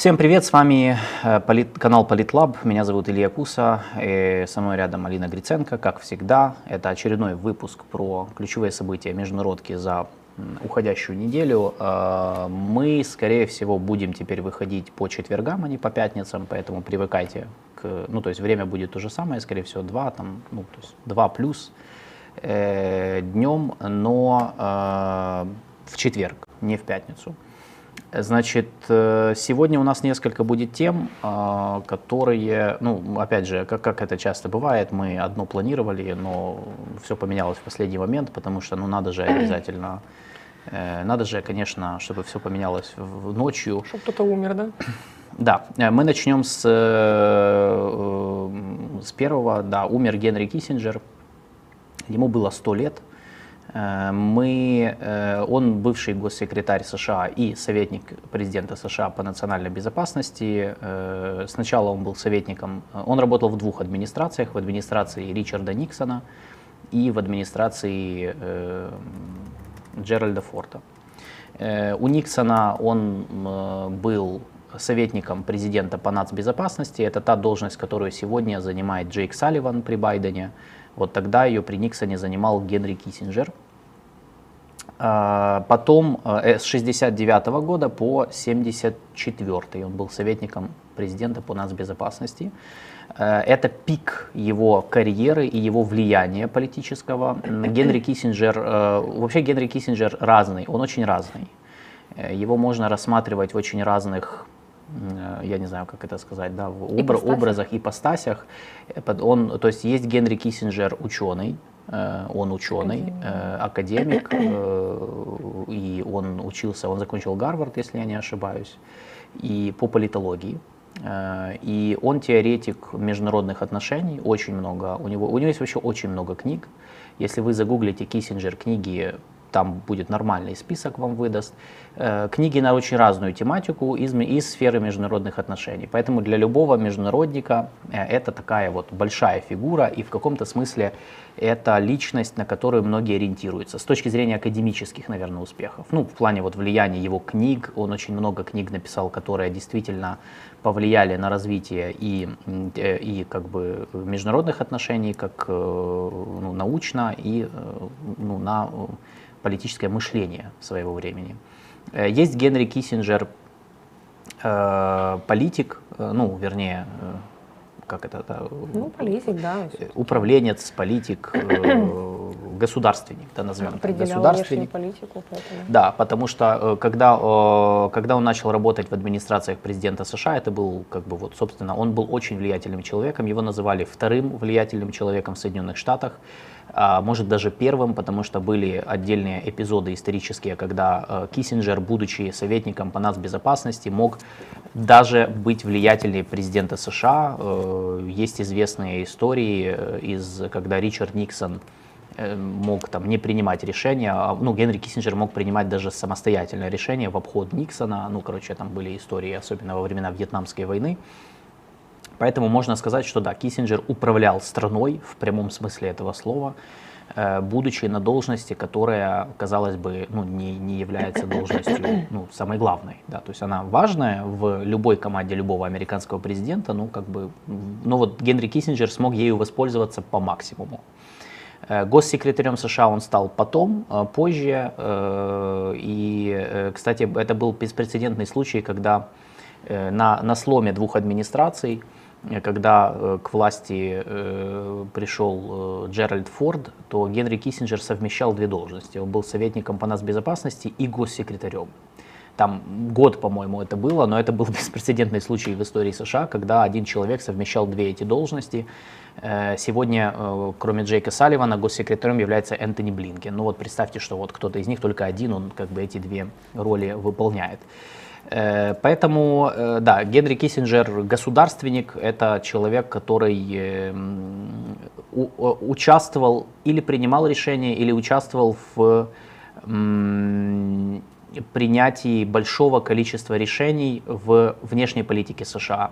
Всем привет, с вами э, полит, канал Политлаб, меня зовут Илья Куса, и со мной рядом Алина Гриценко, как всегда. Это очередной выпуск про ключевые события международки за уходящую неделю. Э, мы, скорее всего, будем теперь выходить по четвергам, а не по пятницам, поэтому привыкайте к... Ну, то есть время будет то же самое, скорее всего, 2, там, ну, то есть 2 плюс э, днем, но э, в четверг, не в пятницу. Значит, э, сегодня у нас несколько будет тем, э, которые, ну, опять же, как, как это часто бывает, мы одно планировали, но все поменялось в последний момент, потому что, ну, надо же обязательно, э, надо же, конечно, чтобы все поменялось в ночью. Чтобы кто-то умер, да? Да, мы начнем с, с первого, да, умер Генри Киссинджер, ему было 100 лет, мы, э, он бывший госсекретарь США и советник президента США по национальной безопасности. Э, сначала он был советником, он работал в двух администрациях, в администрации Ричарда Никсона и в администрации Джеральда Форта. У Никсона он был советником президента по нацбезопасности. Это та должность, которую сегодня занимает Джейк Салливан при Байдене. Вот тогда ее при Никсоне занимал Генри Киссинджер. А, потом э, с 69 года по 74 он был советником президента по нацбезопасности. Э, это пик его карьеры и его влияния политического. Генри Киссинджер, э, вообще Генри Киссинджер разный, он очень разный. Его можно рассматривать в очень разных я не знаю, как это сказать, да, в обра- ипостасях. образах, ипостасях. Он, то есть есть Генри Киссинджер ученый, Э, он ученый, академик, э, э, и он учился, он закончил Гарвард, если я не ошибаюсь, и по политологии. И он теоретик международных отношений, очень много, у него, у него есть вообще очень много книг. Если вы загуглите Киссинджер книги там будет нормальный список вам выдаст. Э, книги на очень разную тематику из, из сферы международных отношений. Поэтому для любого международника э, это такая вот большая фигура, и в каком-то смысле это личность, на которую многие ориентируются. С точки зрения академических, наверное, успехов. Ну, в плане вот влияния его книг, он очень много книг написал, которые действительно повлияли на развитие и, э, и как бы международных отношений, как ну, научно, и ну, на политическое мышление своего времени. Э, есть Генри Киссинджер, э, политик, э, ну, вернее, как это? Ну, политик, да. Управленец, политик, государственник, да, назовем так, государственник. политику, поэтому. Да, потому что когда, когда он начал работать в администрациях президента США, это был, как бы, вот, собственно, он был очень влиятельным человеком, его называли вторым влиятельным человеком в Соединенных Штатах а может даже первым, потому что были отдельные эпизоды исторические, когда э, Киссинджер, будучи советником по нацбезопасности, мог даже быть влиятельнее президента США. Э, есть известные истории, э, из, когда Ричард Никсон мог там не принимать решения, а, ну, Генри Киссинджер мог принимать даже самостоятельное решение в обход Никсона, ну, короче, там были истории, особенно во времена Вьетнамской войны, Поэтому можно сказать, что да, Киссинджер управлял страной в прямом смысле этого слова, э, будучи на должности, которая, казалось бы, ну, не, не является должностью ну, самой главной. Да, то есть она важная в любой команде любого американского президента, ну, как бы, ну вот Генри Киссинджер смог ею воспользоваться по максимуму. Э, госсекретарем США он стал потом, э, позже. И, кстати, это был беспрецедентный случай, когда на, на сломе двух администраций когда э, к власти э, пришел э, Джеральд Форд, то Генри Киссинджер совмещал две должности. Он был советником по нацбезопасности и госсекретарем. Там год, по-моему, это было, но это был беспрецедентный случай в истории США, когда один человек совмещал две эти должности. Сегодня, кроме Джейка Салливана, госсекретарем является Энтони Блинкен. Ну вот представьте, что вот кто-то из них, только один, он как бы эти две роли выполняет. Э, поэтому, э, да, Генри Киссинджер государственник, это человек, который э, участвовал или принимал решения, или участвовал в принятии большого количества решений в внешней политике США.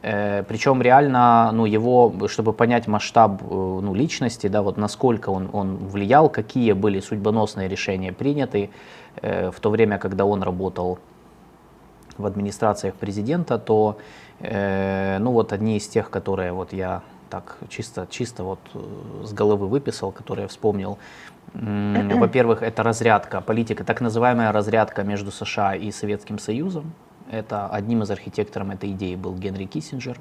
Причем реально, ну, его, чтобы понять масштаб ну, личности, да, вот насколько он, он влиял, какие были судьбоносные решения приняты в то время, когда он работал в администрациях президента, то э, ну вот одни из тех, которые вот я так чисто, чисто вот э, с головы выписал, которые я вспомнил. Во-первых, это разрядка, политика, так называемая разрядка между США и Советским Союзом. Это одним из архитекторов этой идеи был Генри Киссинджер.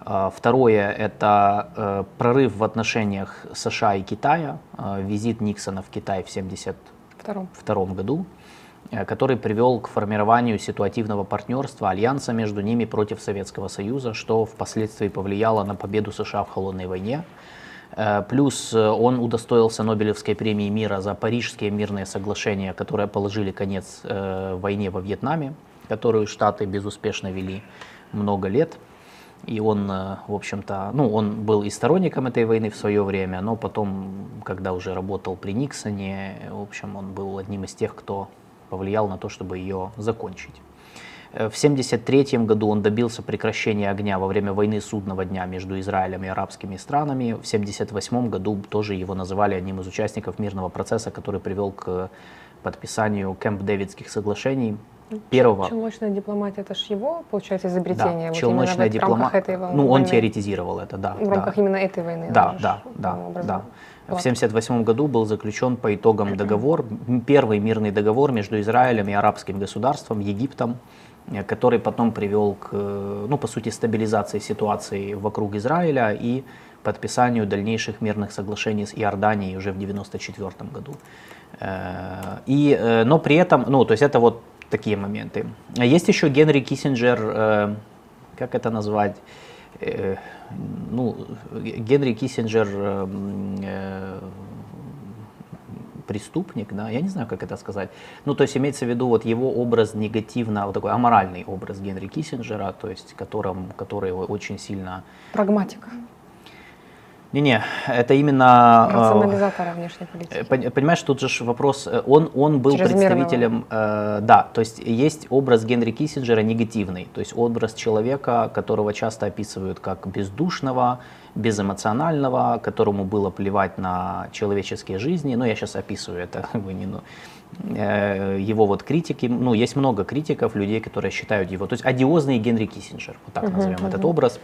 А, второе – это э, прорыв в отношениях США и Китая, э, визит Никсона в Китай в 1972 году, который привел к формированию ситуативного партнерства, альянса между ними против Советского Союза, что впоследствии повлияло на победу США в холодной войне. Плюс он удостоился Нобелевской премии мира за Парижские мирные соглашения, которые положили конец войне во Вьетнаме, которую Штаты безуспешно вели много лет. И он, э, в общем-то, ну, он был и сторонником этой войны в свое время, но потом, когда уже работал при Никсоне, в общем, он был одним из тех, кто повлиял на то, чтобы ее закончить. Э, в 1973 году он добился прекращения огня во время войны Судного дня между Израилем и арабскими странами. В 1978 году тоже его называли одним из участников мирного процесса, который привел к подписанию Кэмп-Дэвидских соглашений первого... Челночная дипломатия, это же его, получается, изобретение? Да, вот челночная дипломатия. войны. Ну, он теоретизировал это, да. В рамках да. именно этой войны? Да, да, да, да. В 1978 году был заключен по итогам договор, первый мирный договор между Израилем и арабским государством, Египтом, э, который потом привел к, ну, по сути, стабилизации ситуации вокруг Израиля и подписанию дальнейших мирных соглашений с Иорданией уже в 1994 году. Э, и, э, но при этом, ну, то есть это вот такие моменты. Есть еще Генри Киссинджер, э, как это назвать? Э, ну, Генри Киссинджер э, преступник, да, я не знаю, как это сказать. Ну, то есть имеется в виду вот его образ негативно, вот такой аморальный образ Генри Киссинджера, то есть которым, который очень сильно... Прагматика. Не-не, это именно... Э, Рационализатора внешней политики. Э, понимаешь, тут же вопрос, э, он, он был представителем... Э, да, то есть есть образ Генри Киссинджера негативный, то есть образ человека, которого часто описывают как бездушного, безэмоционального, которому было плевать на человеческие жизни. Ну, я сейчас описываю это, вы не, ну, его вот критики, ну, есть много критиков, людей, которые считают его, то есть одиозный Генри Киссинджер, вот так uh-huh, назовем uh-huh. этот образ.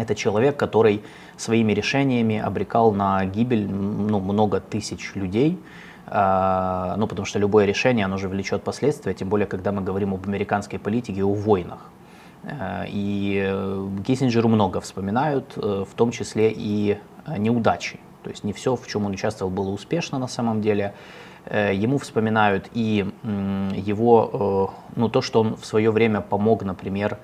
Это человек, который своими решениями обрекал на гибель ну, много тысяч людей, а, ну, потому что любое решение, оно же влечет последствия, тем более, когда мы говорим об американской политике, о войнах. А, и э, Киссинджеру много вспоминают, э, в том числе и неудачи. То есть не все, в чем он участвовал, было успешно на самом деле. Э, ему вспоминают и его, ну, то, что он в свое время помог, например,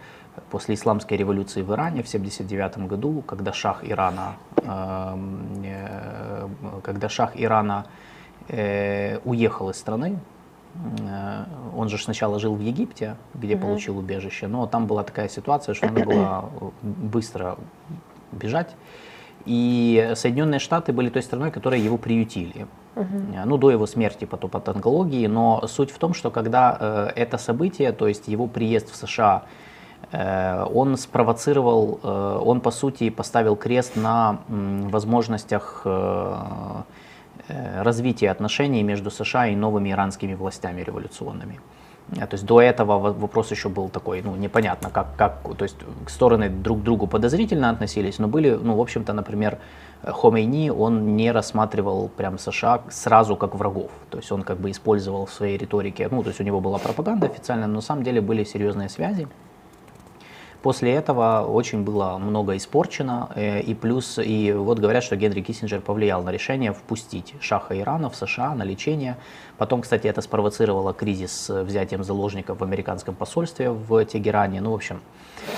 после исламской революции в Иране в 1979 году, когда шах Ирана, эм, э, когда шах Ирана э, уехал из страны, э, он же сначала жил в Египте, где mm получил убежище, но там была такая ситуация, что надо было быстро бежать. И Соединенные Штаты были той страной, которая его приютили. Uh-huh. Ну, до его смерти потом от онкологии. Но суть в том, что когда э, это событие, то есть его приезд в США он спровоцировал, э, он по сути поставил крест на возможностях э, развития отношений между США и новыми иранскими властями революционными. То есть до этого вопрос еще был такой, ну, непонятно, как, как, то есть стороны друг к другу подозрительно относились, но были, ну, в общем-то, например, Хомейни, он не рассматривал прям США сразу как врагов, то есть он как бы использовал в своей риторике, ну, то есть у него была пропаганда официальная, но на самом деле были серьезные связи, После этого очень было много испорчено, э, и плюс, и вот говорят, что Генри Киссинджер повлиял на решение впустить Шаха Ирана в США на лечение. Потом, кстати, это спровоцировало кризис с взятием заложников в американском посольстве в Тегеране. Ну, в общем,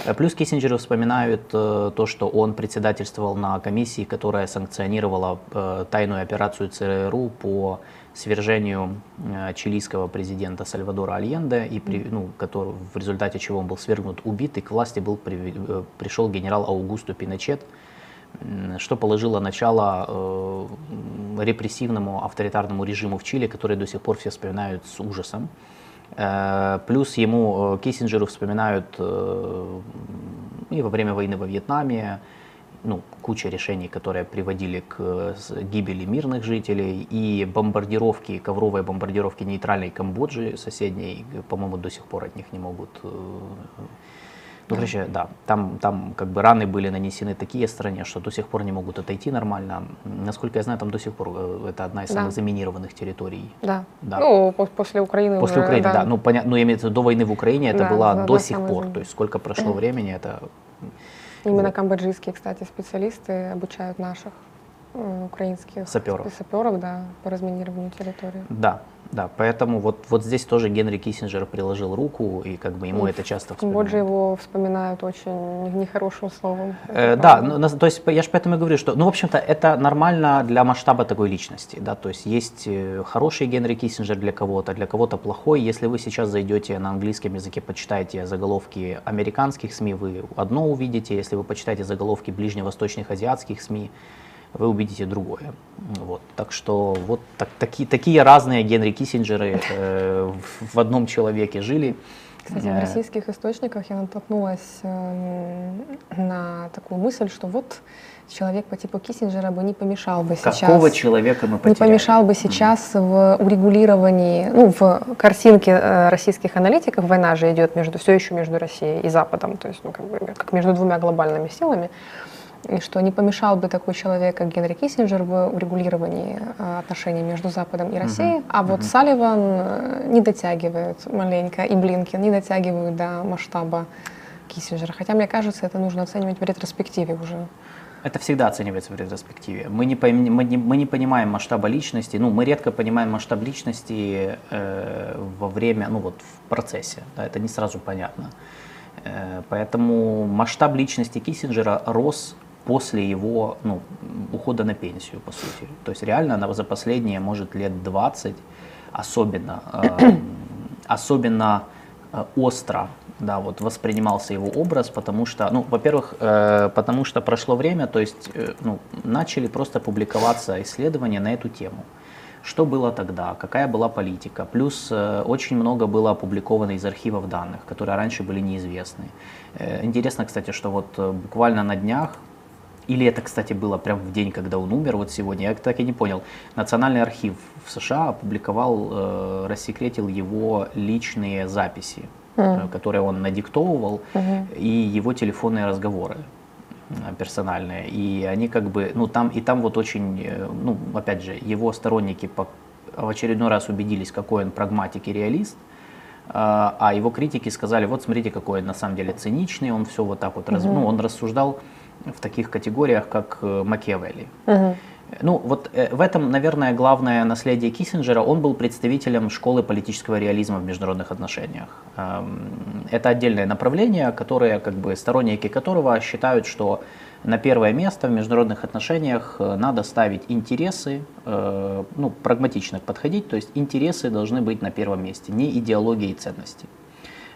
э, плюс Киссинджеры вспоминают э, то, что он председательствовал на комиссии, которая санкционировала тайную операцию ЦРУ по свержению э, чилийского президента Сальвадора Альенде, и при, ну, который, в результате чего он был свергнут, убит, и к власти был при, э, пришел генерал Аугусто Пиночет, что положило начало э, репрессивному авторитарному режиму в Чили, который до сих пор все вспоминают с ужасом. Э, плюс ему, э, Киссинджеру вспоминают э, и во время войны во Вьетнаме, ну, куча решений, которые приводили к гибели мирных жителей, и бомбардировки, ковровые бомбардировки нейтральной Камбоджи соседней, по-моему, до сих пор от них не могут э, ну, короче, да, там, там как бы раны были нанесены такие стране, что до сих пор не могут отойти нормально. Насколько я знаю, там до сих пор э, это одна из самых да. заминированных территорий. Да. да. Ну, после Украины После уже, Украины, да. да. Ну, понятно, ну, я имею в виду, до войны в Украине это да, было да, до сих пор. То есть сколько прошло времени, это... Именно камбоджийские, кстати, специалисты обучают наших э, украинских саперов. саперов да, по разминированию территории. Да, да, поэтому вот, вот здесь тоже Генри Киссинджер приложил руку, и как бы ему и это часто вспоминают. Камбоджи его вспоминают очень нехорошим словом. Э, да, ну, то есть я же поэтому и говорю, что, ну, в общем-то, это нормально для масштаба такой личности, да, то есть есть э, хороший Генри Киссинджер для кого-то, для кого-то плохой. Если вы сейчас зайдете на английском языке, почитаете заголовки американских СМИ, вы одно увидите, если вы почитаете заголовки ближневосточных азиатских СМИ, вы увидите другое. Вот. Так что вот так, такие, такие разные Генри Киссинджеры э, в, в одном человеке жили. Кстати, в э, российских источниках я натолкнулась э, на такую мысль, что вот человек по типу Киссинджера бы не помешал бы сейчас. Какого человека мы потеряли? Не помешал бы сейчас в урегулировании, ну, в картинке э, российских аналитиков, война же идет между, все еще между Россией и Западом, то есть, ну, как бы, как между двумя глобальными силами и что не помешал бы такой человек, как Генри Киссинджер, в урегулировании э, отношений между Западом и Россией, uh-huh. а вот uh-huh. Салливан э, не дотягивает маленько, и Блинкин не дотягивают до масштаба Киссинджера. Хотя, мне кажется, это нужно оценивать в ретроспективе уже. Это всегда оценивается в ретроспективе. Мы не, пойм, мы не, мы не понимаем масштаба личности, ну, мы редко понимаем масштаб личности э, во время, ну, вот в процессе, да, это не сразу понятно. Э, поэтому масштаб личности Киссинджера рос после его ну, ухода на пенсию, по сути. То есть реально она за последние, может, лет 20 особенно, э, особенно э, остро да, вот воспринимался его образ, потому что, ну, во-первых, э, потому что прошло время, то есть э, ну, начали просто публиковаться исследования на эту тему. Что было тогда, какая была политика, плюс э, очень много было опубликовано из архивов данных, которые раньше были неизвестны. Э, интересно, кстати, что вот э, буквально на днях или это, кстати, было прямо в день, когда он умер, вот сегодня, я так и не понял. Национальный архив в США опубликовал, э, рассекретил его личные записи, mm. которые он надиктовывал, mm-hmm. и его телефонные разговоры э, персональные. И они как бы, ну там, и там вот очень, э, ну опять же, его сторонники по, в очередной раз убедились, какой он прагматик и реалист, а, а его критики сказали, вот смотрите, какой он на самом деле циничный, он все вот так вот, mm-hmm. раз, ну он рассуждал в таких категориях, как э, Макиавелли. Угу. Ну, вот э, в этом, наверное, главное наследие Киссинджера. Он был представителем школы политического реализма в международных отношениях. Эм, это отдельное направление, которое, как бы, сторонники которого считают, что на первое место в международных отношениях э, надо ставить интересы, ну, прагматично подходить, то есть интересы должны быть на первом месте, не идеология и ценности.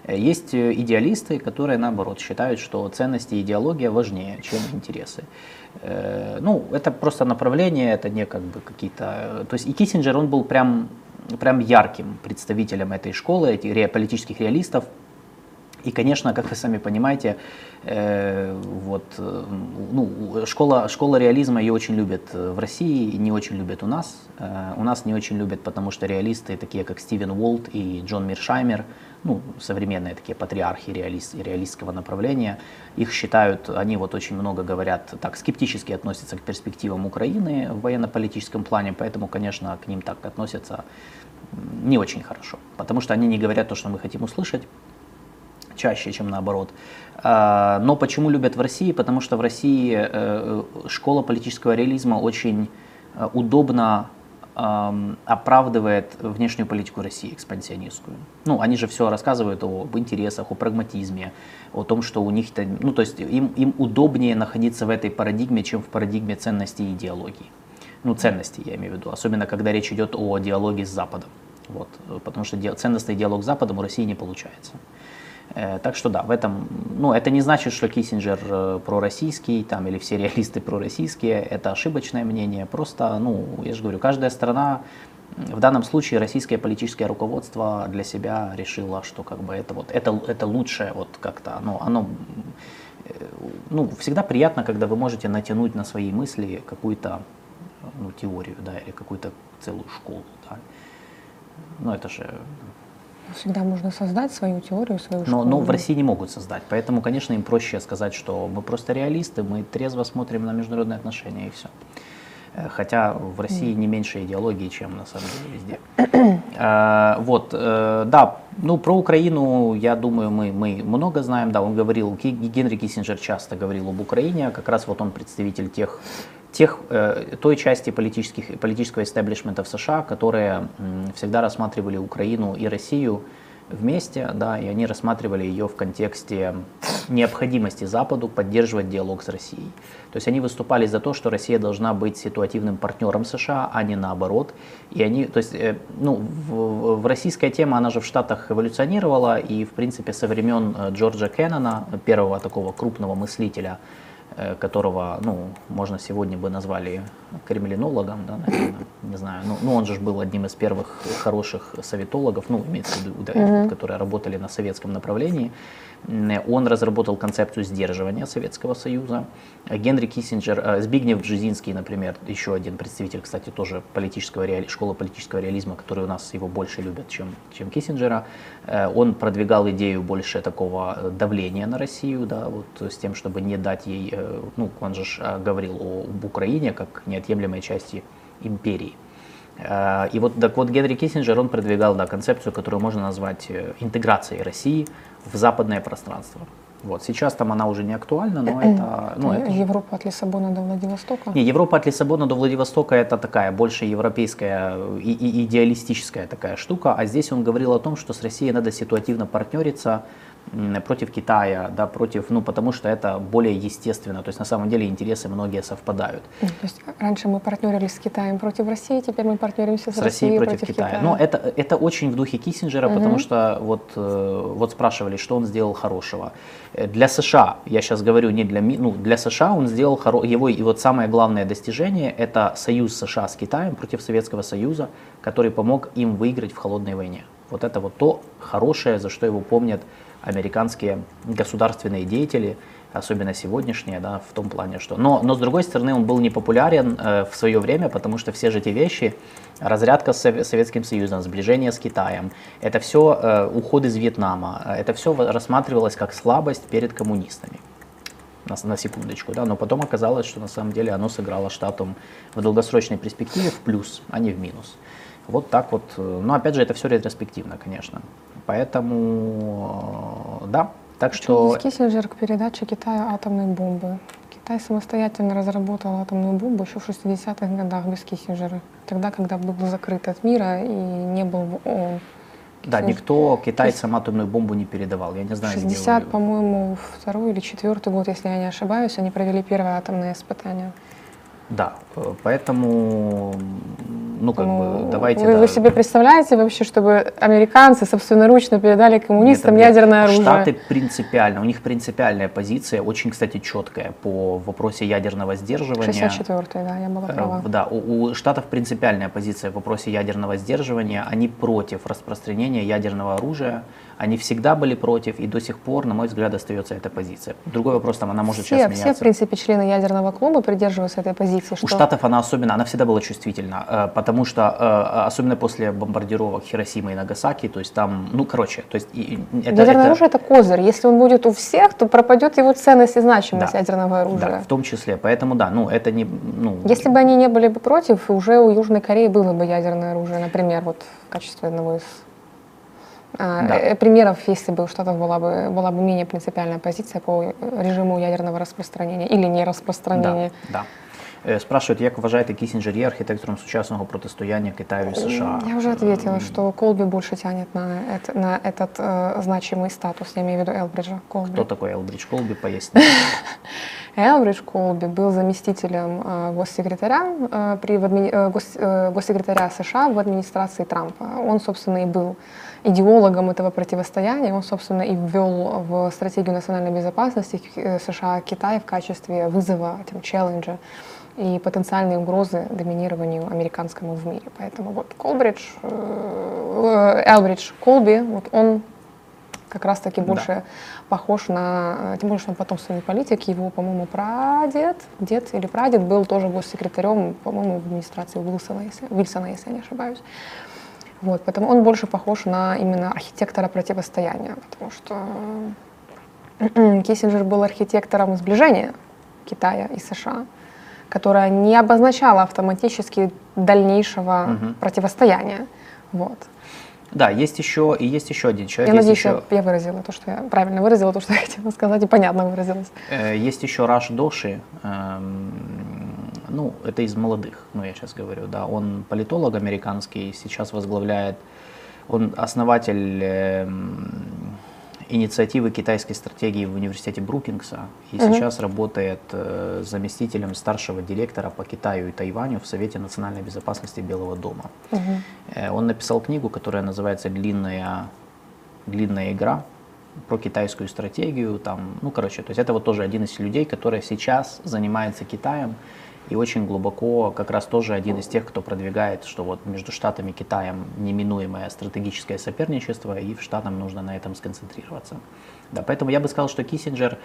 Э, есть э, идеалисты, которые, наоборот, считают, что ценности и идеология важнее, чем интересы. Э, ну, это просто направление, это не как бы какие-то... То есть и Киссинджер, он был прям, прям ярким представителем этой школы, этих политических реалистов, и, конечно, как вы сами понимаете, э, вот, ну, школа, школа реализма ее очень любят в России, не очень любят у нас. Э, у нас не очень любят, потому что реалисты, такие как Стивен Уолт и Джон Миршаймер, ну, современные такие патриархи реалист, реалистского направления, их считают, они вот очень много говорят, так скептически относятся к перспективам Украины в военно-политическом плане, поэтому, конечно, к ним так относятся не очень хорошо, потому что они не говорят то, что мы хотим услышать, чаще, чем наоборот. А, но почему любят в России? Потому что в России э, школа политического реализма очень э, удобно оправдывает внешнюю политику России, экспансионистскую. Ну, они же все рассказывают об интересах, о прагматизме, о том, что у них, ну, то есть им, им удобнее находиться в этой парадигме, чем в парадигме ценностей и идеологии. Ну, ценностей я имею в виду, особенно когда речь идет о диалоге с Западом. Вот, потому что ценностный диалог с Западом у России не получается. Э, так что да, в этом, ну, это не значит, что Киссинджер э, пророссийский, там, или все реалисты пророссийские, это ошибочное мнение, просто, ну, я же говорю, каждая страна, в данном случае российское политическое руководство для себя решило, что как бы это вот, это, это лучшее вот как-то, ну, оно ну, всегда приятно, когда вы можете натянуть на свои мысли какую-то ну, теорию, да, или какую-то целую школу, да. Ну, это же Всегда можно создать свою теорию, свою школу. но, но в России не могут создать. Поэтому, конечно, им проще сказать, что мы просто реалисты, мы трезво смотрим на международные отношения и все. Хотя в России не меньше идеологии, чем на самом деле везде. Э, Вот, э, да, ну про Украину, я думаю, мы, мы много знаем. Да, он говорил, Генри Киссинджер часто говорил об Украине, как раз вот он представитель тех, тех, э, той части политических, политического истеблишмента в США, которые всегда рассматривали Украину и Россию вместе, да, и они рассматривали ее в контексте необходимости Западу поддерживать диалог с Россией. То есть они выступали за то, что Россия должна быть ситуативным партнером США, а не наоборот. И они, то есть, э, ну, в, в- российская тема, она же в Штатах эволюционировала, и, в принципе, со времен э, Джорджа Кеннона, первого такого крупного мыслителя, которого, ну, можно сегодня бы назвали кремлинологом, да, наверное, не знаю, ну, ну, он же был одним из первых хороших советологов, ну, имеется в виду, да, которые работали на советском направлении, он разработал концепцию сдерживания Советского Союза. Э, Генри Киссинджер, э, Збигнев Бжезинский, например, еще один представитель, кстати, тоже политического реали- школы политического реализма, который у нас его больше любят, чем, чем Киссинджера, э, он продвигал идею больше такого э, давления на Россию, да, вот с тем, чтобы не дать ей, э, ну, он же э, говорил об Украине как неотъемлемой части империи. Э, И вот, так вот Генри Киссинджер, он продвигал да, концепцию, которую можно назвать э, интеграцией России в западное пространство. Вот. Сейчас там она уже не актуальна, но это... Ну, это Европа от Лиссабона до Владивостока. не, Европа от Лиссабона до Владивостока это такая больше европейская и, и идеалистическая такая штука, а здесь он говорил о том, что с Россией надо ситуативно партнериться против Китая, да, против, ну, потому что это более естественно, то есть на самом деле интересы многие совпадают. Ну, То есть раньше мы партнерились с Китаем против России, теперь мы партнеримся с, с Россией против, против Китая. Но это, это очень в духе Киссинджера, потому что вот, э, вот спрашивали, что он сделал хорошего. Э, Для США, я сейчас говорю не для ну, для США он сделал хоро- его и вот самое главное достижение это союз США с Китаем против Советского Союза, который помог им выиграть в холодной войне. Вот это вот то хорошее, за что его помнят американские государственные деятели, особенно сегодняшние, да, в том плане, что... Но, но с другой стороны, он был непопулярен э, в свое время, потому что все же эти вещи, разрядка с Сове- Советским Союзом, сближение с Китаем, это все э, уход из Вьетнама, это все рассматривалось как слабость перед коммунистами. На, на секундочку, да, но потом оказалось, что на самом деле оно сыграло штатом в долгосрочной перспективе в плюс, а не в минус. Вот так вот. Но опять же, это все ретроспективно, конечно. Поэтому, э, да. Так что. Киссинджер к передаче Китаю атомной бомбы. Китай самостоятельно разработал атомную бомбу еще в 60-х годах без Киссинджера. Тогда, когда был закрыт от мира и не был в ООН. Да, никто китайцам атомную бомбу не передавал. Я не знаю, где 60, вы- по-моему, второй или четвертый год, если я не ошибаюсь, они провели первое атомное испытание. Да, э, поэтому, ну как Ну, бы, давайте... вы, да. вы себе представляете вообще, чтобы американцы собственноручно передали коммунистам Нет, нет, ядерное оружие? Штаты принципиально, у них принципиальная позиция, очень, кстати, четкая по вопросе ядерного сдерживания. 64-й, да, я была Э, права. Да, у, у штатов принципиальная позиция в вопросе ядерного сдерживания. Они против распространения ядерного оружия. Они всегда были против, и до сих пор, на мой взгляд, остается эта позиция. Другой вопрос, там она может все, сейчас все, в меняться. принципе, члены ядерного клуба придерживаются этой позиции, что У Штатов она особенно, она всегда была чувствительна, э, потому что, э, особенно после бомбардировок Хиросимы и Нагасаки, то есть там, ну, короче, то есть... это- ядерное это- оружие это козырь. Если он будет у всех, то пропадет его ценность и значимость Да. ядерного оружия. Да, в том числе. Поэтому да, ну это не, ну. Если бы они не были бы против, уже у Южной Кореи было бы ядерное оружие, например, вот в качестве одного из Да. э, примеров, если бы у Штатов была бы, была бы менее принципиальная позиция по режиму ядерного распространения или не да, распространения. да. Е, Спрашивают, як вважаєте Кісінджер є архітектором сучасного протистояння Китаю і США? Я уже ответила, что Колби больше тянет на, это- на этот э, значимый статус, я имею в виду Элбриджа Колби. Хто такий Елбридж Колбі? Поясніть. Элбридж Колби был заместителем э, госсекретаря, э, при, в админи- э, гос- э, госсекретаря США в администрации Трампа. Он, собственно, и был идеологом этого противостояния. Он, собственно, и ввел в стратегию национальной безопасности э, США Китай в качестве вызова, тем, челленджа и потенциальной угрозы доминированию американскому в мире. Поэтому вот Колбридж, э, э, Элбридж Колби, вот он как раз-таки больше да. похож на, тем более, что он потомственный политик, его, по-моему, прадед, дед или прадед был тоже госсекретарем, по-моему, в администрации Уилсона, если, Уилсона, если я не ошибаюсь. Вот, поэтому он больше похож на именно архитектора противостояния, потому что Киссинджер был архитектором сближения Китая и США, которое не обозначало автоматически дальнейшего угу. противостояния. Вот. Да, есть еще и есть еще один человек. Я надеюсь, еще... я выразила то, что я правильно выразила то, что я хотела сказать, и понятно выразилась. Э, есть еще Раш Доши. Эм, ну, это из молодых, ну, я сейчас говорю, да. Он политолог американский, сейчас возглавляет, он основатель эм, инициативы китайской стратегии в университете Брукингса и угу. сейчас работает э, заместителем старшего директора по Китаю и Тайваню в Совете национальной безопасности Белого дома. Угу. Э, он написал книгу, которая называется «Длинная, длинная игра» про китайскую стратегию. Там, ну, короче, то есть это вот тоже один из людей, который сейчас занимается Китаем и очень глубоко как раз тоже один из тех, кто продвигает, что вот между Штатами и Китаем неминуемое стратегическое соперничество, и в Штатам нужно на этом сконцентрироваться. Да, поэтому я бы сказал, что Киссинджер,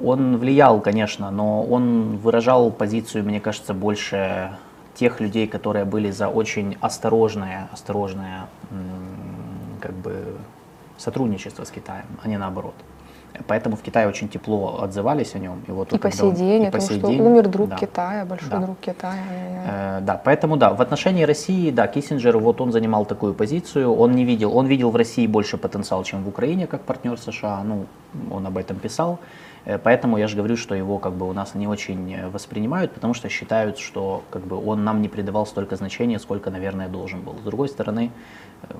он влиял, конечно, но он выражал позицию, мне кажется, больше тех людей, которые были за очень осторожное, осторожное как бы сотрудничество с Китаем, а не наоборот. Поэтому в Китае очень тепло отзывались о нем. И, вот, и по сей день, и по сей что день, умер друг да. Китая, большой да. друг Китая. Э, да, поэтому да, в отношении России, да, Киссинджер, вот он занимал такую позицию, он не видел, он видел в России больше потенциал, чем в Украине, как партнер США, ну, он об этом писал. Э, поэтому я же говорю, что его как бы у нас не очень воспринимают, потому что считают, что как бы он нам не придавал столько значения, сколько, наверное, должен был. С другой стороны, э,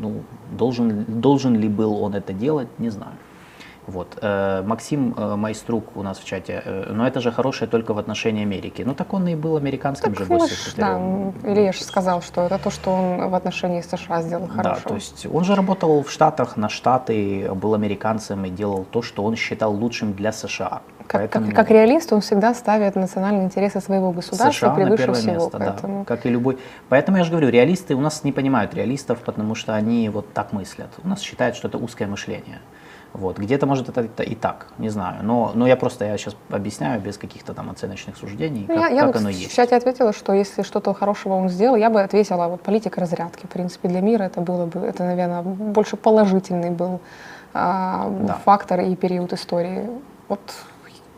ну, должен, должен ли был он это делать, не знаю. Вот. Э, Максим э, Майструк у нас в чате, э, но это же хорошее только в отношении Америки. Ну так он и был американским так, же госсекретарем. Да, Илья же сказал, что это то, что он в отношении США сделал хорошо. Да, то есть он же работал в Штатах, на Штаты, был американцем и делал то, что он считал лучшим для США. Как, поэтому... как, как реалист он всегда ставит национальные интересы своего государства США превыше на первое всего. Место, поэтому... да, как и любой. Поэтому я же говорю, реалисты у нас не понимают реалистов, потому что они вот так мыслят. У нас считают, что это узкое мышление. Вот. Где-то, может, это, это и так, не знаю. Но, но я просто я сейчас объясняю без каких-то там оценочных суждений, ну, как, я, как я оно есть. В чате ответила, что если что-то хорошего он сделал, я бы ответила, вот политика разрядки. В принципе, для мира это было бы, это, наверное, больше положительный был а, да. фактор и период истории. Вот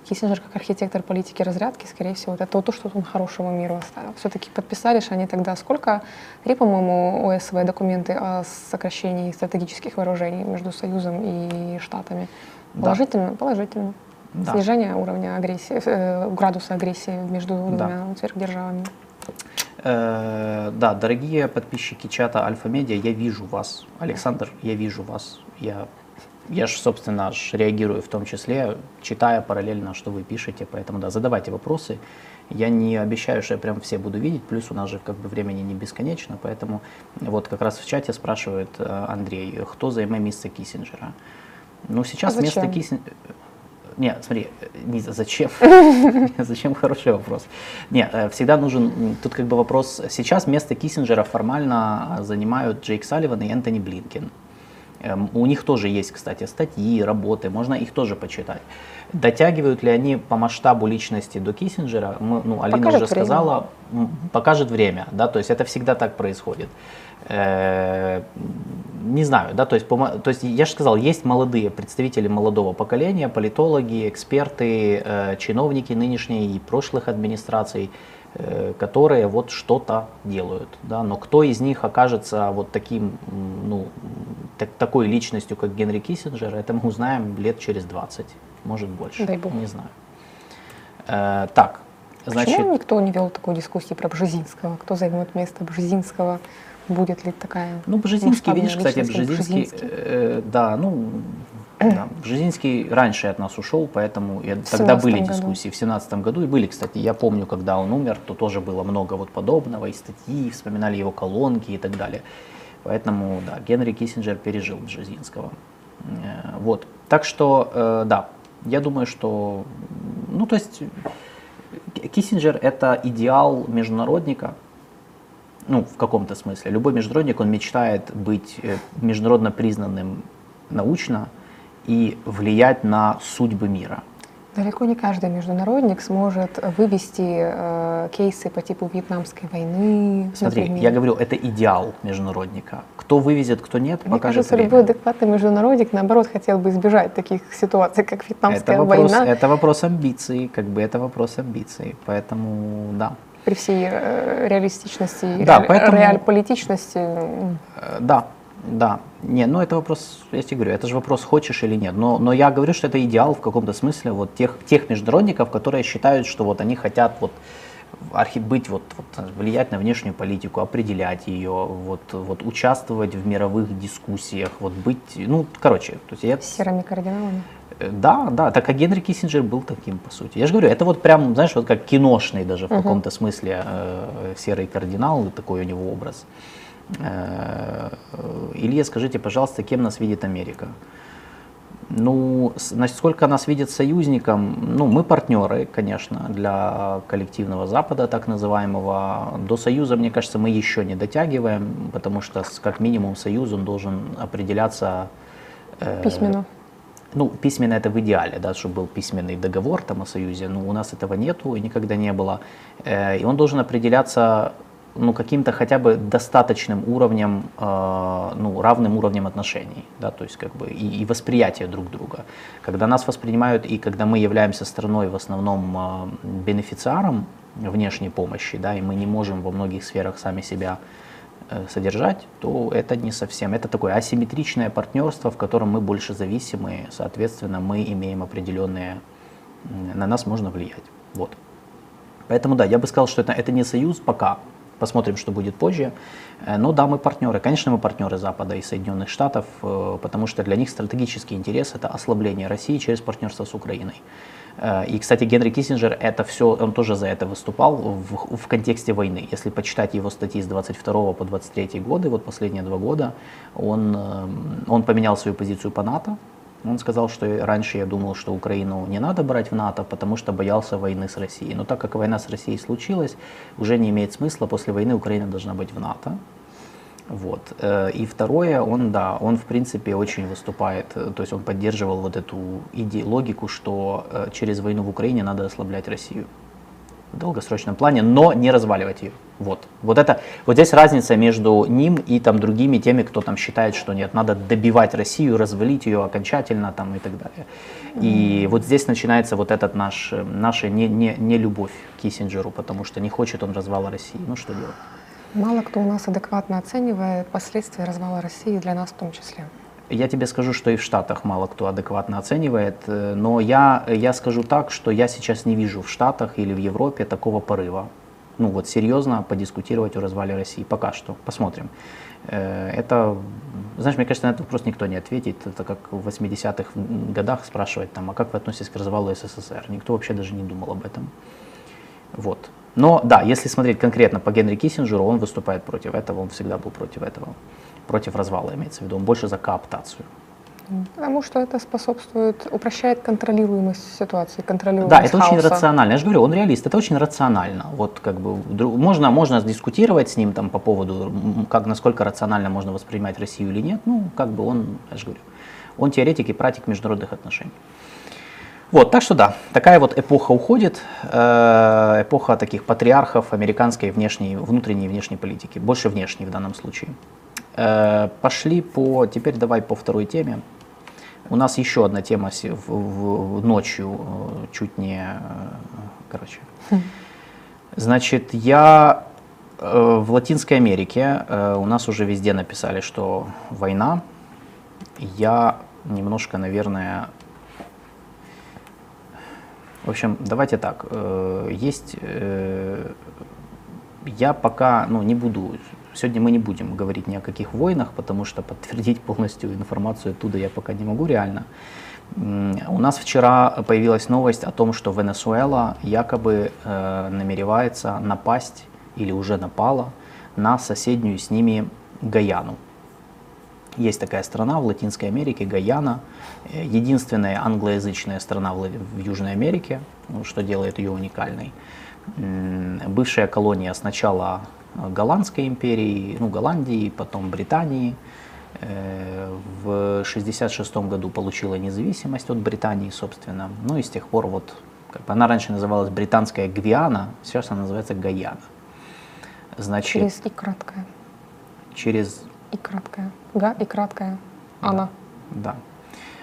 Киссинджер как архитектор политики разрядки, скорее всего, это то, что он хорошего миру оставил. Все-таки подписали же они тогда сколько? Три, по-моему, ОСВ документы о сокращении стратегических вооружений между Союзом и Штатами. Положительно? Да. Положительно. Да. Снижение уровня агрессии, э, градуса агрессии между двумя да. сверхдержавами. Э, да, дорогие подписчики чата Альфа-Медиа, я вижу вас. Александр, я вижу вас. Я я же, собственно, аж реагирую в том числе, читая параллельно, что вы пишете, поэтому да, задавайте вопросы. Я не обещаю, что я прям все буду видеть, плюс у нас же как бы времени не бесконечно, поэтому вот как раз в чате спрашивает э, Андрей, кто займет место Киссинджера. Ну, сейчас а место Киссинджера... Нет, смотри, не, зачем? зачем хороший вопрос. Нет, э, всегда нужен, тут как бы вопрос, сейчас место Киссинджера формально занимают Джейк Салливан и Энтони Блинкен. Эм, у них тоже есть, кстати, статьи, работы, можно их тоже почитать. Дотягивают ли они по масштабу личности до Киссинджера? Мы, ну, Алина покажет уже время. сказала, покажет время, да, то есть это всегда так происходит. Э, не знаю, да, то есть, по, то есть я же сказал, есть молодые представители молодого поколения, политологи, эксперты, э, чиновники нынешней и прошлых администраций, которые вот что-то делают. Да? Но кто из них окажется вот таким, ну, так, такой личностью, как Генри Киссинджер, это мы узнаем лет через 20, может больше. Дай бог. Не знаю. Э, так, значит... Почему никто не вел такой дискуссии про Бжезинского? Кто займет место Бжезинского? Будет ли такая Ну, Бжезинский, видишь, кстати, Бжезинский, Бжезинский. Э, да, ну, да. Бжезинский раньше от нас ушел, поэтому и тогда были году. дискуссии в семнадцатом году. И были, кстати, я помню, когда он умер, то тоже было много вот подобного, и статьи, вспоминали его колонки и так далее. Поэтому, да, Генри Киссинджер пережил Бжезинского. Э, вот. Так что, э, да, я думаю, что, ну, то есть, Киссинджер это идеал международника, ну, в каком-то смысле. Любой международник, он мечтает быть э, международно признанным научно и влиять на судьбы мира. Далеко не каждый международник сможет вывести э, кейсы по типу Вьетнамской войны. Смотри, например. я говорю, это идеал международника. Кто вывезет, кто нет, Мне покажет кажется, время. любой адекватный международник, наоборот, хотел бы избежать таких ситуаций, как Вьетнамская это вопрос, война, это вопрос амбиций, как бы это вопрос амбиций. Поэтому, да. при всей э, реалистичности Да, ре- поэтому- реаль-политичности. Э, Да, да. Не, ну это вопрос, я тебе говорю, это же вопрос, хочешь или нет. Но, но я говорю, что это идеал в каком-то смысле вот тех, тех международников, которые считают, что вот они хотят вот архи- быть, вот, вот, влиять на внешнюю политику, определять ее, вот, вот, участвовать в мировых дискуссиях, вот быть, ну, короче, то есть я, Серыми кардиналами. Э, Да, да, так как Генри Киссинджер был таким, по сути. Я же говорю, это вот прям, знаешь, вот как киношный даже в каком-то смысле э, серый кардинал, такой у него образ. Э, Илья, скажите, пожалуйста, кем нас видит Америка? Ну, насколько нас видят союзником, ну, мы партнеры, конечно, для коллективного Запада, так называемого. До Союза, мне кажется, мы еще не дотягиваем, потому что, как минимум, Союз, он должен определяться... э, Письменно. ну, письменно это в идеале, да, чтобы был письменный договор там о союзе, но у нас этого нету и никогда не было. Э, и он должен определяться ну, каким-то хотя бы достаточным уровнем, э, ну, равным уровнем отношений, да, то есть как бы и, и восприятия друг друга. Когда нас воспринимают и когда мы являемся страной в основном э, бенефициаром внешней помощи, да, и мы не можем во многих сферах сами себя э, содержать, то это не совсем. Это такое асимметричное партнерство, в котором мы больше зависимы, соответственно, мы имеем определенные, на нас можно влиять. Вот. Поэтому да, я бы сказал, что это, это не союз пока. Посмотрим, что будет позже. Э, Но да, мы партнеры. Конечно, мы партнеры Запада и Соединенных Штатов, э, потому что для них стратегический интерес – это ослабление России через партнерство с Украиной. Э, И, кстати, Генри Киссинджер это все, он тоже за это выступал в, в контексте войны. Если почитать его статьи с 22 по 23 годы, вот последние два года, он, он поменял свою позицию по НАТО. Он сказал, что раньше я думал, что Украину не надо брать в НАТО, потому что боялся войны с Россией. Но так как война с Россией случилась, уже не имеет смысла. После войны Украина должна быть в НАТО. Вот. Э, И второе, он, да, он в принципе очень выступает, э, то есть он поддерживал вот эту иде- логику, что э, через войну в Украине надо ослаблять Россию в долгосрочном плане, но не разваливать ее. Вот. Вот это, вот здесь разница между ним и там другими теми, кто там считает, что нет, надо добивать Россию, развалить ее окончательно там и так далее. И вот здесь начинается вот этот наш, наша не, не, не любовь к Киссинджеру, потому что не хочет он развала России. Ну что делать? Мало кто у нас адекватно оценивает последствия развала России для нас в том числе. Я тебе скажу, что и в Штатах мало кто адекватно оценивает, э, но я, я скажу так, что я сейчас не вижу в Штатах или в Европе такого порыва. Ну вот серьезно подискутировать о развале России. Пока что. Посмотрим. Э, Это, знаешь, мне кажется, на этот вопрос никто не ответит. Это как в 80-х годах спрашивать, там, а как вы относитесь к развалу СССР? Никто вообще даже не думал об этом. Вот. Но да, если смотреть конкретно по Генри Киссинджеру, он выступает против этого, он всегда был против этого. Против развала имеется в виду, он больше за кооптацию. Потому что это способствует, упрощает контролируемость ситуации, контролируемость Да, это очень хаоса. рационально. Я же говорю, он реалист, это очень рационально. Вот как бы можно, можно дискутировать с ним там по поводу, как насколько рационально можно воспринимать Россию или нет. Ну, как бы он, я же говорю, он теоретик и практик международных отношений. Вот, так что да, такая вот эпоха уходит, э, эпоха таких патриархов американской внешней, внутренней и внешней политики, больше внешней в данном случае. Э, пошли по, теперь давай по второй теме. У нас еще одна тема в, в- ночью, э, чуть не, э, короче. Значит, я в Латинской Америке, у нас уже везде написали, что война. Я немножко, наверное, в общем, давайте так. Есть, я пока, ну, не буду, сегодня мы не будем говорить ни о каких войнах, потому что подтвердить полностью информацию оттуда я пока не могу реально. У нас вчера появилась новость о том, что Венесуэла якобы э, намеревается напасть или уже напала на соседнюю с ними Гаяну. Есть такая страна в Латинской Америке, Гаяна, э, единственная англоязычная страна в, в Южной Америке, что делает ее уникальной. Бывшая колония сначала Голландской империи, ну, Голландии, потом Британии, В 1966 году получила независимость от Британии, собственно. Ну и с тех пор вот, как бы она раньше называлась Британская Гвиана, сейчас она называется Гаяна. Значит, через и краткое. Через... И краткое. Га и краткое. Она. Да.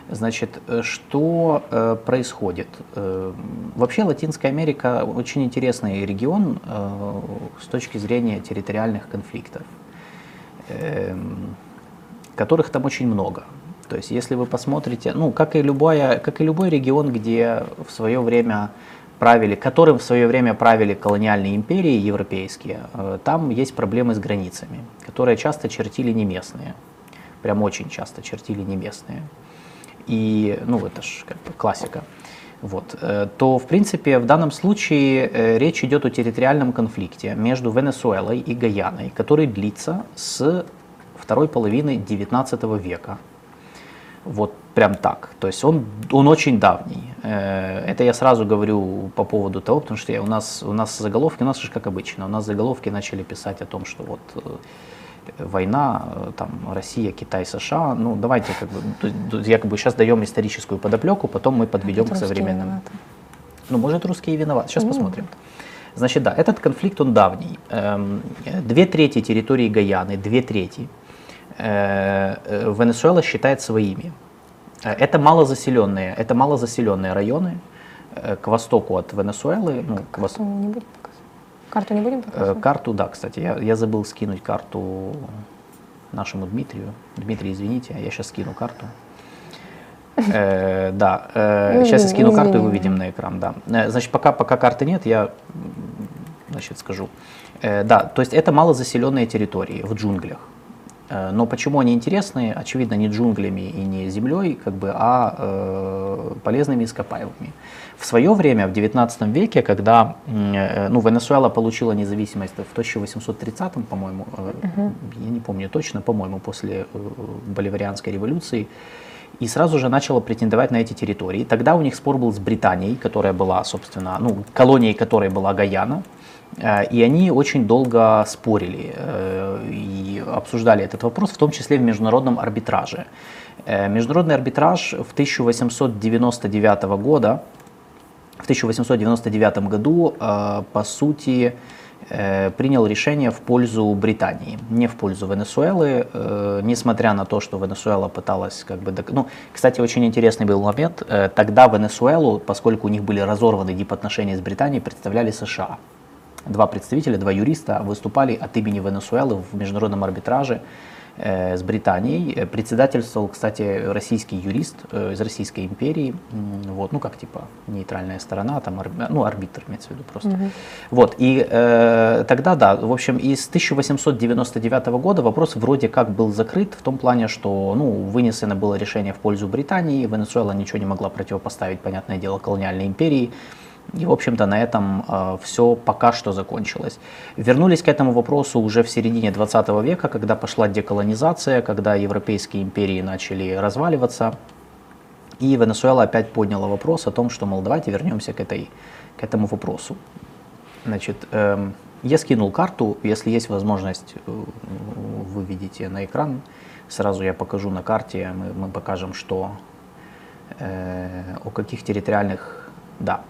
Значит, э, что э, происходит? Э, вообще Латинская Америка очень интересный регион э, с точки зрения территориальных конфликтов, э, которых там очень много. То есть, если вы посмотрите, ну, как и, любая, как и любой регион, где в свое время правили, которым в свое время правили колониальные империи европейские, э, там есть проблемы с границами, которые часто чертили не местные. Прям очень часто чертили не местные и, ну, это же как бы классика, вот, э, то, в принципе, в данном случае э, речь идет о территориальном конфликте между Венесуэлой и Гаяной, который длится с второй половины XIX века. Вот прям так. То есть он, он очень давний. Э, это я сразу говорю по поводу того, потому что у нас, у нас заголовки, у нас же как обычно, у нас заголовки начали писать о том, что вот война, э, там, Россия, Китай, США, ну, давайте, как бы, я как бы сейчас даем историческую подоплеку, потом мы подведем к современным. Виноваты. Ну, может, русские виноваты, сейчас ну, посмотрим. Значит, да, этот конфликт, он давний. Эм, две трети территории Гаяны, две трети э, э, Венесуэла считает своими. Это малозаселенные, это малозаселенные районы к востоку от Венесуэлы. Ну, к вос... будет Карту не будем э, показывать? Карту, да, кстати. Я, я забыл скинуть карту нашему Дмитрию. Дмитрий, извините, я сейчас скину карту. Э, да, э, сейчас я скину карту и выведем на экран, да. Э, значит, пока, пока карты нет, я значит, скажу. Э, да, то есть это малозаселенные территории в джунглях. Э, но почему они интересны? Очевидно, не джунглями и не землей, как бы, а э, полезными ископаемыми. В свое время, в 19 веке, когда э, ну, Венесуэла получила независимость в 1830, по-моему, угу. я не помню точно, по-моему, после Боливарианской революции, и сразу же начала претендовать на эти территории. Тогда у них спор был с Британией, которая была, собственно, ну, колонией которой была Гаяна. И они очень долго спорили и обсуждали этот вопрос, в том числе в международном арбитраже. Международный арбитраж в 1899 года в 1899 году, э, по сути, э, принял решение в пользу Британии, не в пользу Венесуэлы, э, несмотря на то, что Венесуэла пыталась как бы... Ну, кстати, очень интересный был момент. Тогда Венесуэлу, поскольку у них были разорваны дипотношения с Британией, представляли США. Два представителя, два юриста выступали от имени Венесуэлы в международном арбитраже с Британией. Э, председательствовал, кстати, российский юрист э, из Российской империи. Вот, ну, как типа нейтральная сторона, там, ну, арбитр имеется в виду просто. Угу. Вот, и э, тогда, да, в общем, из 1899 года вопрос вроде как был закрыт в том плане, что, ну, вынесено было решение в пользу Британии, Венесуэла ничего не могла противопоставить, понятное дело, колониальной империи. И, в общем-то, на этом э, все пока что закончилось. Вернулись к этому вопросу уже в середине 20 века, когда пошла деколонизация, когда европейские империи начали разваливаться. И Венесуэла опять подняла вопрос о том, что, мол, давайте вернемся к, этой, к этому вопросу. Значит, э, я скинул карту, если есть возможность, э, вы видите на экран. Сразу я покажу на карте, мы, мы покажем, что э, о каких территориальных, да,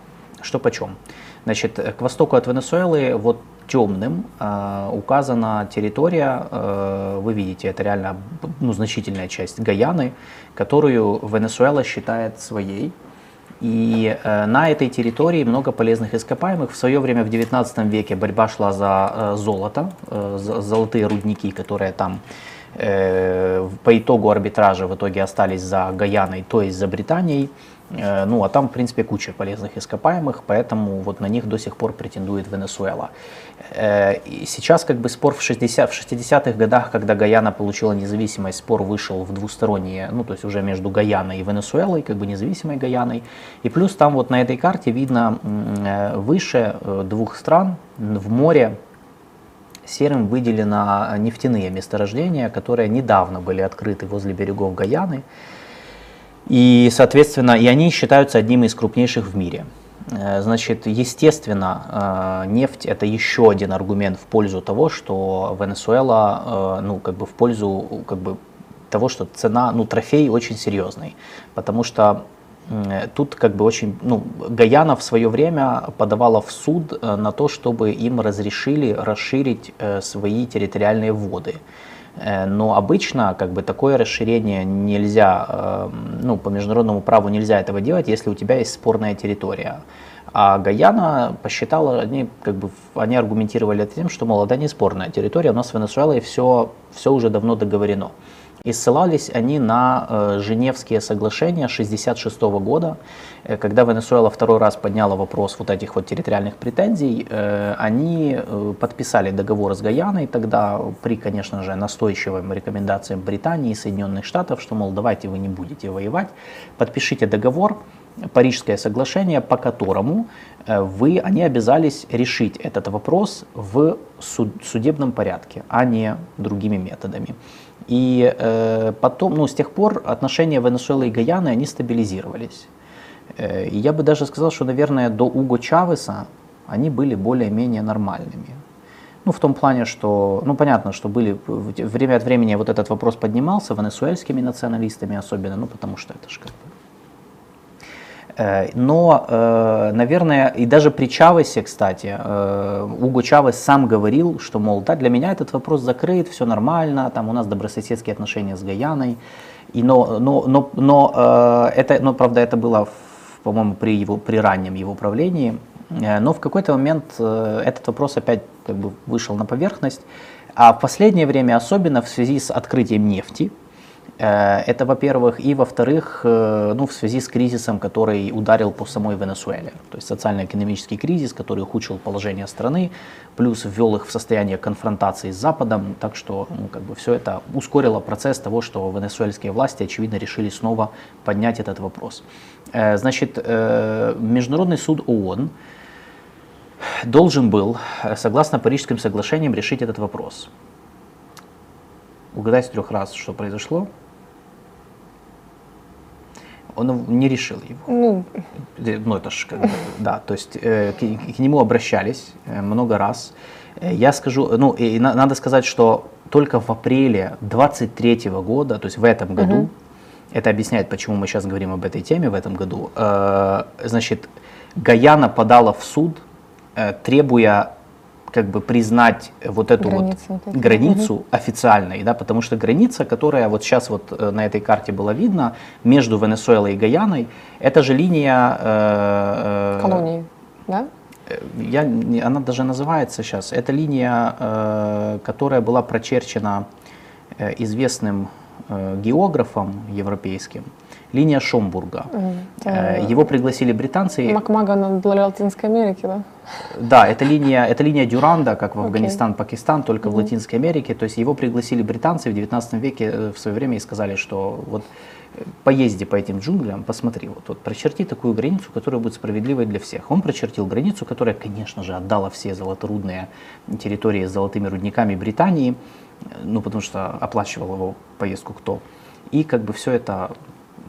что почем? Значит, к востоку от Венесуэлы, вот темным э, указана территория, э, вы видите, это реально ну, значительная часть Гаяны, которую Венесуэла считает своей. И э, на этой территории много полезных ископаемых. В свое время, в 19 веке, борьба шла за э, золото, э, за золотые рудники, которые там э, по итогу арбитража в итоге остались за Гаяной, то есть за Британией. Э, ну, а там, в принципе, куча полезных ископаемых, поэтому вот на них до сих пор претендует Венесуэла. Э, и сейчас как бы спор в, 60, в 60-х годах, когда Гаяна получила независимость, спор вышел в двусторонние, ну, то есть уже между Гаяной и Венесуэлой, как бы независимой Гаяной. И плюс там вот на этой карте видно э, выше двух стран в море серым выделено нефтяные месторождения, которые недавно были открыты возле берегов Гаяны. И, соответственно, и они считаются одними из крупнейших в мире. Э, значит, естественно, э, нефть это еще один аргумент в пользу того, что Венесуэла, э, ну, как бы в пользу, как бы того, что цена, ну, трофей очень серьезный, потому что Тут как бы очень, ну, Гаяна в свое время подавала в суд на то, чтобы им разрешили расширить свои территориальные воды. Э, но обычно как бы такое расширение нельзя, ну, по международному праву нельзя этого делать, если у тебя есть спорная территория. А Гаяна посчитала, они, как бы, они аргументировали тем, что, мол, это не спорная территория, у нас в Венесуэле все, все уже давно договорено. И ссылались они на э, Женевские соглашения 1966 года, э, когда Венесуэла второй раз подняла вопрос вот этих вот территориальных претензий, э, они подписали договор с Гаяной тогда при, конечно же, настойчивым рекомендациям Британии и Соединенных Штатов, что, мол, давайте вы не будете воевать, подпишите договор, Парижское соглашение, по которому вы, они обязались решить этот вопрос в суд, судебном порядке, а не другими методами. И э, потом, ну, с тех пор отношения Венесуэлы и Гаяны, они стабилизировались. Э, я бы даже сказал, что, наверное, до Уго Чавеса они были более-менее нормальными. Ну, в том плане, что, ну, понятно, что были, время от времени вот этот вопрос поднимался венесуэльскими националистами особенно, ну, потому что это же как бы но, э, наверное, и даже при Чавесе, кстати, э, Уго Чавес сам говорил, что, мол, да, для меня этот вопрос закрыт, все нормально, там у нас добрососедские отношения с Гаяной. И но, но, но, но, это, но, правда, это было, по-моему, при, его, при раннем его правлении. Но в какой-то момент этот вопрос опять как бы вышел на поверхность. А в последнее время, особенно в связи с открытием нефти, Э, это, во-первых, и, во-вторых, э, ну, в связи с кризисом, который ударил по самой Венесуэле. То есть социально-экономический кризис, который ухудшил положение страны, плюс ввел их в состояние конфронтации с Западом. Так что ну, как бы все это ускорило процесс того, что венесуэльские власти, очевидно, решили снова поднять этот вопрос. Э, значит, Международный суд ООН должен был, согласно Парижским соглашениям, решить этот вопрос. Угадать с трех раз, что произошло он не решил его. Ну, ну это ж да, то есть э, к, к нему обращались э, много раз. Э, я скажу, ну, и на, надо сказать, что только в апреле 23 года, то есть в этом году, угу. это объясняет, почему мы сейчас говорим об этой теме в этом году, э, значит, Гаяна подала в суд, э, требуя как бы признать вот эту границу, вот, вот границу угу. официальной, да, потому что граница, которая вот сейчас вот э, на этой карте была видна между Венесуэлой и Гаяной, это же линия э, э, колонии, да? Э, я, она даже называется сейчас. Это линия, э, которая была прочерчена э, известным географом европейским линия Шомбурга. Mm, Его пригласили британцы. Макмаган для Латинской Америки, да? Да, это линия, это линия Дюранда, как в Афганистан, okay. Пакистан, только mm-hmm. в Латинской Америке. То есть его пригласили британцы в 19 веке э, в свое время и сказали, что вот поезди по этим джунглям, посмотри, вот, вот прочерти такую границу, которая будет справедливой для всех. Он прочертил границу, которая, конечно же, отдала все золоторудные территории с золотыми рудниками Британии, ну, потому что оплачивал его поездку кто. И как бы все это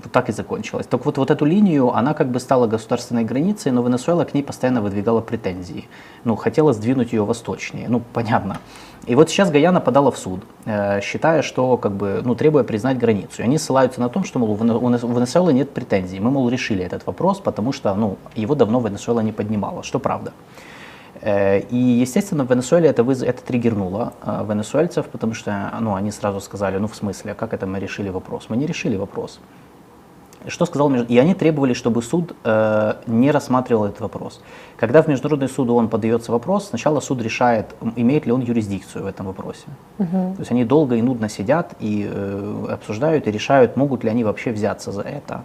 так и закончилось. Так вот, вот эту линию, она как бы стала государственной границей, но Венесуэла к ней постоянно выдвигала претензии. Ну, хотела сдвинуть ее восточнее, ну, понятно. И вот сейчас Гаяна подала в суд, э, считая, что, как бы, ну, требуя признать границу. И они ссылаются на том, что, мол, у Венесуэлы нет претензий. Мы, мол, решили этот вопрос, потому что, ну, его давно Венесуэла не поднимала, что правда. Э, и, естественно, в Венесуэле это, выз... это триггернуло э, венесуэльцев, потому что ну, они сразу сказали, ну в смысле, как это мы решили вопрос? Мы не решили вопрос. Что сказал И они требовали, чтобы суд э, не рассматривал этот вопрос. Когда в Международный суд он подается вопрос, сначала суд решает, имеет ли он юрисдикцию в этом вопросе. Угу. То есть они долго и нудно сидят и э, обсуждают и решают, могут ли они вообще взяться за это.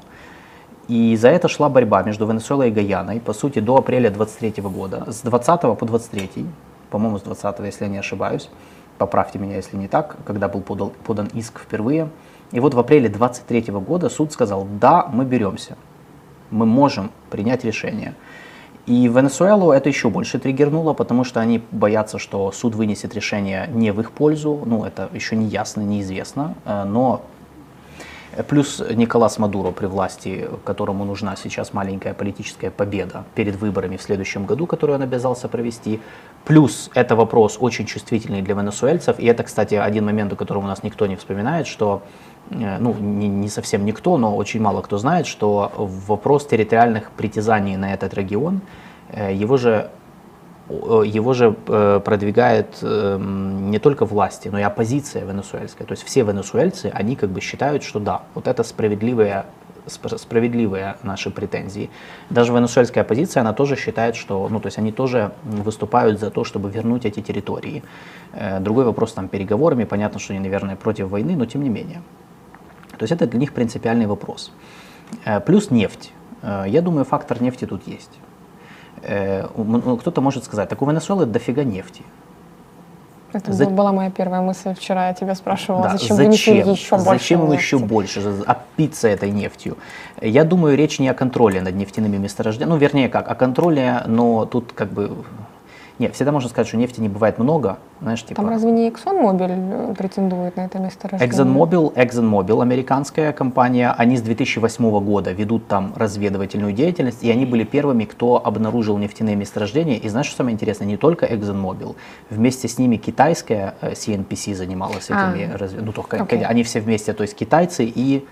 И за это шла борьба между Венесуэлой и Гаяной, по сути, до апреля 23 года. С 20 по 23, по-моему, с 20, если я не ошибаюсь, поправьте меня, если не так, когда был подан, подан иск впервые – и вот в апреле 23 года суд сказал, да, мы беремся, мы можем принять решение. И Венесуэлу это еще больше триггернуло, потому что они боятся, что суд вынесет решение не в их пользу, ну это еще не ясно, неизвестно, э, но Плюс Николас Мадуро при власти, которому нужна сейчас маленькая политическая победа перед выборами в следующем году, которую он обязался провести. Плюс это вопрос очень чувствительный для венесуэльцев. И это, кстати, один момент, о котором у нас никто не вспоминает, что ну, не, не совсем никто, но очень мало кто знает, что вопрос территориальных притязаний на этот регион, э, его же его же э, продвигает эм, не только власти, но и оппозиция венесуэльская. То есть все венесуэльцы, они как бы считают, что да, вот это справедливые, справедливые наши претензии. Даже венесуэльская оппозиция, она тоже считает, что, ну то есть они тоже выступают за то, чтобы вернуть эти территории. Э, другой вопрос там переговорами, понятно, что они, наверное, против войны, но тем не менее. То есть это для них принципиальный вопрос. Э, плюс нефть. Я думаю, фактор нефти тут есть. Э, ну, кто-то может сказать, так у Венесуэлы дофига нефти. Это За... была моя первая мысль вчера, я тебя спрашивала, да, зачем, зачем еще больше Зачем нефти? еще больше, опиться этой нефтью? Я думаю, речь не о контроле над нефтяными месторождениями, ну, вернее как, о контроле, но тут как бы нет, всегда можно сказать, что нефти не бывает много. Знаешь, типа... Там разве не ExxonMobil э, претендует на это место рождения? ExxonMobil, ExxonMobil, американская компания, они с 2008 года ведут там разведывательную деятельность, и они были первыми, кто обнаружил нефтяные месторождения. И знаешь, что самое интересное? Не только ExxonMobil, вместе с ними китайская CNPC э, занималась этими, а, разв... ну, только okay. они все вместе, то есть китайцы и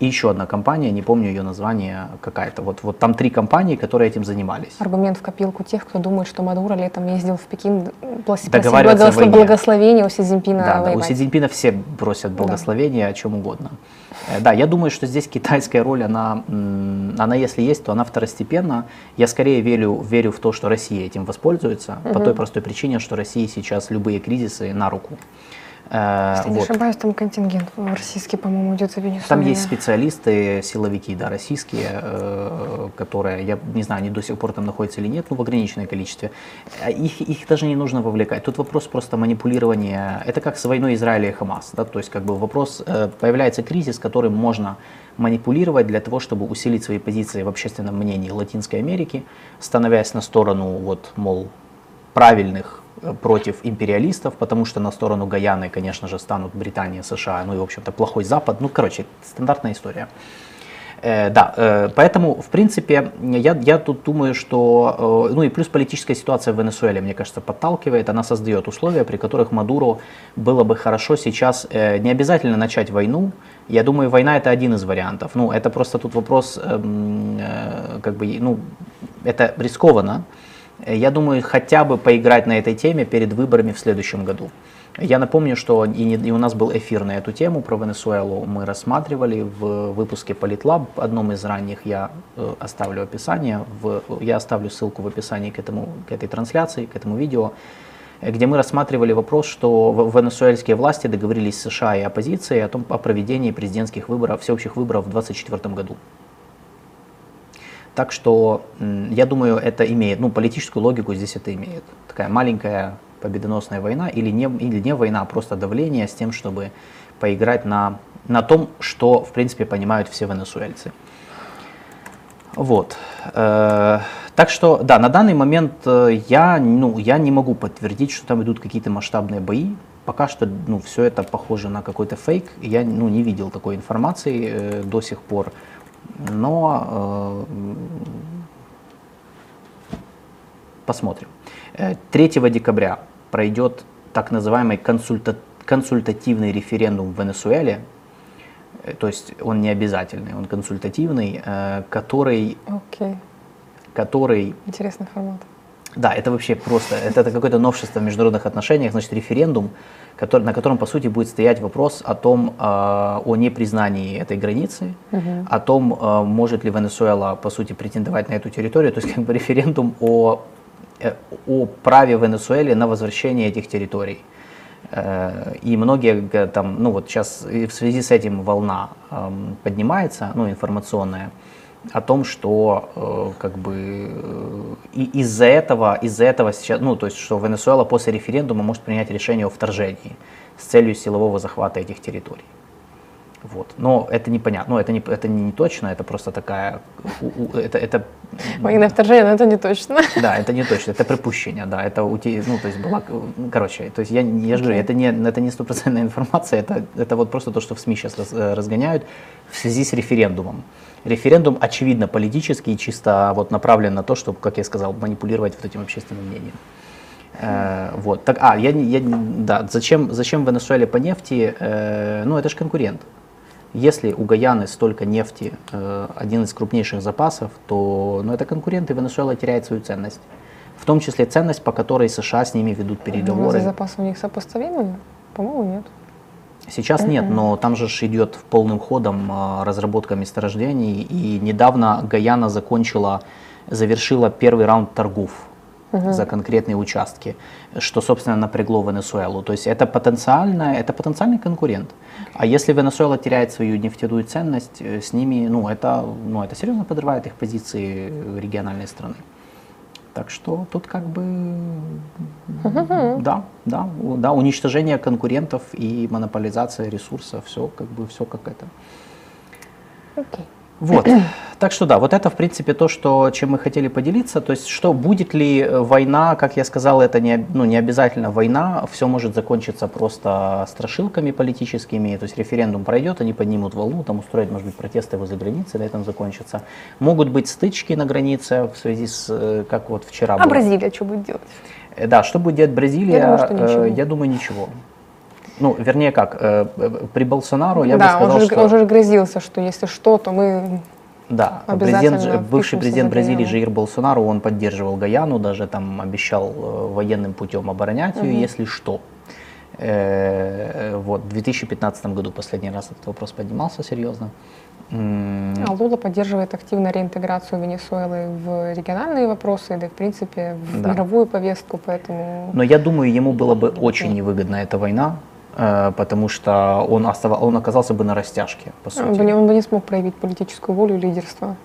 и еще одна компания, не помню ее название какая-то. Вот, вот там три компании, которые этим занимались. Аргумент в копилку тех, кто думает, что Мадуро летом ездил в Пекин просить благослов... благословения у Си Цзиньпина Да, да, у Си Цзиньпина все просят благословения да. о чем угодно. Э, да, я думаю, что здесь китайская роль, она, она если есть, то она второстепенна. Я скорее верю, верю в то, что Россия этим воспользуется, угу. по той простой причине, что России сейчас любые кризисы на руку. Э, Если вот. не ошибаюсь, там контингент российский, по-моему, идет за Венесуэлой. Там есть специалисты, силовики, да, российские, э, которые, я не знаю, они до сих пор там находятся или нет, но в ограниченном количестве. Э, их, их даже не нужно вовлекать. Тут вопрос просто манипулирования. Это как с войной Израиля и Хамас. Да? То есть как бы вопрос, появляется кризис, которым можно манипулировать для того, чтобы усилить свои позиции в общественном мнении Латинской Америки, становясь на сторону, вот, мол, правильных против империалистов, потому что на сторону Гаяны, конечно же, станут Британия, США, ну и, в общем-то, плохой Запад. Ну, короче, стандартная история. Э, да, э, поэтому, в принципе, я, я тут думаю, что, э, ну и плюс политическая ситуация в Венесуэле, мне кажется, подталкивает, она создает условия, при которых Мадуру было бы хорошо сейчас э, не обязательно начать войну. Я думаю, война это один из вариантов. Ну, это просто тут вопрос, эм, э, как бы, ну, это рискованно. Я думаю, хотя бы поиграть на этой теме перед выборами в следующем году. Я напомню, что и, не, и у нас был эфир на эту тему про Венесуэлу. Мы рассматривали в выпуске Политлаб, одном из ранних. Я э, оставлю описание, в, я оставлю ссылку в описании к, этому, к этой трансляции, к этому видео, где мы рассматривали вопрос, что венесуэльские власти договорились с США и оппозицией о том о проведении президентских выборов, всеобщих выборов в 2024 году. Так что я думаю, это имеет, ну, политическую логику здесь это имеет. Такая маленькая победоносная война или не, или не война, а просто давление с тем, чтобы поиграть на, на том, что, в принципе, понимают все венесуэльцы. Вот. Э, так что, да, на данный момент э, я, ну, я не могу подтвердить, что там идут какие-то масштабные бои. Пока что ну, все это похоже на какой-то фейк. Я ну, не видел такой информации э, до сих пор но э, посмотрим. 3 э, декабря пройдет так называемый консульта консультативный референдум в Венесуэле, э, то есть он не обязательный, он консультативный, который... Okay. который Интересный формат. Да, это вообще просто, это, это какое-то новшество в международных отношениях, значит, референдум, который, на котором, по сути, будет стоять вопрос о том, э, о непризнании этой границы, угу. о том, э, может ли Венесуэла, по сути, претендовать на эту территорию, то есть как бы референдум о, э, о праве Венесуэлы на возвращение этих территорий. Э, и многие там, ну вот сейчас в связи с этим волна э, поднимается, ну, информационная, о том, что э, как бы э, из-за этого, из-за этого сейчас, ну то есть, что Венесуэла после референдума может принять решение о вторжении с целью силового захвата этих территорий. Вот. Но это непонятно, ну, это не, это не, не точно, это просто такая, у- у- это, это, Военное вторжение, но это не точно. да, это не точно, это припущение, да, это у те- ну, то есть была, короче, то есть я, я же говорю, это не, это не стопроцентная информация, это, это вот просто то, что в СМИ сейчас раз- э, разгоняют в связи с референдумом. Референдум, очевидно, политический, чисто вот направлен на то, чтобы, как я сказал, манипулировать вот этим общественным мнением. Э, вот, так, а, я, я, да, зачем, зачем Венесуэле по нефти? Э, ну, это же конкурент. Если у Гаяны столько нефти, э, один из крупнейших запасов, то ну, это конкурент, и Венесуэла теряет свою ценность. В том числе ценность, по которой США с ними ведут Разве переговоры. запасы у них сопоставимы? По-моему, нет. Сейчас нет, но там же идет полным ходом а, разработка месторождений, и недавно Гаяна закончила, завершила первый раунд торгов за конкретные участки, что, собственно, напрягло Венесуэлу. То есть это потенциально, это потенциальный конкурент. А если Венесуэла теряет свою нефтяную ценность, э, с ними, ну, это, ну, это серьезно подрывает их позиции региональной страны. Так что тут как бы да, да, да, уничтожение конкурентов и монополизация ресурсов, все как бы все как это. Окей. Вот. Так что да, вот это в принципе то, что, чем мы хотели поделиться. То есть, что будет ли э, война, как я сказал, это не, ну, не обязательно война, все может закончиться просто страшилками политическими. То есть референдум пройдет, они поднимут волну, там устроят, может быть, протесты возле границы, на этом закончится. Могут быть стычки на границе в связи с, э, как вот вчера А было. Бразилия что будет делать? Э, Да, что будет делать Бразилия? Я думаю, что ничего. я думаю, ничего. Ну, вернее, как, э, э, при Болсонару я бы да, сказал, он, же, что... он же грозился, что если что, то мы... Да, президент, бывший президент Бразилии. Жаир Болсонару, он поддерживал Гаяну, даже там обещал э, военным путем оборонять ее, если что. Э, Вот, в 2015 году последний раз этот вопрос поднимался серьезно. А Лула поддерживает активно реинтеграцию Венесуэлы в региональные вопросы, да и в принципе в Да. мировую повестку, поэтому... Но я думаю, ему было бы очень невыгодна эта война, э, потому что он, остава- он оказался бы на растяжке, по Он бы, сути. не, он бы не смог проявить политическую волю и лидерство.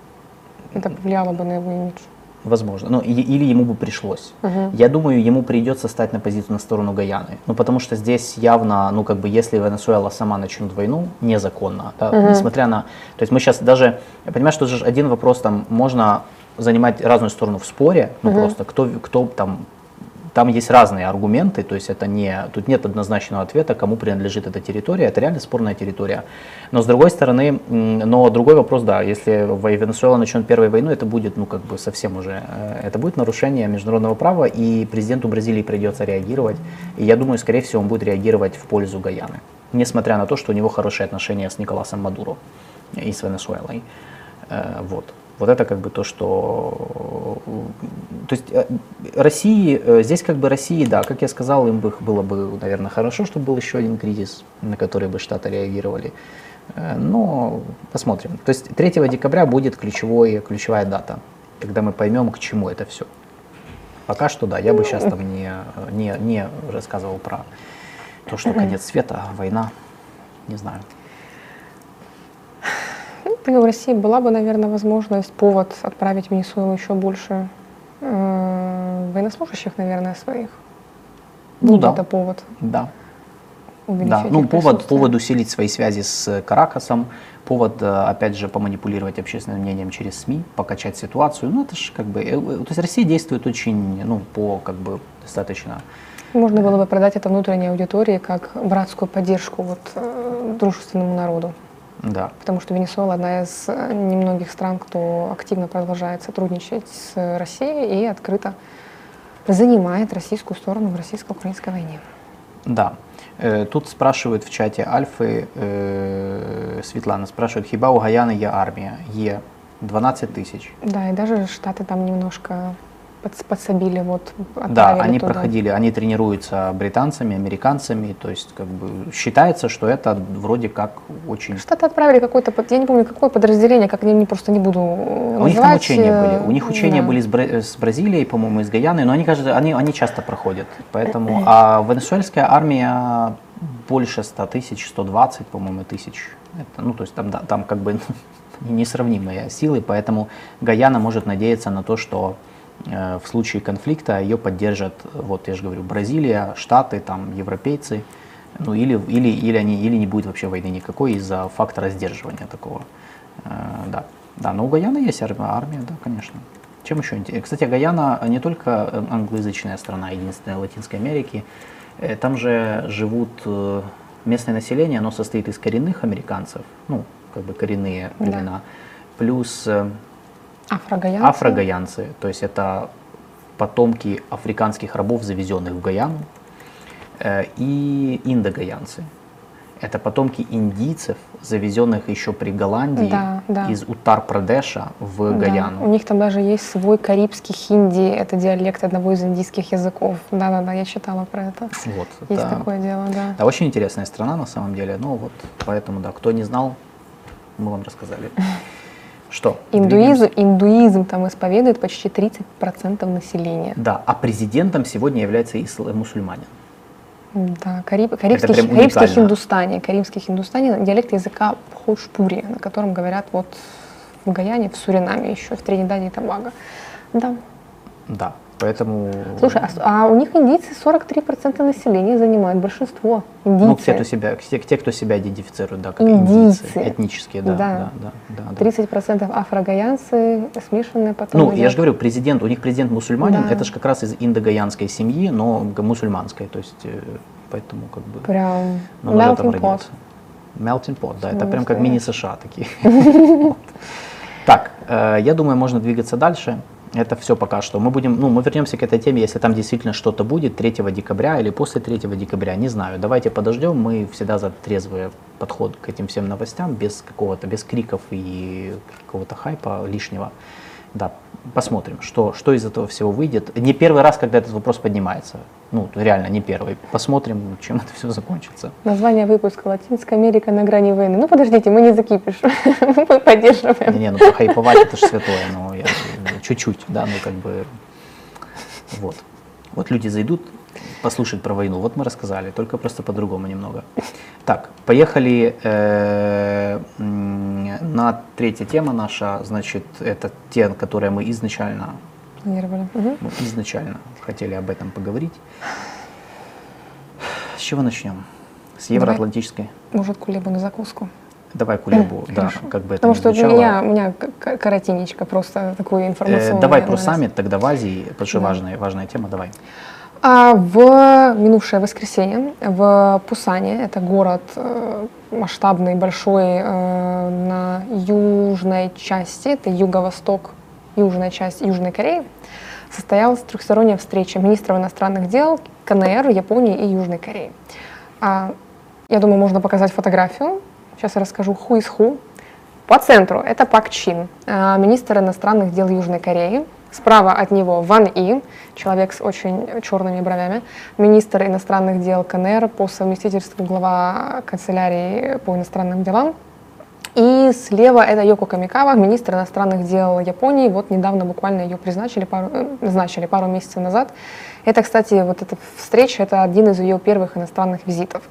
Это повлияло бы на его имидж. Возможно. Ну, или ему бы пришлось. Я думаю, ему придется стать на позицию на сторону Гаяны. Ну, потому что здесь явно, ну, как бы, если Венесуэла сама начнет войну незаконно, да, несмотря на... То есть мы сейчас даже... Я понимаю, что же один вопрос, там, можно занимать разную сторону в споре, ну, просто кто, кто там... Там есть разные аргументы, то есть это не, тут нет однозначного ответа, кому принадлежит эта территория, это реально спорная территория. Но с другой стороны, но другой вопрос, да, если Венесуэла начнет первую войну, это будет, ну, как бы совсем уже, э, это будет нарушение международного права, и президенту Бразилии придется реагировать. И я думаю, скорее всего, он будет реагировать в пользу Гаяны, несмотря на то, что у него хорошие отношения с Николасом Мадуро и с Венесуэлой. Э, Вот. Вот это как бы то, что... То есть э, России, э, здесь как бы России, да, как я сказал, им бы было бы, наверное, хорошо, чтобы был еще один кризис, на который бы Штаты реагировали. Э, Но посмотрим. То есть 3 декабря будет ключевой, ключевая дата, когда мы поймем, к чему это все. Пока что, да, я бы сейчас там не, не, не рассказывал про то, что конец света, война, не знаю. Ну, в России была бы, наверное, возможность, повод отправить в Венесуэлу еще больше э, военнослужащих, наверное, своих. Ну бы да. это повод Да. Да, ну повод, повод усилить свои связи с Каракасом, повод, э, опять же, поманипулировать общественным мнением через СМИ, покачать ситуацию. Ну, это же как бы, э, э, то есть Россия действует очень, ну, по, как бы, достаточно, Можно было бы продать это внутренней аудитории как братскую поддержку вот, э, дружественному народу. да. Потому что Венесуэла одна из э, немногих стран, кто активно продолжает сотрудничать с Россией и открыто занимает российскую сторону в российско-украинской войне. Да. Е, Тут спрашивают в чаті Альфи, е, Світлана спрашивает, хіба у Гаяни є армія? Є 12 тисяч. Да, и даже Штаты там немножко подс- подсобили, вот Да, они туда. проходили, они тренируются британцами, американцами, то есть как бы считается, что это вроде как очень Штаты отправили какое-то, под- я не помню, какое подразделение, как я не просто не буду э, У них там называть, учения э, были. У них учения да. были с, Бра- с Бразилией, по-моему, и с Гаяной, но они, кажется, они, они часто проходят. Поэтому, а венесуэльская армия больше 100 тысяч, 120, по-моему, тысяч. Это, ну, то есть там, да, там как бы несравнимые силы, поэтому Гаяна может надеяться на то, что э, в случае конфликта ее поддержат, вот я же говорю, Бразилия, Штаты, там, европейцы, Ну или, или, или, они, или не будет вообще войны никакой из-за фактора сдерживания такого. Э, да. да, но у Гаяны есть армия, армия, да, конечно. Чем еще интересно? Кстати, Гаяна не только э, англоязычная страна, единственная в Латинской Америке. Э, там же живут э, местное население, оно состоит из коренных американцев, ну, как бы коренные племена, да. плюс афрогаянцы. афрогаянцы, то есть это потомки африканских рабов, завезенных в Гаяну, и индогаянцы. Это потомки индийцев, завезенных еще при Голландии да, да. из Утар-Прадеша в да. Гаяну. У них там даже есть свой карибский хинди, это диалект одного из индийских языков. Да-да-да, я читала про это. Вот, есть да. такое дело, да. Да, очень интересная страна на самом деле. Ну вот, поэтому, да, кто не знал, мы вам рассказали. Что? Индуизм, индуизм там исповедует почти 30% населения. Да, а президентом сегодня является мусульманин. Да, Кариб, карибский, карибский хиндустане, карибский хиндустане, диалект языка Пхошпури, на котором говорят вот в Гаяне, в Суринаме еще, в Тринидаде и Тобаго. Да. Да, поэтому... Слушай, а, а у них индийцы 43% населения занимают, большинство индийцы. Ну, те, кто себя, те, те, кто себя идентифицирует, да, как индийцы, индийцы этнические, да. Да, да, да, да, 30% афрогаянцы, смешанные потом. Ну, я же говорю, президент, у них президент мусульманин, да. это же как раз из индогаянской семьи, но мусульманской, то есть э, поэтому как бы... Прям melting pot. Melting pot, да, это прям как мини-США такие. Так, э, я думаю, можно двигаться дальше. Это все пока что. Мы будем, ну, мы вернемся к этой теме, если там действительно что-то будет 3 декабря или после 3 декабря, не знаю. Давайте подождем, мы всегда за трезвый подход к этим всем новостям, без какого-то, без криков и какого-то хайпа лишнего. Да, посмотрим, что, что из этого всего выйдет. Не первый раз, когда этот вопрос поднимается. Ну, реально, не первый. Посмотрим, чем это все закончится. Название выпуска «Латинская Америка на грани войны». Ну, подождите, мы не закипишь. мы поддерживаем. Не, не, ну, хайповать это же святое, но я, чуть-чуть, да, ну, как бы, вот. Вот люди зайдут, послушать про войну. Вот мы рассказали, только просто по-другому немного. Так, поехали э, на третья тема наша. Значит, это те, которые мы изначально планировали. Угу. изначально хотели об этом поговорить. С чего начнем? С евроатлантической? Может, кулебу на закуску? Давай кулебу, да, как бы это Потому что звучало. у меня, у меня коротенечко, просто такую информацию. Э, давай про саммит тогда в Азии, потому что да. важная, важная тема, давай. А в минувшее воскресенье в Пусане, это город э, масштабный, большой, э, на южной части, это юго-восток, южная часть Южной Кореи, состоялась трехсторонняя встреча министров иностранных дел КНР, Японии и Южной Кореи. А, я думаю, можно показать фотографию. Сейчас я расскажу who is who. По центру это Пак Чин, э, министр иностранных дел Южной Кореи. Справа от него Ван И, человек с очень черными бровями, министр иностранных дел КНР, по совместительству глава канцелярии по иностранным делам. И слева это Йоко Камикава, министр иностранных дел Японии. Вот недавно буквально ее призначили пару, э, назначили пару месяцев назад. Это, кстати, вот эта встреча, это один из ее первых иностранных визитов.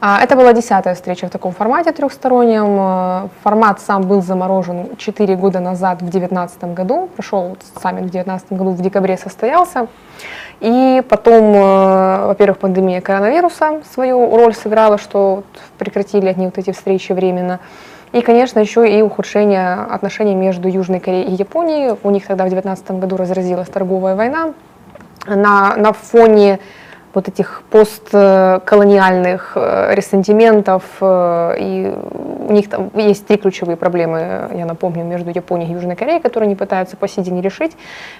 А, это была десятая встреча в таком формате трехстороннем. Э, формат сам был заморожен 4 года назад, в 2019 году. Прошел саммит в 2019 году, в декабре состоялся. И потом, э, во-первых, пандемия коронавируса свою роль сыграла, что прекратили одни вот эти встречи временно. И, конечно, еще и ухудшение отношений между Южной Кореей и Японией. У них тогда в 2019 году разразилась торговая война. На, на фоне вот этих постколониальных э, ресентиментов, э, и у них там есть три ключевые проблемы, я напомню, между Японией и Южной Кореей, которые они пытаются по сей день решить.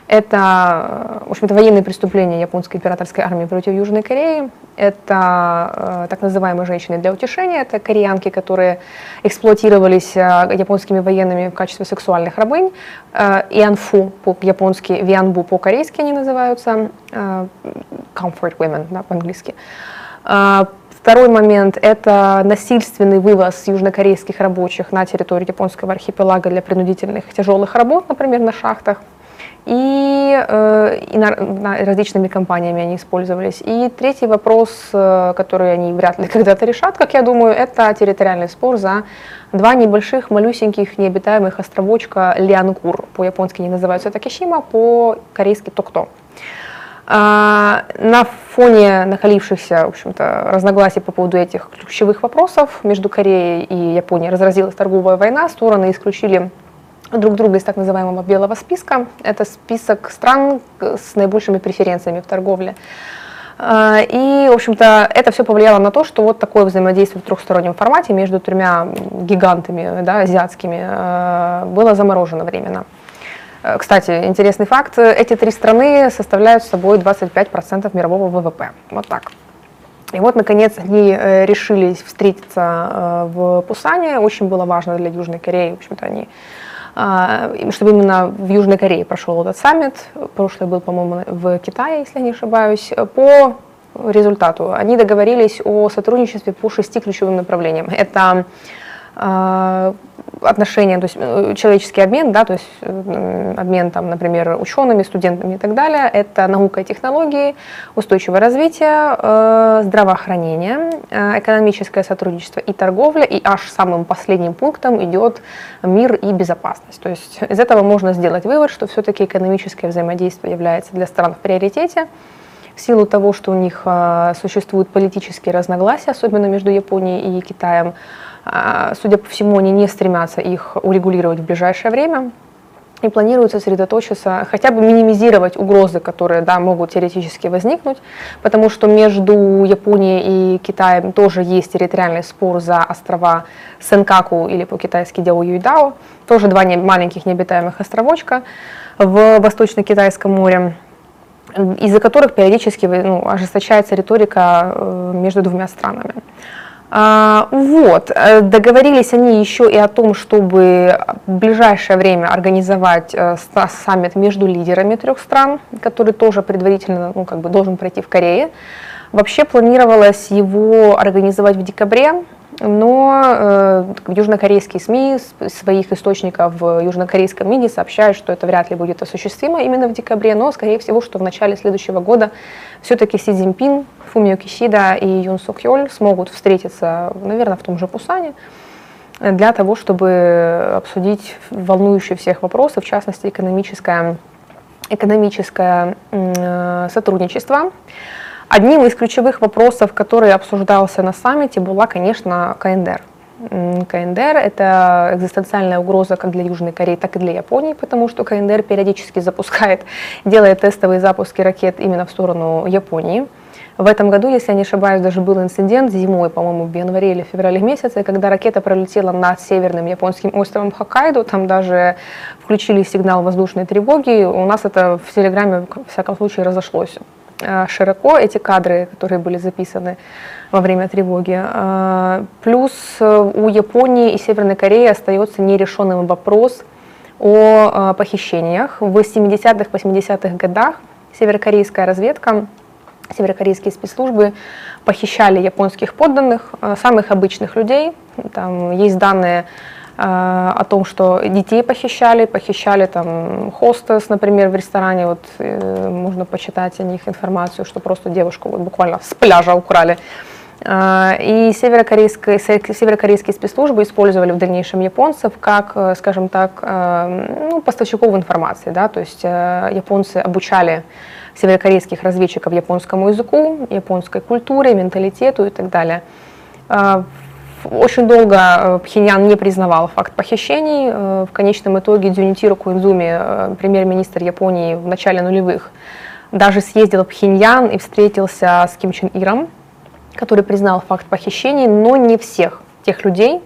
Это, в общем-то, военные преступления японской императорской армии против Южной Кореи, это э, так называемые женщины для утешения, это кореянки, которые эксплуатировались японскими военными в качестве сексуальных рабынь, ианфу по-японски, вианбу по-корейски они называются, comfort women да, по-английски. А, второй момент – это насильственный вывоз южнокорейских рабочих на территорию японского архипелага для принудительных тяжелых работ, например, на шахтах. И, э, и на, на, различными компаниями они использовались. И третий вопрос, э, который они вряд ли когда-то решат, как я думаю, это территориальный спор за два небольших, малюсеньких, необитаемых островочка Лиангур. По-японски они называются Такишима, по-корейски Токто. А, на фоне накалившихся, в общем-то, разногласий по поводу этих ключевых вопросов между Кореей и Японией разразилась торговая война, стороны исключили друг друга из так называемого белого списка. Это список стран с наибольшими преференциями в торговле. А, и, в общем-то, это все повлияло на то, что вот такое взаимодействие в трехстороннем формате между тремя гигантами да, азиатскими а, было заморожено временно. Э, кстати, интересный факт. Эти три страны составляют собой 25% мирового ВВП. Вот так. И вот, наконец, они э, решили встретиться э, в Пусане. Очень было важно для Южной Кореи. В общем-то, они чтобы именно в Южной Корее прошел этот саммит. Прошлый был, по-моему, в Китае, если не ошибаюсь. По результату они договорились о сотрудничестве по шести ключевым направлениям. Это отношения, то есть э, человеческий обмен, да, то есть э, обмен, там, например, учеными, студентами и так далее, это наука и технологии, устойчивое развитие, э, здравоохранение, экономическое сотрудничество и торговля, и аж самым последним пунктом идет мир и безопасность. То есть из этого можно сделать вывод, что все-таки экономическое взаимодействие является для стран в приоритете, в силу того, что у них существуют политические разногласия, особенно между Японией и Китаем, судя по всему, они не стремятся их урегулировать в ближайшее время и планируют сосредоточиться, хотя бы минимизировать угрозы, которые да, могут теоретически возникнуть, потому что между Японией и Китаем тоже есть территориальный спор за острова Сенкаку или по-китайски Дяо Юйдао, тоже два маленьких необитаемых островочка в Восточно-Китайском море из-за которых периодически ну, ожесточается риторика э, между двумя странами. А, вот. Э, договорились они еще и о том, чтобы в ближайшее время организовать э, саммит между лидерами трех стран, который тоже предварительно ну, как бы должен пройти в Корее. Вообще планировалось его организовать в декабре, но э, южнокорейские СМИ своих источников в южнокорейском МИДе сообщают, что это вряд ли будет осуществимо именно в декабре, но, скорее всего, что в начале следующего года все-таки Си Цзиньпин, Фумио Кисида и Юн Сок Йоль смогут встретиться, наверное, в том же Пусане, для того, чтобы обсудить волнующие всех вопросы, в частности, экономическое, экономическое э, сотрудничество. Одним из ключевых вопросов, который обсуждался на саммите, была, конечно, КНДР. КНДР – это экзистенциальная угроза как для Южной Кореи, так и для Японии, потому что КНДР периодически запускает, делает тестовые запуски ракет именно в сторону Японии. В этом году, если я не ошибаюсь, даже был инцидент зимой, по-моему, в январе или феврале месяце, когда ракета пролетела над северным японским островом Хоккайдо, там даже включили сигнал воздушной тревоги. У нас это в Телеграме, в всяком случае, разошлось широко эти кадры, которые были записаны во время тревоги. Э, плюс э, у Японии и Северной Кореи остается нерешенным вопрос о похищениях. В 70-х, 80-х годах северокорейская разведка, северокорейские спецслужбы похищали японских подданных, самых обычных людей. Там есть данные Э, о том, что детей похищали, похищали там хостес, например, в ресторане, вот э, можно почитать о них информацию, что просто девушку вот буквально с пляжа украли. Э, и северокорейские, северокорейские спецслужбы использовали в дальнейшем японцев как, скажем так, ну, поставщиков информации. Да? То есть японцы обучали северокорейских разведчиков японскому языку, японской культуре, менталитету и так далее. Очень долго э, Пхеньян не признавал факт похищений. Э, в конечном итоге Дзюнитиру Куинзуми, э, премьер-министр Японии в начале нулевых, даже съездил в Пхеньян и встретился с Ким Чен Иром, который признал факт похищений, но не всех тех людей,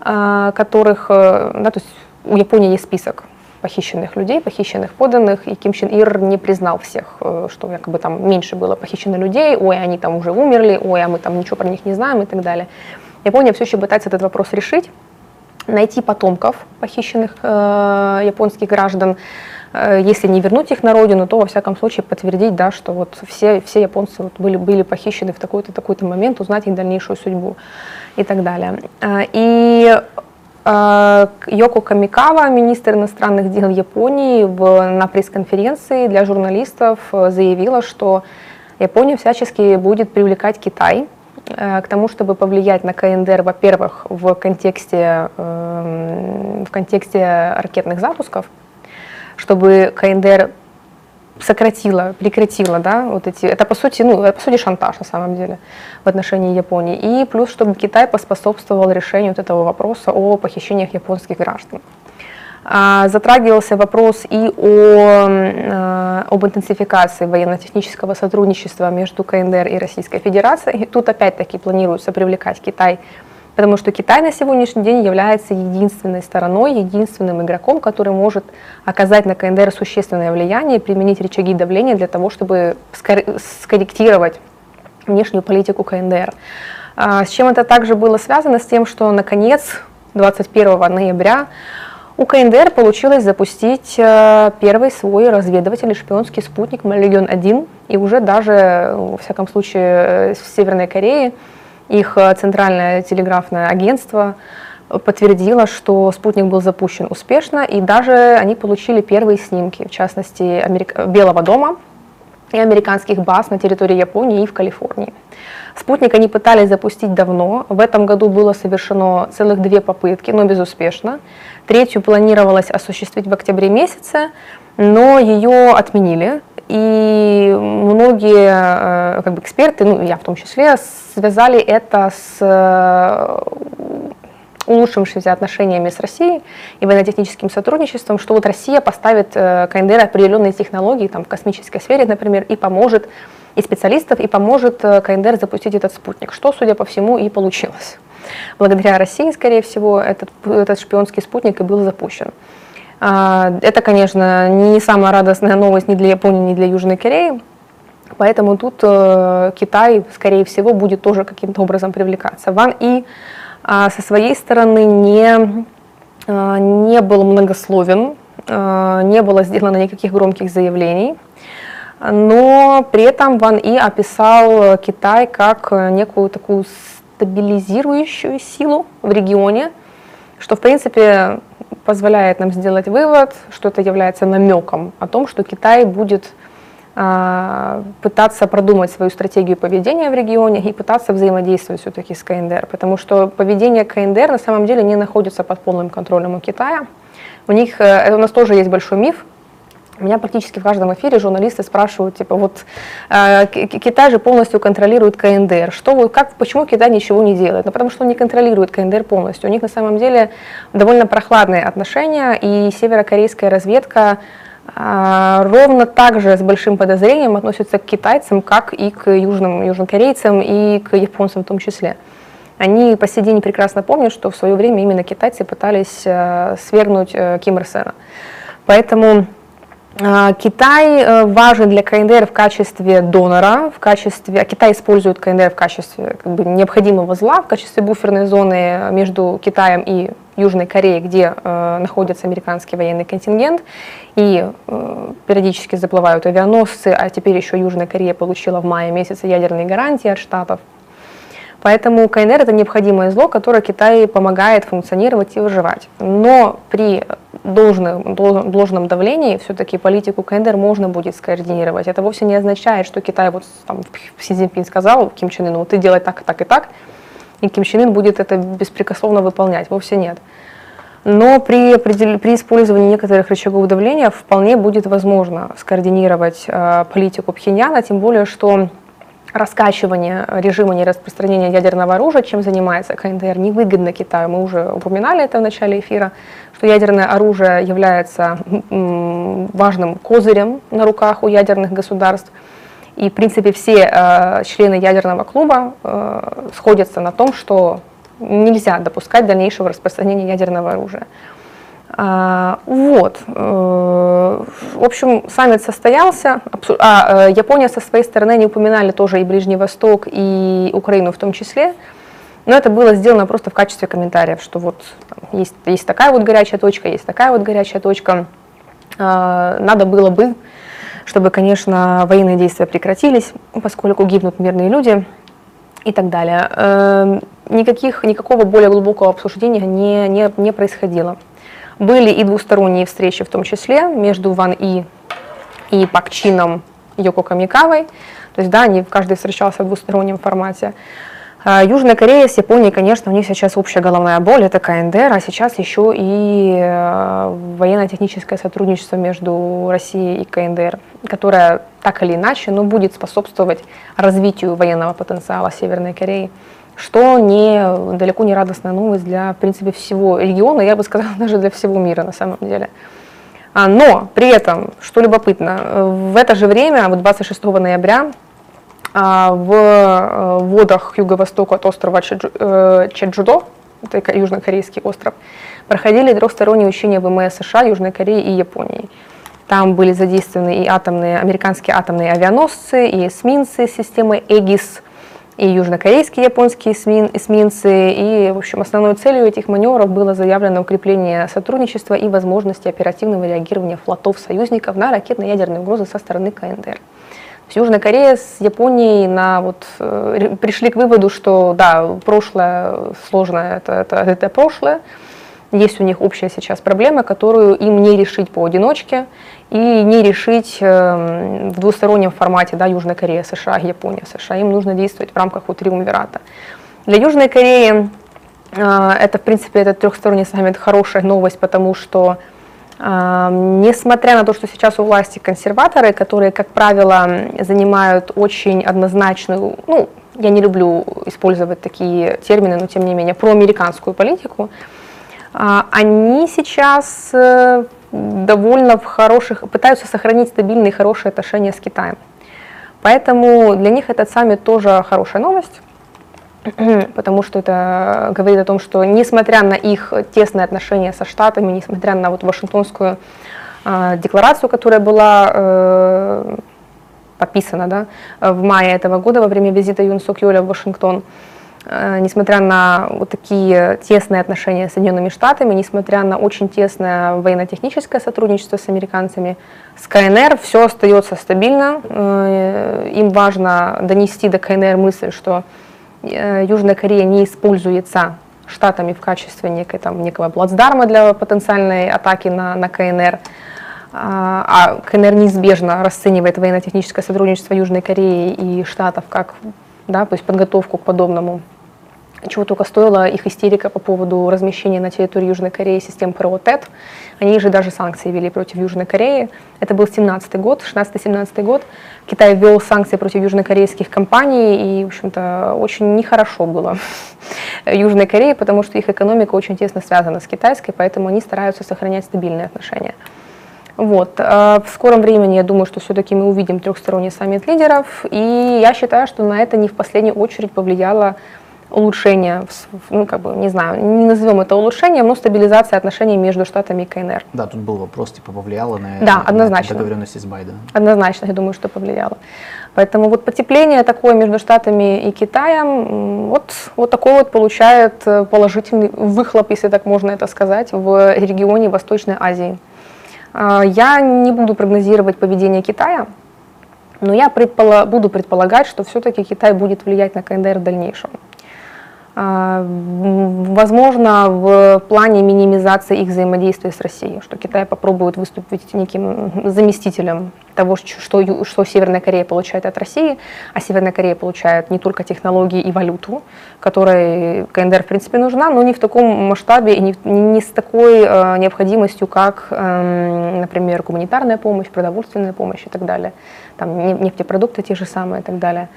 которых, да, то есть у Японии есть список похищенных людей, похищенных поданных, и Ким Чен Ир не признал всех, что якобы там меньше было похищено людей, ой, они там уже умерли, ой, а мы там ничего про них не знаем и так далее. Япония все еще пытается этот вопрос решить, найти потомков похищенных э, японских граждан, э, если не вернуть их на родину, то во всяком случае подтвердить, да, что вот все, все японцы вот были, были похищены в такой-то такой-то момент, узнать их дальнейшую судьбу и так далее. Э, и э, Йоко Камикава, министр иностранных дел Японии, в, на пресс-конференции для журналистов э, заявила, что Япония всячески будет привлекать Китай к тому, чтобы повлиять на КНДР, во-первых, в контексте, эм, в контексте ракетных запусков, чтобы КНДР сократила, прекратила, да, вот эти, это по сути, ну, это по сути шантаж на самом деле в отношении Японии. И плюс, чтобы Китай поспособствовал решению вот этого вопроса о похищениях японских граждан. А, затрагивался вопрос и о, э, об интенсификации военно-технического сотрудничества между КНДР и Российской Федерацией. И тут опять-таки планируется привлекать Китай потому что Китай на сегодняшний день является единственной стороной, единственным игроком, который может оказать на КНДР существенное влияние, применить рычаги давления для того, чтобы скорректировать внешнюю политику КНДР. А, с чем это также было связано? С тем, что наконец 21 ноября у КНДР получилось запустить э, первый свой разведывательный шпионский спутник «Легион-1», и уже даже, во всяком случае, в Северной Корее их э, центральное телеграфное агентство подтвердило, что спутник был запущен успешно, и даже они получили первые снимки, в частности, Америк... Белого дома и американских баз на территории Японии и в Калифорнии. Спутник они пытались запустить давно. В этом году было совершено целых две попытки, но безуспешно. Третью планировалось осуществить в октябре месяце, но ее отменили и многие э, как бы, эксперты, ну я в том числе, связали это с э, улучшившимися отношениями с Россией и военно-техническим сотрудничеством, что вот Россия поставит э, КНДР определенные технологии там, в космической сфере, например, и поможет и специалистов, и поможет КНДР запустить этот спутник, что, судя по всему, и получилось. Благодаря России, скорее всего, этот, этот шпионский спутник и был запущен. А, это, конечно, не самая радостная новость ни для Японии, ни для Южной Кореи. Поэтому тут э, Китай, скорее всего, будет тоже каким-то образом привлекаться. Ван И а, со своей стороны не, а, не был многословен, не было сделано никаких громких заявлений. Но при этом Ван И описал Китай как некую такую стабилизирующую силу в регионе, что, в принципе, позволяет нам сделать вывод, что это является намеком о том, что Китай будет а, пытаться продумать свою стратегию поведения в регионе и пытаться взаимодействовать все-таки с КНДР, потому что поведение КНДР на самом деле не находится под полным контролем у Китая. У них, это у нас тоже есть большой миф, меня практически в каждом эфире журналисты спрашивают, типа, вот э, Китай же полностью контролирует КНДР. Что, как, почему Китай ничего не делает? Ну, потому что он не контролирует КНДР полностью. У них на самом деле довольно прохладные отношения, и северокорейская разведка э, ровно так же с большим подозрением относится к китайцам, как и к южным, южнокорейцам, и к японцам в том числе. Они по сей день прекрасно помнят, что в свое время именно китайцы пытались э, свергнуть э, Ким Ир Сена. Поэтому Китай э, важен для КНДР в качестве донора, в качестве, а Китай использует КНДР в качестве как бы, необходимого зла, в качестве буферной зоны между Китаем и Южной Кореей, где э, находится американский военный контингент, и э, периодически заплывают авианосцы, а теперь еще Южная Корея получила в мае месяце ядерные гарантии от Штатов. Поэтому КНР это необходимое зло, которое Китай помогает функционировать и выживать. Но при должном, должном давлении все-таки политику КНДР можно будет скоординировать. Это вовсе не означает, что Китай, вот там, Си Цзиньпин сказал Ким Чен Ыну, ты делай так, так и так, и Ким Чен Ын будет это беспрекословно выполнять. Вовсе нет. Но при, при использовании некоторых рычагов давления вполне будет возможно скоординировать э, политику Пхеньяна, тем более, что раскачивание режима нераспространения ядерного оружия, чем занимается КНДР, невыгодно Китаю. Мы уже упоминали это в начале эфира, что ядерное оружие является важным козырем на руках у ядерных государств. И, в принципе, все э, члены ядерного клуба э, сходятся на том, что нельзя допускать дальнейшего распространения ядерного оружия. А, вот. Э, в общем, саммит состоялся. А, Япония со своей стороны не упоминали тоже и Ближний Восток, и Украину в том числе. Но это было сделано просто в качестве комментариев, что вот есть, есть такая вот горячая точка, есть такая вот горячая точка. А, надо было бы, чтобы, конечно, военные действия прекратились, поскольку гибнут мирные люди и так далее. Э, никаких, никакого более глубокого обсуждения не, не, не происходило. Были и двусторонние встречи, в том числе между Ван И и Пак Чином Йоко Камикавой. То есть, да, они, каждый встречался в двустороннем формате. А, Южная Корея с Японией, конечно, у них сейчас общая головная боль, это КНДР, а сейчас еще и э, военно-техническое сотрудничество между Россией и КНДР, которое так или иначе, но будет способствовать развитию военного потенциала Северной Кореи, что не, далеко не радостная новость для, в принципе, всего региона, я бы сказала, даже для всего мира на самом деле. А, но при этом, что любопытно, в это же время, вот 26 ноября, в э, водах юго-востока от острова э, Чеджудо, это южнокорейский остров, проходили трехсторонние учения ВМС США, Южной Кореи и Японии. Там были задействованы и атомные, американские атомные авианосцы, и эсминцы системы ЭГИС, и южнокорейские японские эсминцы. И, в общем, основной целью этих маневров было заявлено укрепление сотрудничества и возможности оперативного реагирования флотов союзников на ракетно-ядерные угрозы со стороны КНДР. Южная Корея с Японией на, вот, э, пришли к выводу, что да, прошлое сложное, это, это, это прошлое. Есть у них общая сейчас проблема, которую им не решить поодиночке и не решить э, в двустороннем формате, да, Южная Корея, США, Япония, США. Им нужно действовать в рамках вот триумвирата. Для Южной Кореи э, это, в принципе, этот трехсторонний саммит хорошая новость, потому что Несмотря на то, что сейчас у власти консерваторы, которые, как правило, занимают очень однозначную, ну, я не люблю использовать такие термины, но тем не менее, проамериканскую политику, а, они сейчас э, довольно в хороших, пытаются сохранить стабильные и хорошие отношения с Китаем. Поэтому для них этот саммит тоже хорошая новость. Потому что это говорит о том, что несмотря на их тесные отношения со Штатами, несмотря на вот Вашингтонскую э, декларацию, которая была э, подписана да, в мае этого года во время визита Юн Сок Йоля в Вашингтон, э, несмотря на вот такие тесные отношения с Соединенными Штатами, несмотря на очень тесное военно-техническое сотрудничество с американцами, с КНР все остается стабильно. Э, им важно донести до КНР мысль, что Южная Корея не используется штатами в качестве некой, там, некого плацдарма для потенциальной атаки на, на КНР, а, а КНР неизбежно расценивает военно-техническое сотрудничество Южной Кореи и Штатов как да, то есть подготовку к подобному чего только стоила их истерика по поводу размещения на территории Южной Кореи систем ПРО ТЭТ. Они же даже санкции вели против Южной Кореи. Это был 17 год, 16-17 год. Китай ввел санкции против южнокорейских компаний, и, в общем-то, очень нехорошо было Южной Корее, потому что их экономика очень тесно связана с китайской, поэтому они стараются сохранять стабильные отношения. Вот. А в скором времени, я думаю, что все-таки мы увидим трехсторонний саммит лидеров, и я считаю, что на это не в последнюю очередь повлияло улучшение, ну, как бы, не знаю, не назовем это улучшением, но стабилизация отношений между Штатами и КНР. Да, тут был вопрос, типа, повлияло на, да, однозначно. на договоренности с Байденом. Однозначно, я думаю, что повлияло. Поэтому вот потепление такое между Штатами и Китаем, вот, вот такой вот получает э, положительный выхлоп, если так можно это сказать, в регионе Восточной Азии. А, я не буду прогнозировать поведение Китая, но я предпола буду предполагать, что все-таки Китай будет влиять на КНДР в дальнейшем. А, возможно, в плане минимизации их взаимодействия с Россией, что Китай попробует выступить неким заместителем того, что, что Северная Корея получает от России, а Северная Корея получает не только технологии и валюту, которой КНДР, в принципе, нужна, но не в таком масштабе и не, не с такой э, необходимостью, как, э, например, гуманитарная помощь, продовольственная помощь и так далее, там нефтепродукты те же самые и так далее.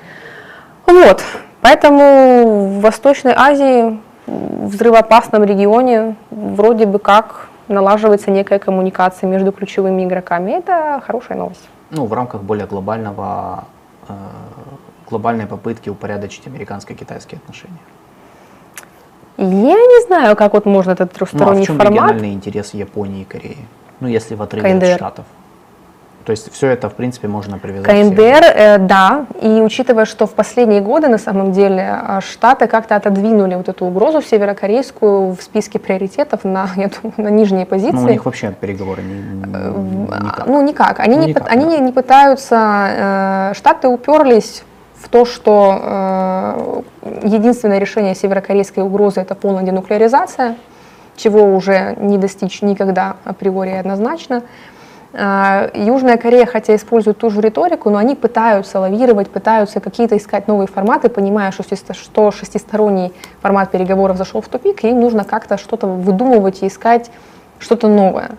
Вот, поэтому в Восточной Азии, в взрывоопасном регионе, вроде бы как налаживается некая коммуникация между ключевыми игроками. Это хорошая новость. Ну, в рамках более глобального, э, глобальной попытки упорядочить американско-китайские отношения. Я не знаю, как вот можно этот трехсторонний ну, а в чем формат. региональный интерес Японии и Кореи? Ну, если в отрыве КНДР. от Штатов. То есть все это, в принципе, можно привязать. КНДР, э, да. И учитывая, что в последние годы, на самом деле, а, Штаты как-то отодвинули вот эту угрозу северокорейскую в списке приоритетов на, я думаю, на нижние позиции. Ну, у них вообще переговоры не, э, никак. Ну, никак. Они, ну, не, никак, они да. не пытаются... Э, Штаты уперлись в то, что э, единственное решение северокорейской угрозы это полная денуклеаризация, чего уже не достичь никогда априори однозначно. А, Южная Корея, хотя использует ту же риторику, но они пытаются лавировать, пытаются какие-то искать новые форматы, понимая, что, шестисторонний формат переговоров зашел в тупик, и им нужно как-то что-то выдумывать и искать что-то новое.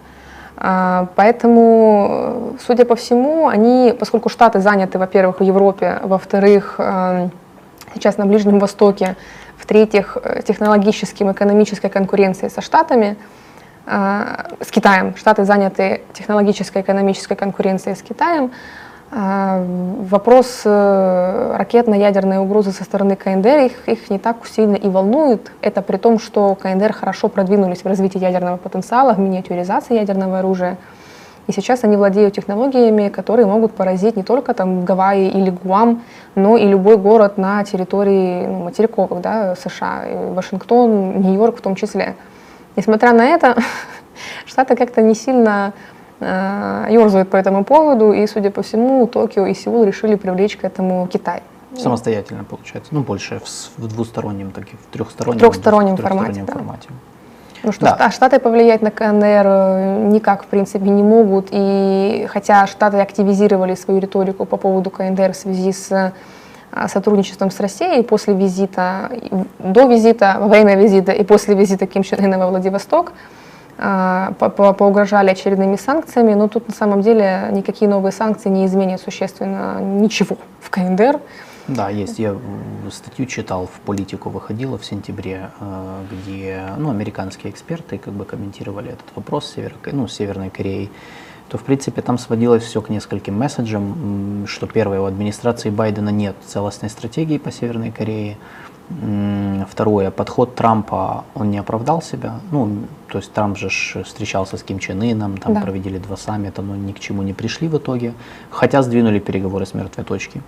А, поэтому, судя по всему, они, поскольку Штаты заняты, во-первых, в Европе, во-вторых, эм, сейчас на Ближнем Востоке, в-третьих, э, технологическим, экономической конкуренцией со Штатами, с Китаем. Штаты заняты технологической, экономической конкуренцией с Китаем. Э, вопрос ракетно-ядерной угрозы со стороны КНДР их, их не так сильно и волнует. Это при том, что КНДР хорошо продвинулись в развитии ядерного потенциала, в миниатюризации ядерного оружия. И сейчас они владеют технологиями, которые могут поразить не только там Гавайи или Гуам, но и любой город на территории ну, материковых, да, США, Вашингтон, Нью-Йорк в том числе. Несмотря на это, Штаты как-то не сильно э, ерзают по этому поводу, и, судя по всему, Токио и Сеул решили привлечь к этому Китай. Самостоятельно получается, ну больше в, в двустороннем, так и в трехстороннем, в трехстороннем, в трехстороннем формате. формате. Да. Ну что, да. Штаты повлиять на КНР э, никак, в принципе, не могут. И хотя Штаты активизировали свою риторику по поводу КНДР в связи с сотрудничеством с Россией после визита, до визита, во время визита и после визита Ким Чен Ына во Владивосток, э, по -по поугрожали очередными санкциями, но тут на самом деле никакие новые санкции не изменят существенно ничего в КНДР. Да, есть. Я статью читал, в политику выходила в сентябре, э, где ну, американские эксперты как бы комментировали этот вопрос Север, ну, Северной Кореи то в принципе там сводилось все к нескольким месседжам, что первое, у администрации Байдена нет целостной стратегии по Северной Корее, Второе, подход Трампа, он не оправдал себя. Ну, то есть Трамп же встречался с Ким Чен Ыном, там да. проведели два саммита, но ни к чему не пришли в итоге, хотя сдвинули переговоры с мертвой точки.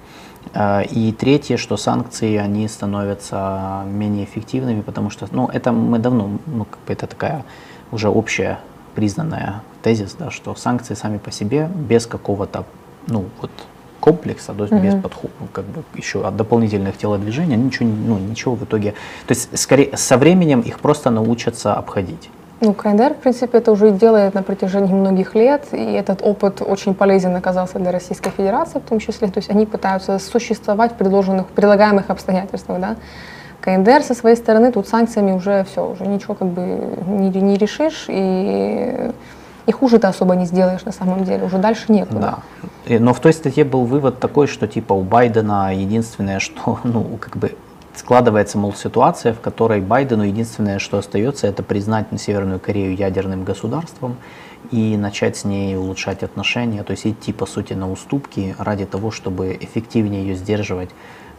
Э, и третье, что санкции, они становятся менее эффективными, потому что, ну, это мы давно, ну, как бы это такая уже общая признанная тезис, да, что санкции сами по себе без какого-то, ну, вот комплекса, то есть угу. без подхода, ну, как бы еще от дополнительных телодвижений, ничего, ну, ничего в итоге, то есть скорее со временем их просто научатся обходить. Ну, КНДР, в принципе, это уже делает на протяжении многих лет, и этот опыт очень полезен оказался для Российской Федерации в том числе. То есть они пытаются существовать в предложенных, предлагаемых обстоятельствах, да. КНДР со своей стороны тут санкциями уже все, уже ничего как бы не, не решишь, и и хуже ты особо не сделаешь на самом деле, уже дальше некуда. Да. Но в той статье был вывод такой, что типа у Байдена единственное, что, ну, как бы складывается, мол, ситуация, в которой Байдену единственное, что остается, это признать Северную Корею ядерным государством и начать с ней улучшать отношения, то есть идти, по сути, на уступки ради того, чтобы эффективнее ее сдерживать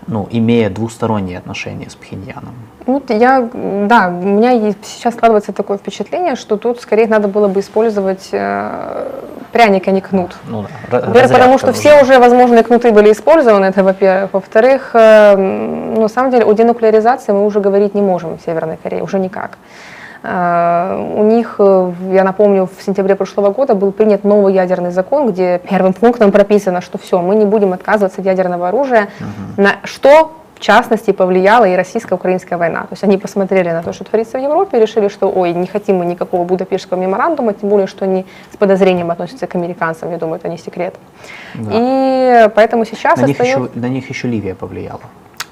ну, имея двусторонние отношения с Пхеньяном? Вот я, да, у меня сейчас складывается такое впечатление, что тут скорее надо было бы использовать э, пряник, а не кнут. Ну, да, во потому что уже. все уже возможные кнуты были использованы, это во-первых. Во-вторых, э, ну, на самом деле о денуклеаризации мы уже говорить не можем в Северной Корее, уже никак. Э, у них, э, я напомню, в сентябре прошлого года был принят новый ядерный закон, где первым пунктом прописано, что все, мы не будем отказываться от ядерного оружия, угу. на что в частности повлияла и российско-украинская война. То есть они посмотрели на то, что творится в Европе, решили, что ой, не хотим мы никакого Будапештского меморандума, тем более, что они с подозрением относятся к американцам, я думаю, это не секрет. Да. И поэтому сейчас на, остается... них еще, на них еще Ливия повлияла.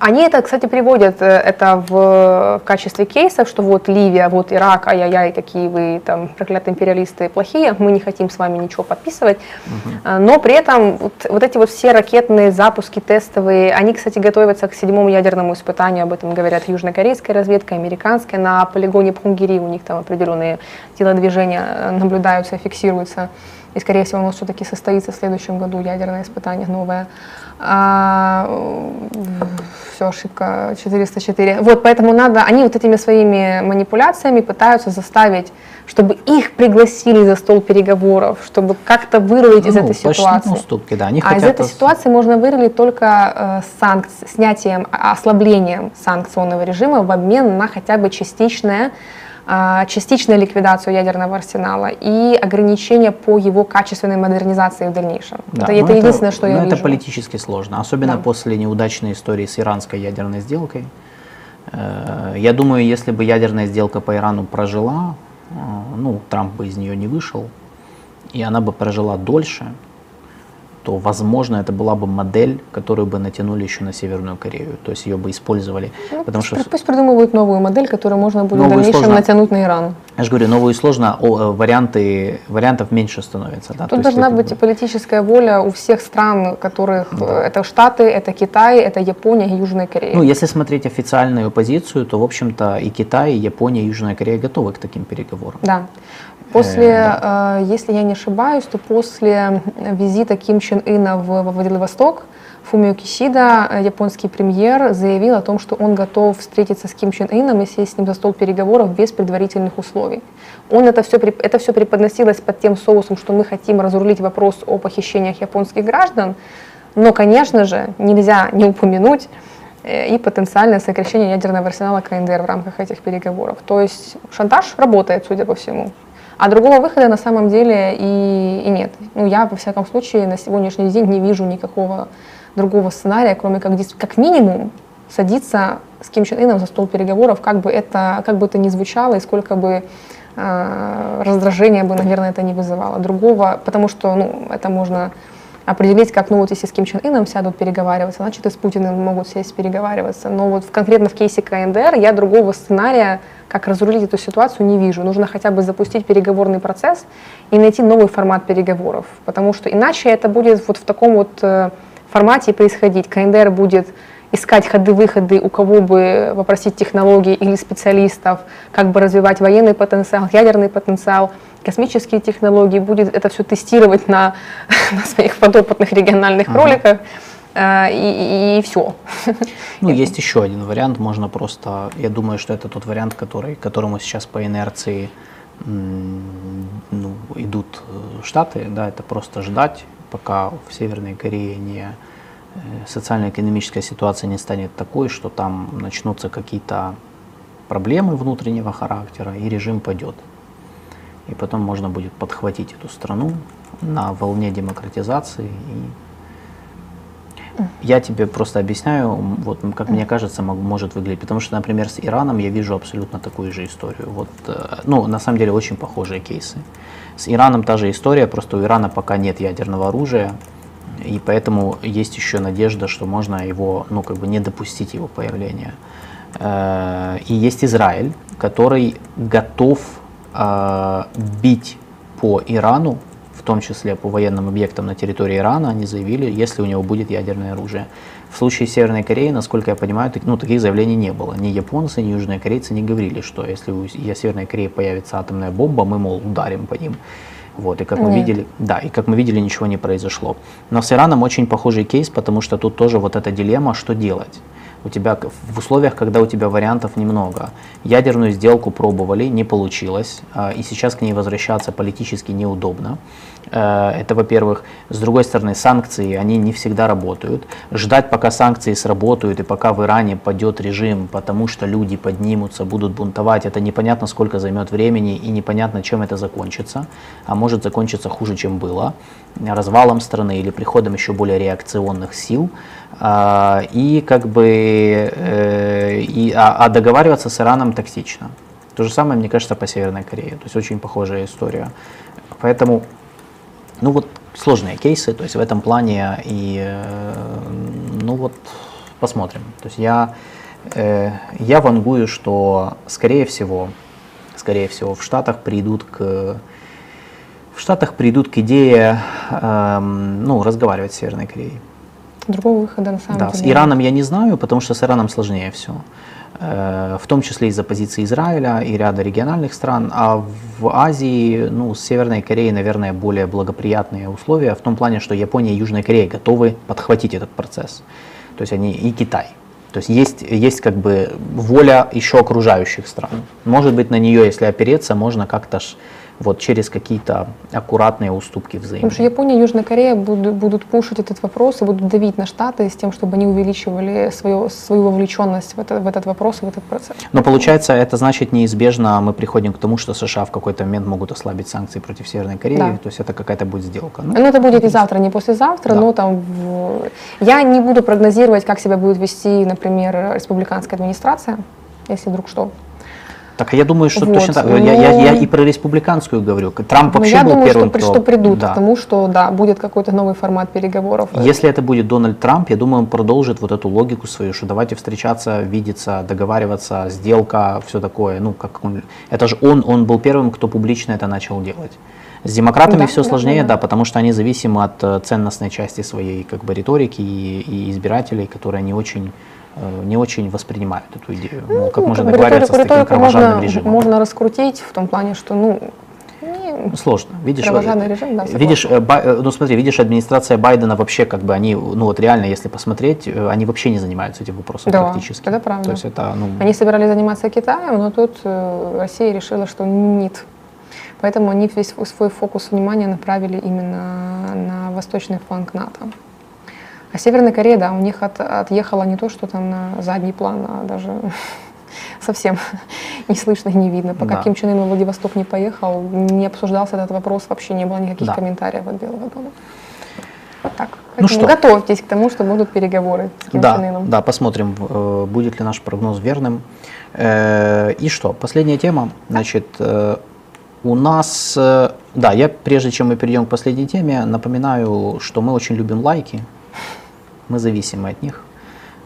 Они это, кстати, приводят э, это в, в качестве кейсов, что вот Ливия, вот Ирак, ай-яй-яй, какие вы там проклятые империалисты плохие, мы не хотим с вами ничего подписывать. Угу. Но при этом вот, вот эти вот все ракетные запуски тестовые, они, кстати, готовятся к седьмому ядерному испытанию, об этом говорят южнокорейская разведка, американская, на полигоне Пхунгири у них там определенные телодвижения э, наблюдаются, фиксируются. И, скорее всего, оно все-таки состоится в следующем году, ядерное испытание новое. А, все, ошибка 404. Вот, поэтому надо, они вот этими своими манипуляциями пытаются заставить, чтобы их пригласили за стол переговоров, чтобы как-то вырулить ну, из этой ситуации. Уступки, да. Они а из этой ситуации можно вырулить только э, санкци- снятием, ослаблением санкционного режима в обмен на хотя бы частичное а, частичную ликвидацию ядерного арсенала и ограничения по его качественной модернизации в дальнейшем. Да, это, это единственное, что я вижу. Это политически сложно, особенно да. после неудачной истории с иранской ядерной сделкой. Э, я думаю, если бы ядерная сделка по Ирану прожила, э, ну, Трамп бы из нее не вышел, и она бы прожила дольше, то, возможно, это была бы модель, которую бы натянули еще на Северную Корею. То есть ее бы использовали. Ну, потому что, пусть, придумывают новую модель, которую можно будет в Новую дальнейшем сложно. натянуть на Иран. я же говорю, новую сложно, о, э, варианты, вариантов меньше становится. Да? То Тут есть должна это быть бы- политическая воля у всех стран, которых Да. э, это Штаты, это Китай, это Япония и Южная Корея. Ну, если смотреть официальную позицию, то, в общем-то, и Китай, и Япония, и Южная Корея готовы к таким переговорам. Да. После, Э, э, если я не ошибаюсь, то после визита Ким Чен Ына в, во Владивосток Фумио Кисида, э, японский премьер, заявил о том, что он готов встретиться с Ким Чен Ыном и сесть с ним за стол переговоров без предварительных условий. Он это все, это все преподносилось под тем соусом, что мы хотим разрулить вопрос о похищениях японских граждан, но, конечно же, нельзя не упомянуть э, и потенциальное сокращение ядерного арсенала КНДР в рамках этих переговоров. То есть шантаж работает, судя по всему. А другого выхода на самом деле и, и нет. Ну, я, во всяком случае, на сегодняшний день не вижу никакого другого сценария, кроме как, как минимум садиться с Ким Чен Ыном за стол переговоров, как бы это, как бы это ни звучало и сколько бы э, раздражения бы, наверное, это не вызывало. Другого, потому что ну, это можно определить, как, ну вот если с Ким Чен Ыном сядут переговариваться, значит и с Путиным могут сесть переговариваться. Но вот конкретно в кейсе КНДР я другого сценария, как разрулить эту ситуацию, не вижу. Нужно хотя бы запустить переговорный процесс и найти новый формат переговоров, потому что иначе это будет вот в таком вот э, формате происходить. КНДР будет искать ходы-выходы, у кого бы попросить технологии или специалистов, как бы развивать военный потенциал, ядерный потенциал, космические технологии, будет это все тестировать на, на своих подопытных региональных кроликах, э, и, все. Ну, есть еще один вариант, можно просто, я думаю, что это тот вариант, который, которому сейчас по инерции ну, идут э, Штаты, да, это просто ждать, пока в Северной Корее не э, социально-экономическая ситуация не станет такой, что там начнутся какие-то проблемы внутреннего характера, и режим падет. И потом можно будет подхватить эту страну на волне демократизации и я тебе просто объясняю, вот как мне кажется, мог- может выглядеть. Потому что, например, с Ираном я вижу абсолютно такую же историю. Вот, э, ну, на самом деле, очень похожие кейсы. С Ираном та же история, просто у Ирана пока нет ядерного оружия, и поэтому есть еще надежда, что можно его, ну, как бы не допустить его появления. Э, И есть Израиль, который готов э, бить по Ирану, в том числе по военным объектам на территории Ирана, они заявили, если у него будет ядерное оружие. В случае Северной Кореи, насколько я понимаю, так- ну, таких заявлений не было. Ни японцы, ни южные корейцы не говорили, что если у Северной Кореи появится атомная бомба, мы, мол, ударим по ним. Вот, и как мы Нет. видели, да, и как мы видели, ничего не произошло. Но с Ираном очень похожий кейс, потому что тут тоже вот эта дилемма, что делать. У тебя в условиях, когда у тебя вариантов немного. Ядерную сделку пробовали, не получилось, а, и сейчас к ней возвращаться политически неудобно. Э, Это, во-первых. С другой стороны, санкции, они не всегда работают. Ждать, пока санкции сработают и пока в Иране падет режим, потому что люди поднимутся, будут бунтовать, это непонятно, сколько займет времени и непонятно, чем это закончится. А может закончиться хуже, чем было. Развалом страны или приходом еще более реакционных сил. А, И как бы э, а, а договариваться с Ираном тактично. То же самое, мне кажется, по Северной Корее. То есть очень похожая история. Поэтому ну вот сложные кейсы, то есть в этом плане и э, ну вот посмотрим. То есть я э, я вангую, что скорее всего, скорее всего в Штатах придут к в Штатах придут к идее эм, ну разговаривать с Северной Кореей. Другого выхода на самом Да, деле. с. Ираном я не знаю, потому что с Ираном сложнее все. В том числе из-за позиции Израиля и ряда региональных стран. А в Азии, ну, с Северной Кореей, наверное, более благоприятные условия в том плане, что Япония и Южная Корея готовы подхватить этот процесс. То есть они и Китай. То есть есть, есть как бы воля еще окружающих стран. Может быть, на нее, если опереться, можно как-то ж вот через какие-то аккуратные уступки взаимные. Потому что Япония и Южная Корея будут, будут пушить этот вопрос и будут давить на Штаты с тем, чтобы они увеличивали свою, свою вовлеченность в, это, в этот вопрос, в этот процесс. Но получается, это значит неизбежно мы приходим к тому, что США в какой-то момент могут ослабить санкции против Северной Кореи. Да. То есть это какая-то будет сделка. Ну, Ну, это будет не завтра, не послезавтра, Да. но там в- я не буду прогнозировать, как себя будет вести, например, республиканская администрация, если вдруг что. Так я думаю, что Вот, точно так. Я, я, я ну- и про республиканскую говорю. Трамп Но вообще я был думаю, первым, что, кто... что придут Да. к тому, что да, будет какой-то новый формат переговоров. Если это будет Дональд Трамп, я думаю, он продолжит вот эту логику свою, что давайте встречаться, видеться, договариваться, сделка, все такое. Ну, как он, это же он, он был первым, кто публично это начал делать. С демократами Да, все да, сложнее, да, да, да. потому что они зависимы от э, ценностной части своей как бы риторики и, и избирателей, которые не очень не очень воспринимают эту идею. Мол, как Ну, можно бы договариваться риторику- с таким кровожадным можно, режимом? можно раскрутить в том плане, что ну Сложно. Видишь, э, режим, да, видишь, э, Ба- э, ну смотри, видишь, администрация Байдена вообще как бы они, ну вот реально, если посмотреть, э, они вообще не занимаются этим вопросом Да, практически. это правда. То есть это, ну, Они собирались заниматься Китаем, но тут э, Россия решила, что нет. Поэтому они весь свой- свой фокус внимания направили именно на восточный фланг НАТО. А Северная Корея, да, у них от- отъехала не то, что там на задний план, а даже совсем не слышно и не видно. Пока Да. Ким Чен Ын во Владивосток не поехал, не обсуждался этот вопрос, вообще не было никаких Да. комментариев от Белого дома. Так, Ну что? готовьтесь к тому, что будут переговоры с Ким Чен да, Ыном. да, посмотрим, э, будет ли наш прогноз верным. Э, И что, последняя тема, значит, э, у нас, да, я прежде чем мы перейдем к последней теме, напоминаю, что мы очень любим лайки, мы зависимы от них.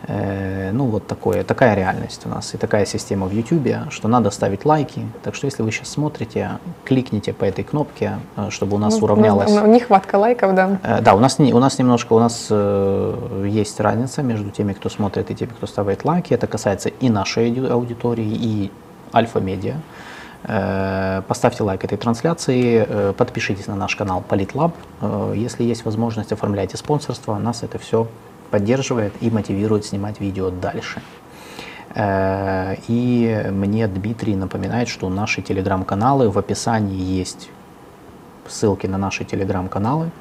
Э, Ну, вот такое, такая реальность у нас и такая система в YouTube, что надо ставить лайки. Так что, если вы сейчас смотрите, кликните по этой кнопке, э, чтобы у нас Ну, уравнялось. ну, Нехватка лайков, да. Э, Да, у нас, у нас немножко, у нас есть разница между теми, кто смотрит, и теми, кто ставит лайки. Это касается и нашей ауди- аудитории, и Альфа-медиа. Поставьте лайк этой трансляции, подпишитесь на наш канал Политлаб. Если есть возможность, оформляйте спонсорство. Нас это все поддерживает и мотивирует снимать видео дальше. Э, И мне Дмитрий напоминает, что наши телеграм-каналы в описании есть ссылки на наши телеграм-каналы.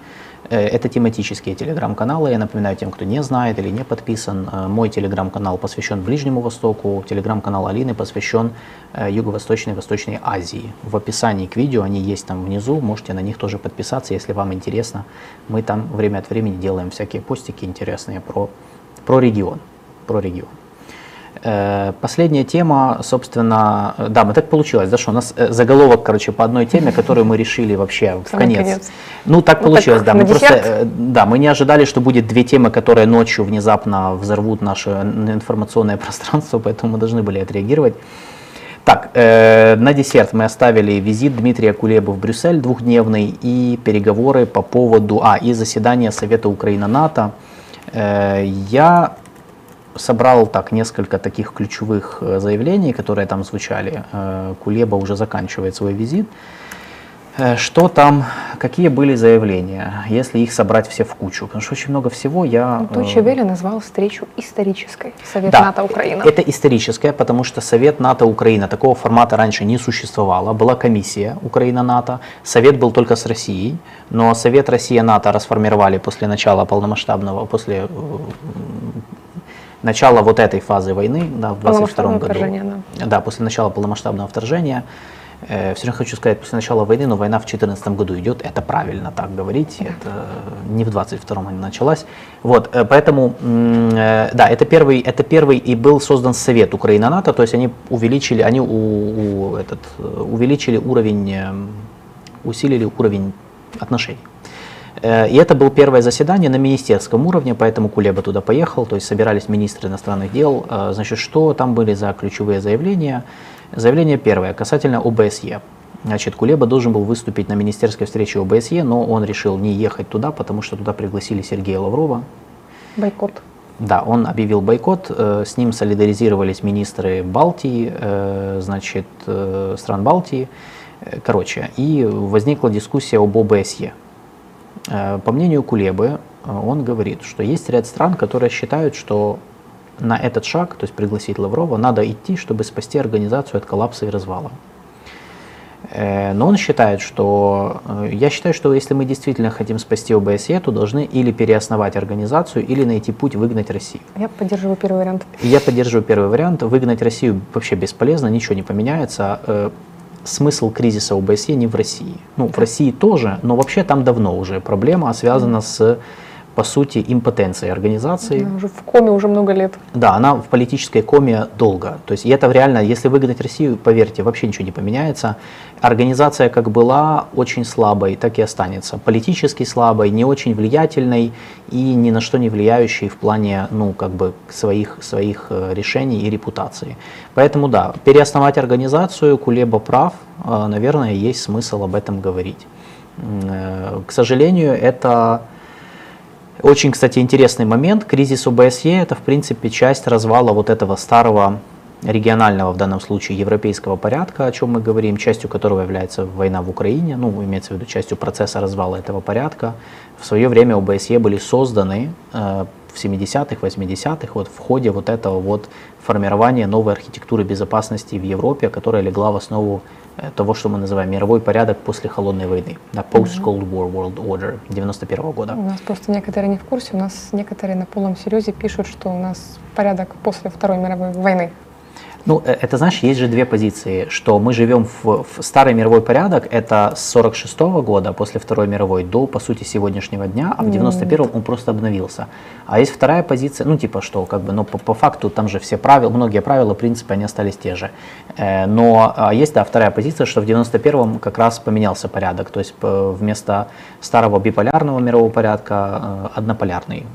Э, Это тематические телеграм-каналы. Я напоминаю тем, кто не знает или не подписан. э, Мой телеграм-канал посвящен Ближнему Востоку. Телеграм-канал Алины посвящен э, Юго-Восточной и Восточной Азии. В описании к видео они есть там внизу. Можете на них тоже подписаться, если вам интересно. Мы там время от времени делаем всякие постики интересные про, про регион. Про регион. Э, Последняя тема, собственно, да, мы так получилось, да, что у нас э, заголовок, короче, по одной теме, которую мы решили вообще в конец. конец. Ну, так Ну, получилось, так, да. Мы просто, десерт? э, да, мы не ожидали, что будет две темы, которые ночью внезапно взорвут наше информационное пространство, поэтому мы должны были отреагировать. Так, э, на десерт мы оставили визит Дмитрия Кулебы в Брюссель двухдневный и переговоры по поводу, а, и заседание Совета Украина-НАТО. Э, я собрал так несколько таких ключевых э, заявлений, которые там звучали. Э, Кулеба уже заканчивает свой визит. Э, Что там, какие были заявления, если их собрать все в кучу? Потому что очень много всего я... Deutsche Welle назвал встречу исторической. Совет да, НАТО Украина. Это историческое, потому что Совет НАТО Украина такого формата раньше не существовало. Была комиссия Украина-НАТО, Совет был только с Россией, но Совет Россия-НАТО расформировали после начала полномасштабного, после начала вот этой фазы войны, да, в 22 Полномасштабного году. вторжения, Да, после начала полномасштабного вторжения. Э, все равно хочу сказать, после начала войны, но война в 2014 году идет, это правильно так говорить, это не в 22 она началась. Вот, э, поэтому, э, да, это первый, это первый и был создан Совет Украина-НАТО, то есть они увеличили, они у, у- этот, э, увеличили уровень, э, усилили уровень отношений. Э, И это было первое заседание на министерском уровне, поэтому Кулеба туда поехал, то есть собирались министры иностранных дел. Э, Значит, что там были за ключевые заявления? Заявление первое, касательно ОБСЕ. Значит, Кулеба должен был выступить на министерской встрече ОБСЕ, но он решил не ехать туда, потому что туда пригласили Сергея Лаврова, Бойкот. да, он объявил бойкот, э, с ним солидаризировались министры Балтии, значит, стран Балтии, короче, и возникла дискуссия об ОБСЕ. Э, По мнению Кулебы, э, он говорит, что есть ряд стран, которые считают, что на этот шаг, то есть пригласить Лаврова, надо идти, чтобы спасти организацию от коллапса и развала. Э, Но он считает, что я считаю, что если мы действительно хотим спасти ОБСЕ, то должны или переосновать организацию, или найти путь выгнать Россию. Я поддерживаю первый вариант. Я поддерживаю первый вариант. Выгнать Россию вообще бесполезно, ничего не поменяется. Смысл кризиса ОБСЕ не в России. Ну, в России тоже, но вообще там давно уже проблема связана с по сути, импотенцией организации. Она уже в коме уже много лет. Да, она в политической коме долго. То есть и это реально, если выгнать Россию, поверьте, вообще ничего не поменяется. Организация как была очень слабой, так и останется. Политически слабой, не очень влиятельной и ни на что не влияющей в плане ну, как бы своих, своих э, решений и репутации. Поэтому да, переосновать организацию, Кулеба прав, э, наверное, есть смысл об этом говорить. Э, к сожалению, это очень, кстати, интересный момент. Кризис ОБСЕ – это, в принципе, часть развала вот этого старого регионального, в данном случае, европейского порядка, о чем мы говорим, частью которого является война в Украине, ну, имеется в виду частью процесса развала этого порядка. В свое время ОБСЕ были созданы э, в 70-х, 80-х, вот в ходе вот этого вот формирования новой архитектуры безопасности в Европе, которая легла в основу того, что мы называем мировой порядок после холодной войны, да, post-Cold War World Order 91 -го года. У нас просто некоторые не в курсе, у нас некоторые на полном серьезе пишут, что у нас порядок после Второй мировой войны. Ну, э, это, знаешь, есть же две позиции, что мы живем в, в старый мировой порядок, это с 46 -го года, после Второй мировой, до, по сути, сегодняшнего дня, а в 91-м он просто обновился. А есть вторая позиция, ну, типа, что, как бы, но по, по факту там же все правила, многие правила, принципы, они остались те же. Э, но а есть, да, вторая позиция, что в 91-м как раз поменялся порядок, то есть вместо старого биполярного мирового порядка э, однополярный,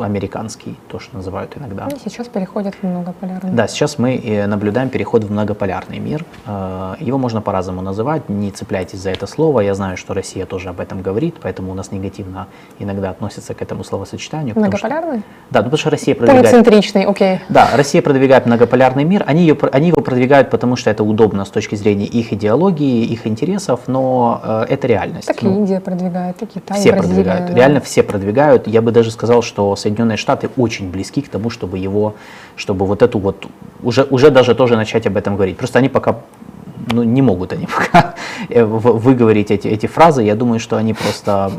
американский, то, что называют иногда. И сейчас переходят в многополярный. Да, сейчас мы наблюдаем переход в многополярный мир. Э, его можно по-разному называть, не цепляйтесь за это слово. Я знаю, что Россия тоже об этом говорит, поэтому у нас негативно иногда относятся к этому словосочетанию. Многополярный? Что, да, ну, потому что Россия продвигает... Полицентричный, окей. Да, Россия продвигает многополярный мир. Они, ее, они его продвигают, потому что это удобно с точки зрения их идеологии, их интересов, но э, это реальность. Так и ну, Индия продвигает, и Китай, Все Бразилия, продвигают, да. реально все продвигают. Я бы даже сказал, что Соединенные Штаты очень близки к тому, чтобы его, чтобы вот эту вот, уже, уже даже тоже начать об этом говорить. Просто они пока ну, не могут они пока э, выговорить эти, эти фразы. Я думаю, что они просто...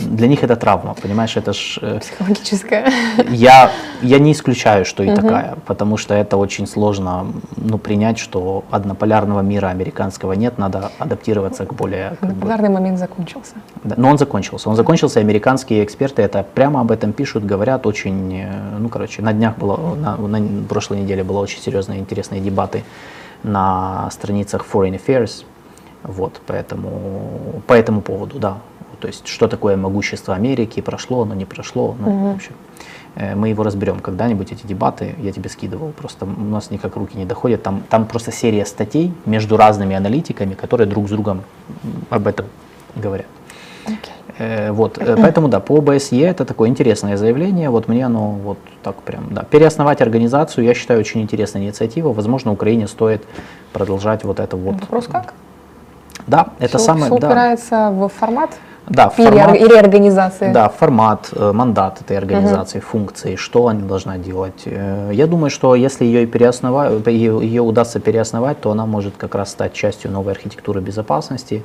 Для них это травма, понимаешь? Это ж... Э, Психологическая. Я, я не исключаю, что и угу. такая, потому что это очень сложно ну, принять, что однополярного мира американского нет, надо адаптироваться к более... Однополярный бы, момент закончился. Да, но он закончился. Он закончился, американские эксперты это прямо об этом пишут, говорят очень... Э, ну, короче, на днях было, на, на прошлой неделе было очень серьезные, интересные дебаты на страницах Foreign Affairs. Вот, поэтому, по этому поводу, да. То есть, что такое могущество Америки, прошло оно, не прошло, ну, угу. в общем. Э, мы его разберем когда-нибудь, эти дебаты, я тебе скидывал, просто у нас никак руки не доходят. Там, там просто серия статей между разными аналитиками, которые друг с другом об этом говорят. Okay. Э, вот, э, поэтому да, по ОБСЕ это такое интересное заявление. Вот мне оно вот так прям, да. Переосновать организацию, я считаю, очень интересная инициатива. Возможно, Украине стоит продолжать вот это вот. Вопрос как? Да, это все, самое. Все упирается да. в формат. Да, формат, реорганизации. Да, формат, э, мандат этой организации, угу. функции, что она должна делать. Я думаю, что если ее, переосновать, ее, ее удастся переосновать, то она может как раз стать частью новой архитектуры безопасности.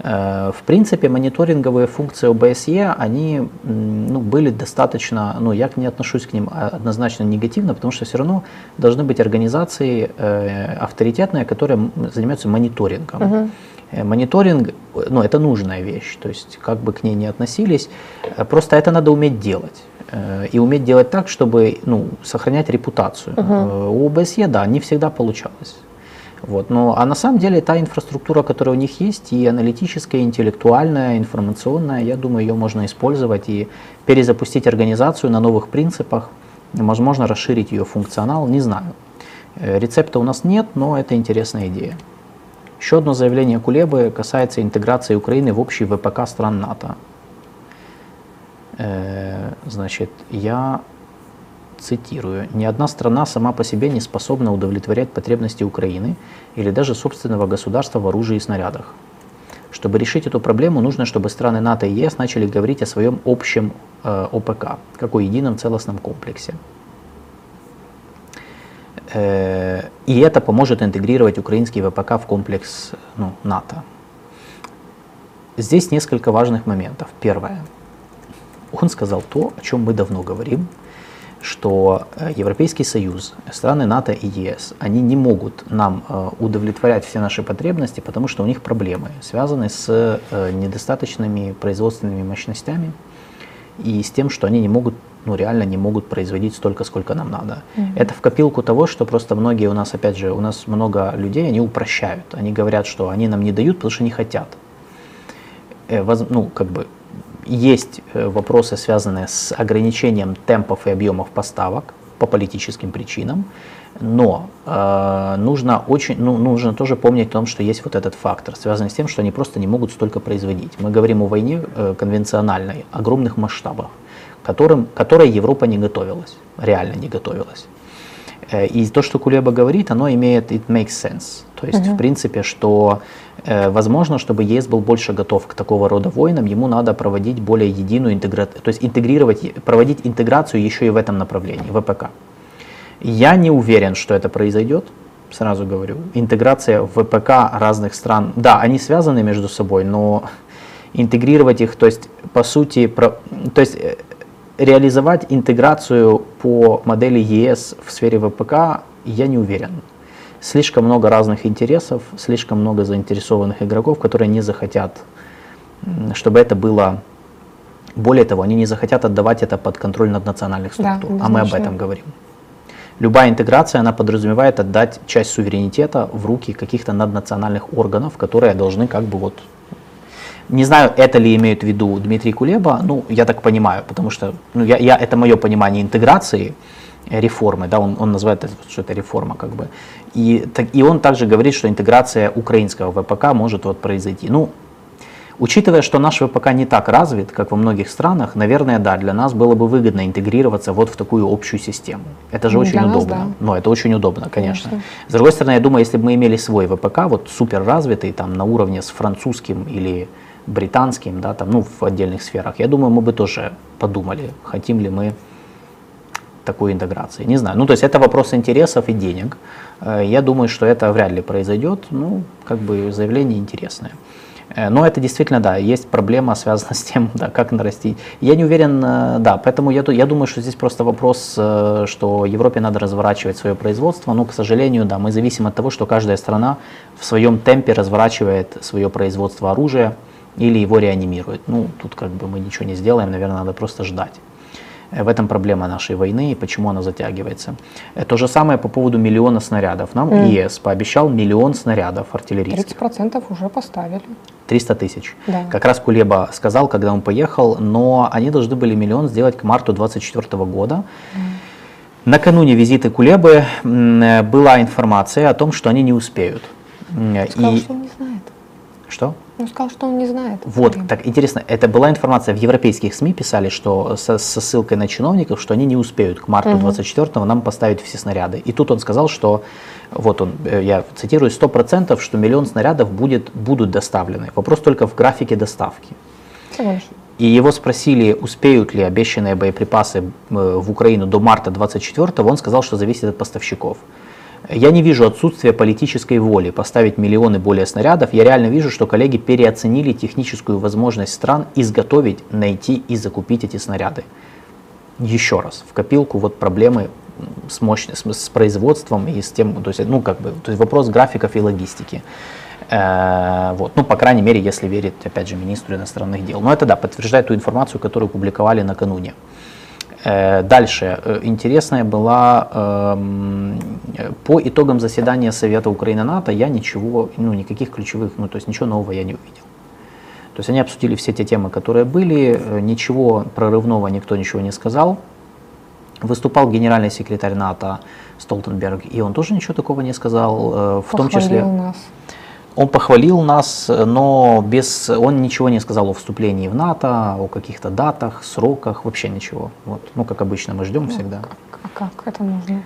Э, в принципе, мониторинговые функции ОБСЕ, они ну, были достаточно, ну, я не отношусь к ним однозначно негативно, потому что все равно должны быть организации э, авторитетные, которые занимаются мониторингом. Угу. Мониторинг, ну, это нужная вещь, то есть как бы к ней не относились, просто это надо уметь делать и уметь делать так, чтобы ну, сохранять репутацию. uh У ОБСЕ, да, не всегда получалось. Вот. Но, а на самом деле та инфраструктура, которая у них есть, и аналитическая, и интеллектуальная, информационная, я думаю, ее можно использовать и перезапустить организацию на новых принципах, возможно, расширить ее функционал, не знаю. Э, рецепта у нас нет, но это интересная идея. Еще одно заявление Кулебы касается интеграции Украины в общий ВПК стран НАТО. Э, значит, я цитирую, «Ни одна страна сама по себе не способна удовлетворять потребности Украины или даже собственного государства в оружии и снарядах. Чтобы решить эту проблему, нужно, чтобы страны НАТО и ЕС начали говорить о своем общем э, ОПК, как о едином целостном комплексе. Э, и это поможет интегрировать украинский ВПК в комплекс ну, НАТО. Здесь несколько важных моментов. Первое. Он сказал то, о чем мы давно говорим, что э, Европейский Союз, страны НАТО и ЕС, они не могут нам э, удовлетворять все наши потребности, потому что у них проблемы, связанные с э, недостаточными производственными мощностями и с тем, что они не могут, ну реально не могут производить столько, сколько нам надо. Это в копилку того, что просто многие у нас, опять же, у нас много людей, они упрощают. Они говорят, что они нам не дают, потому что не хотят. Э, воз- ну, как бы есть э, вопросы, связанные с ограничением темпов и объемов поставок по политическим причинам, но э, нужно очень, ну, нужно тоже помнить о том, что есть вот этот фактор, связанный с тем, что они просто не могут столько производить. Мы говорим о войне э, конвенциональной, огромных масштабах, которым, которой Европа не готовилась, реально не готовилась. Э, И то, что Кулеба говорит, оно имеет, it makes sense. То есть, в принципе, что э, возможно, чтобы ЕС был больше готов к такого рода войнам, ему надо проводить более единую интеграцию, то есть интегрировать, проводить интеграцию еще и в этом направлении, ВПК. Я не уверен, что это произойдет, сразу говорю. Интеграция в ВПК разных стран, да, они связаны между собой, но интегрировать их, то есть, по сути, про- то есть, э, реализовать интеграцию по модели ЕС в сфере ВПК, я не уверен. Слишком много разных интересов, слишком много заинтересованных игроков, которые не захотят, чтобы это было... Более того, они не захотят отдавать это под контроль наднациональных Да, структур, а мы об этом говорим. Любая интеграция, она подразумевает отдать часть суверенитета в руки каких-то наднациональных органов, которые должны как бы вот... Не знаю, это ли имеет в виду Дмитрий Кулеба, ну, я так понимаю, потому что ну, я, я, это мое понимание интеграции, э, реформы, да, он, он называет это, что это реформа, как бы. И, так, и он также говорит, что интеграция украинского ВПК может вот произойти. Ну, Учитывая, что наш ВПК не так развит, как во многих странах, наверное, да, для нас было бы выгодно интегрироваться вот в такую общую систему. Это же Ну, очень для нас, удобно. да. Но это очень удобно, конечно. Конечно. С другой стороны, я думаю, если бы мы имели свой ВПК, вот супер развитый, там на уровне с французским или британским, да, там, ну, в отдельных сферах, я думаю, мы бы тоже подумали, хотим ли мы такой интеграции. Не знаю. Ну, то есть это вопрос интересов и денег. Э, Я думаю, что это вряд ли произойдет. Ну, как бы заявление интересное. Э, Но это действительно, да, есть проблема, связанная с тем, да, как нарастить. Я не уверен, э, да, поэтому я, я думаю, что здесь просто вопрос, что Европе надо разворачивать свое производство, но, к сожалению, да, мы зависим от того, что каждая страна в своем темпе разворачивает свое производство оружия или его реанимирует. Ну, тут как бы мы ничего не сделаем, наверное, надо просто ждать. Э, В этом проблема нашей войны и почему она затягивается. Э, То же самое по поводу миллиона снарядов. Нам ЕС пообещал миллион снарядов артиллерийских. 30% уже поставили. 300 тысяч. Да. Как раз Кулеба сказал, когда он поехал, но они должны были миллион сделать к марту 2024 года. Накануне визита Кулебы э, была информация о том, что они не успеют. Сказал, И что он не знает. что? Он сказал, что он не знает. Вот, так интересно, это была информация в европейских СМИ писали, что со, со ссылкой на чиновников, что они не успеют к марту 24 нам поставить все снаряды. И тут он сказал, что, вот он, э, я цитирую, 100%, что миллион снарядов будет, будут доставлены. Вопрос только в графике доставки. Лишь. И его спросили, успеют ли обещанные боеприпасы э, в Украину до марта 24 он сказал, что зависит от поставщиков. Я не вижу отсутствия политической воли поставить миллионы более снарядов. Я реально вижу, что коллеги переоценили техническую возможность стран изготовить, найти и закупить эти снаряды. Еще раз, в копилку вот проблемы с, мощно, с, с производством и с тем, то есть, ну, как бы, то есть вопрос графиков и логистики. Э, вот, ну, по крайней мере, если верить, опять же, министру иностранных дел. Но это, да, подтверждает ту информацию, которую публиковали накануне. Э, Дальше. Э, Интересная была эм, по итогам заседания Совета Украины-НАТО я ничего, ну, никаких ключевых, ну, то есть ничего нового я не увидел. То есть они обсудили все те темы, которые были, э, ничего прорывного никто ничего не сказал. Выступал генеральный секретарь НАТО Столтенберг, и он тоже ничего такого не сказал, в том числе... Похвалил нас. Он похвалил нас, но без, он ничего не сказал о вступлении в НАТО, о каких-то датах, сроках, вообще ничего. Вот. Ну, как обычно, мы ждем всегда. А как это можно?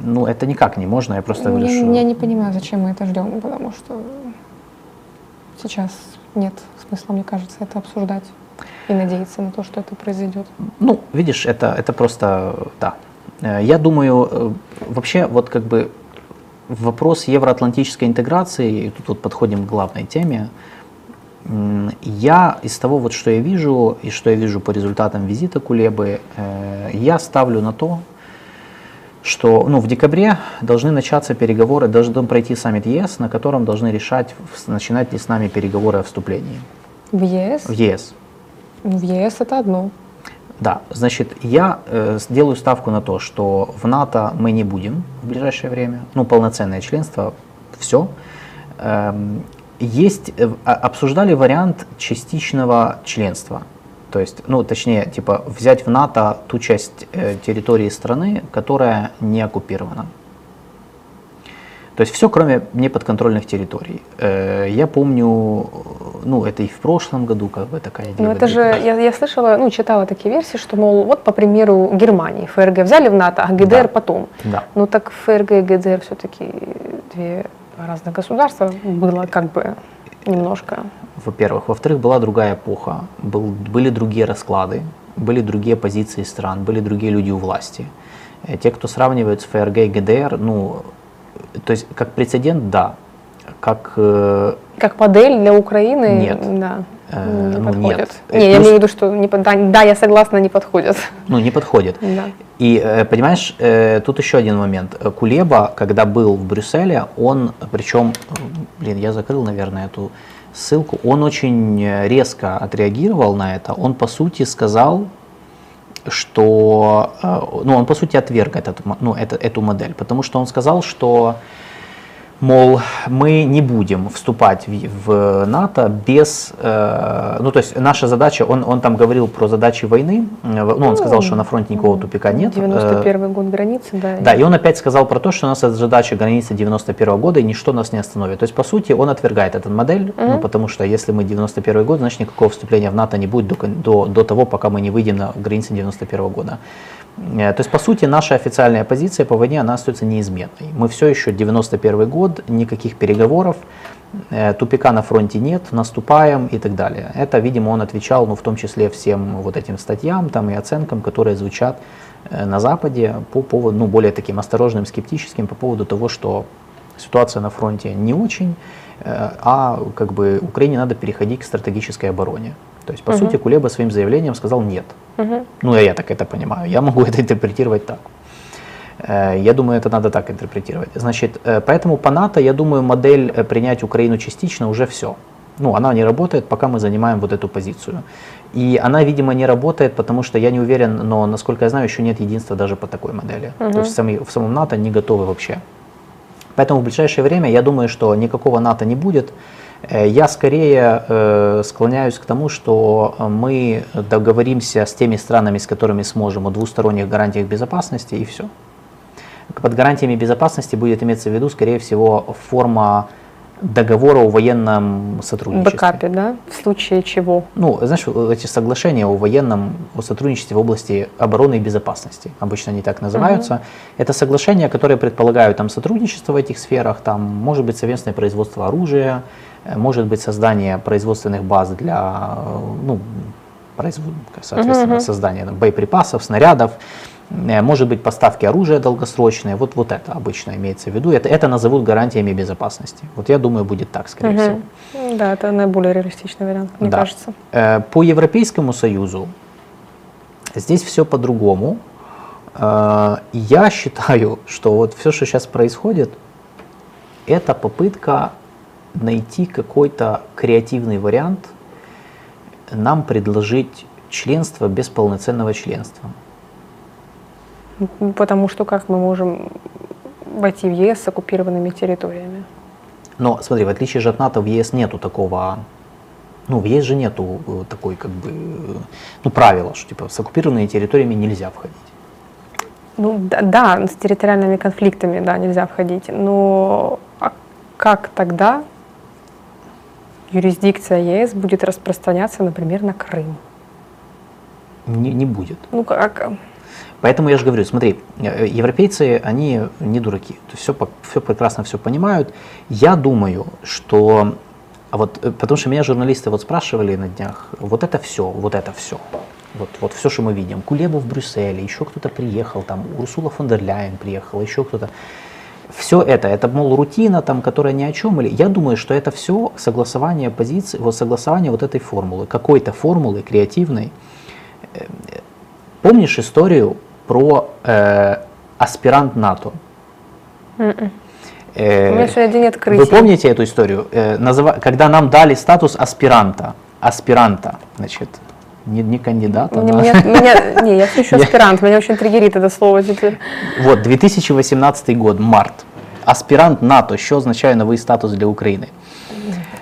Ну, это никак не можно, я просто говорю, я, что... я не понимаю, зачем мы это ждем, потому что сейчас нет смысла, мне кажется, это обсуждать и надеяться на то, что это произойдет. Ну, видишь, это, это просто, да. Э, Я думаю, э, вообще, вот как бы вопрос евроатлантической интеграции, и тут вот подходим к главной теме, я из того, вот, что я вижу, и что я вижу по результатам визита Кулебы, э, я ставлю на то, что ну, в декабре должны начаться переговоры, должен пройти саммит ЕС, на котором должны решать, начинать ли с нами переговоры о вступлении В ЕС? в ЕС. В ЕС это одно. Да, значит, я э, сделаю ставку на то, что в НАТО мы не будем в ближайшее время, ну, полноценное членство, все. Эм, есть, э, а- обсуждали вариант частичного членства. То есть, ну, точнее, типа, взять в НАТО ту часть э, территории страны, которая не оккупирована. То есть все, кроме неподконтрольных территорий. Э, я помню, ну, это и в прошлом году, как бы такая идея. Ну это же, я, я слышала, ну читала такие версии, что, мол, вот, по примеру, Германии ФРГ взяли в НАТО, а ГДР Да. потом. Да. Ну так ФРГ и ГДР все-таки две разных государства было как бы немножко. Во-первых. Во-вторых, была другая эпоха, был, были другие расклады, были другие позиции стран, были другие люди у власти. Э, Те, кто сравнивают с ФРГ и ГДР, ну, то есть как прецедент, да. Как, э, Как модель для Украины, Нет. да, Э, не ну, подходит. нет. Не, Э, я плюс- имею в виду, что не, да, да, я согласна, не подходит. ну, не подходит. Да. И э, понимаешь, тут еще один момент. Кулеба, когда был в Брюсселе, он, причем, блин, я закрыл, наверное, эту ссылку, он очень резко отреагировал на это. Он, по сути, сказал, что, э, ну, он, по сути, отверг этот, ну, это, эту модель, потому что он сказал, что мол, мы не будем вступать в, в НАТО без, э, ну то есть наша задача, он, он там говорил про задачи войны, э, ну он сказал, что на фронте никакого тупика нет. э, 91 год границы, да. да, и он опять сказал про то, что у нас задача границы 91 года, и ничто нас не остановит. То есть, по сути, он отвергает эту модель, ну, потому что если мы 91 год, значит, никакого вступления в НАТО не будет до, до, до того, пока мы не выйдем на границы 91 года. Э, То есть, по сути, наша официальная позиция по войне, она остается неизменной. Мы все еще 91 год, никаких переговоров, э, тупика на фронте нет, наступаем и так далее. Это, видимо, он отвечал, ну, в том числе всем вот этим статьям там, и оценкам, которые звучат э, на Западе по поводу, ну, более таким осторожным, скептическим по поводу того, что ситуация на фронте не очень, а как бы Украине надо переходить к стратегической обороне. То есть, по сути, Кулеба своим заявлением сказал нет. Мгм. Ну, я так это понимаю. Я могу это интерпретировать так. Э, Я думаю, это надо так интерпретировать. Значит, э, поэтому по НАТО, я думаю, модель э, принять Украину частично уже все. Ну, она не работает, пока мы занимаем вот эту позицию. И она, видимо, не работает, потому что я не уверен, но, насколько я знаю, еще нет единства даже по такой модели. То есть в, самой- в самом НАТО не готовы вообще. Поэтому в ближайшее время я думаю, что никакого НАТО не будет. Э, Я скорее э, склоняюсь к тому, что мы договоримся с теми странами, с которыми сможем, о двусторонних гарантиях безопасности и все. Под гарантиями безопасности будет иметься в виду, скорее всего, форма договора о военном сотрудничестве. Бэкапе, да, в случае чего. Ну, знаешь, эти соглашения о военном о сотрудничестве в области обороны и безопасности, обычно они так называются, это соглашения, которые предполагают там сотрудничество в этих сферах, там может быть совместное производство оружия, э, может быть создание производственных баз для, э, ну, производ- соответственно, создания там, боеприпасов, снарядов, может быть поставки оружия долгосрочные, вот, вот это обычно имеется в виду, это, это назовут гарантиями безопасности. Вот я думаю, будет так, скорее всего. Мгм. Да, это наиболее реалистичный вариант, мне Да. кажется. Э, По Европейскому Союзу здесь все по-другому. Э, Я считаю, что вот все, что сейчас происходит, это попытка найти какой-то креативный вариант нам предложить членство без полноценного членства. Потому что как мы можем войти в ЕС с оккупированными территориями? Но смотри, в отличие же от НАТО, в ЕС нету такого, ну, в ЕС же нету э, такой, как бы, ну, правила, что, типа, с оккупированными территориями нельзя входить. Ну да, да, с территориальными конфликтами, да, нельзя входить. Но а как тогда юрисдикция ЕС будет распространяться, например, на Крым? Не, не будет. Ну как? Поэтому я же говорю, смотри, э, европейцы, они не дураки, то все, все прекрасно все понимают. Я думаю, что, а вот, э, потому что меня журналисты вот спрашивали на днях, вот это все, вот это все, вот, вот все, что мы видим, Кулеба в Брюсселе, еще кто-то приехал, там Урсула фон дер Ляйен приехала, еще кто-то. Все это, это, мол, рутина, там, которая ни о чем, или я думаю, что это все согласование позиций, вот согласование вот этой формулы, какой-то формулы креативной, Помнишь историю про э, аспирант НАТО? Э, У меня сегодня день открытия. вы помните эту историю? Э, называ- Когда нам дали статус аспиранта, аспиранта, значит, Не, не кандидат, Мне- а меня- меня- не, я все еще аспирант, меня очень триггерит это слово теперь. Вот, 2018 год, март. Аспирант НАТО, що означає новий статус для Украины?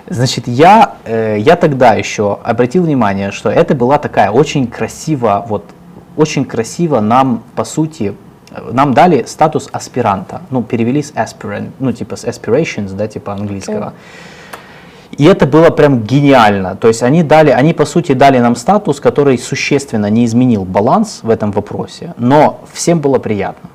Значит, я, э, я тогда еще обратил внимание, что это была такая очень красиво, вот, очень красиво нам, по сути, нам дали статус аспиранта. Ну, перевели с aspirant, ну, типа с aspirations, да, типа английского. И это было прям гениально. То есть они дали, они по сути дали нам статус, который существенно не изменил баланс в этом вопросе, но всем было приятно.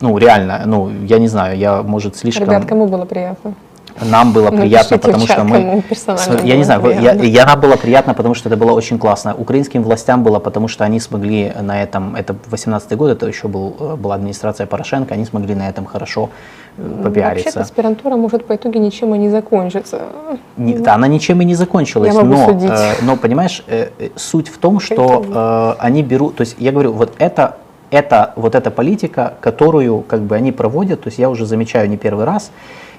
Ну, реально, ну, я не знаю, я, может, слишком... Ребят, кому было приятно? Нам было Напишите приятно, в потому чат, что кому мы... персонально Я не было знаю, вы- я, приятно. я нам было приятно, потому что это было очень классно. Украинским властям было, потому что они смогли на этом, это 18 год, это еще был, э, была администрация Порошенко, они смогли на этом хорошо э, Вообще-то попиариться. аспирантура может по итоге ничем и не закончиться. Не- да, она ничем и не закончилась, Я могу но, судить. э, но понимаешь, э, э, суть в том, что э, они берут, то есть я говорю, вот это, это, вот эта политика, которую как бы они проводят, то есть я уже замечаю не первый раз,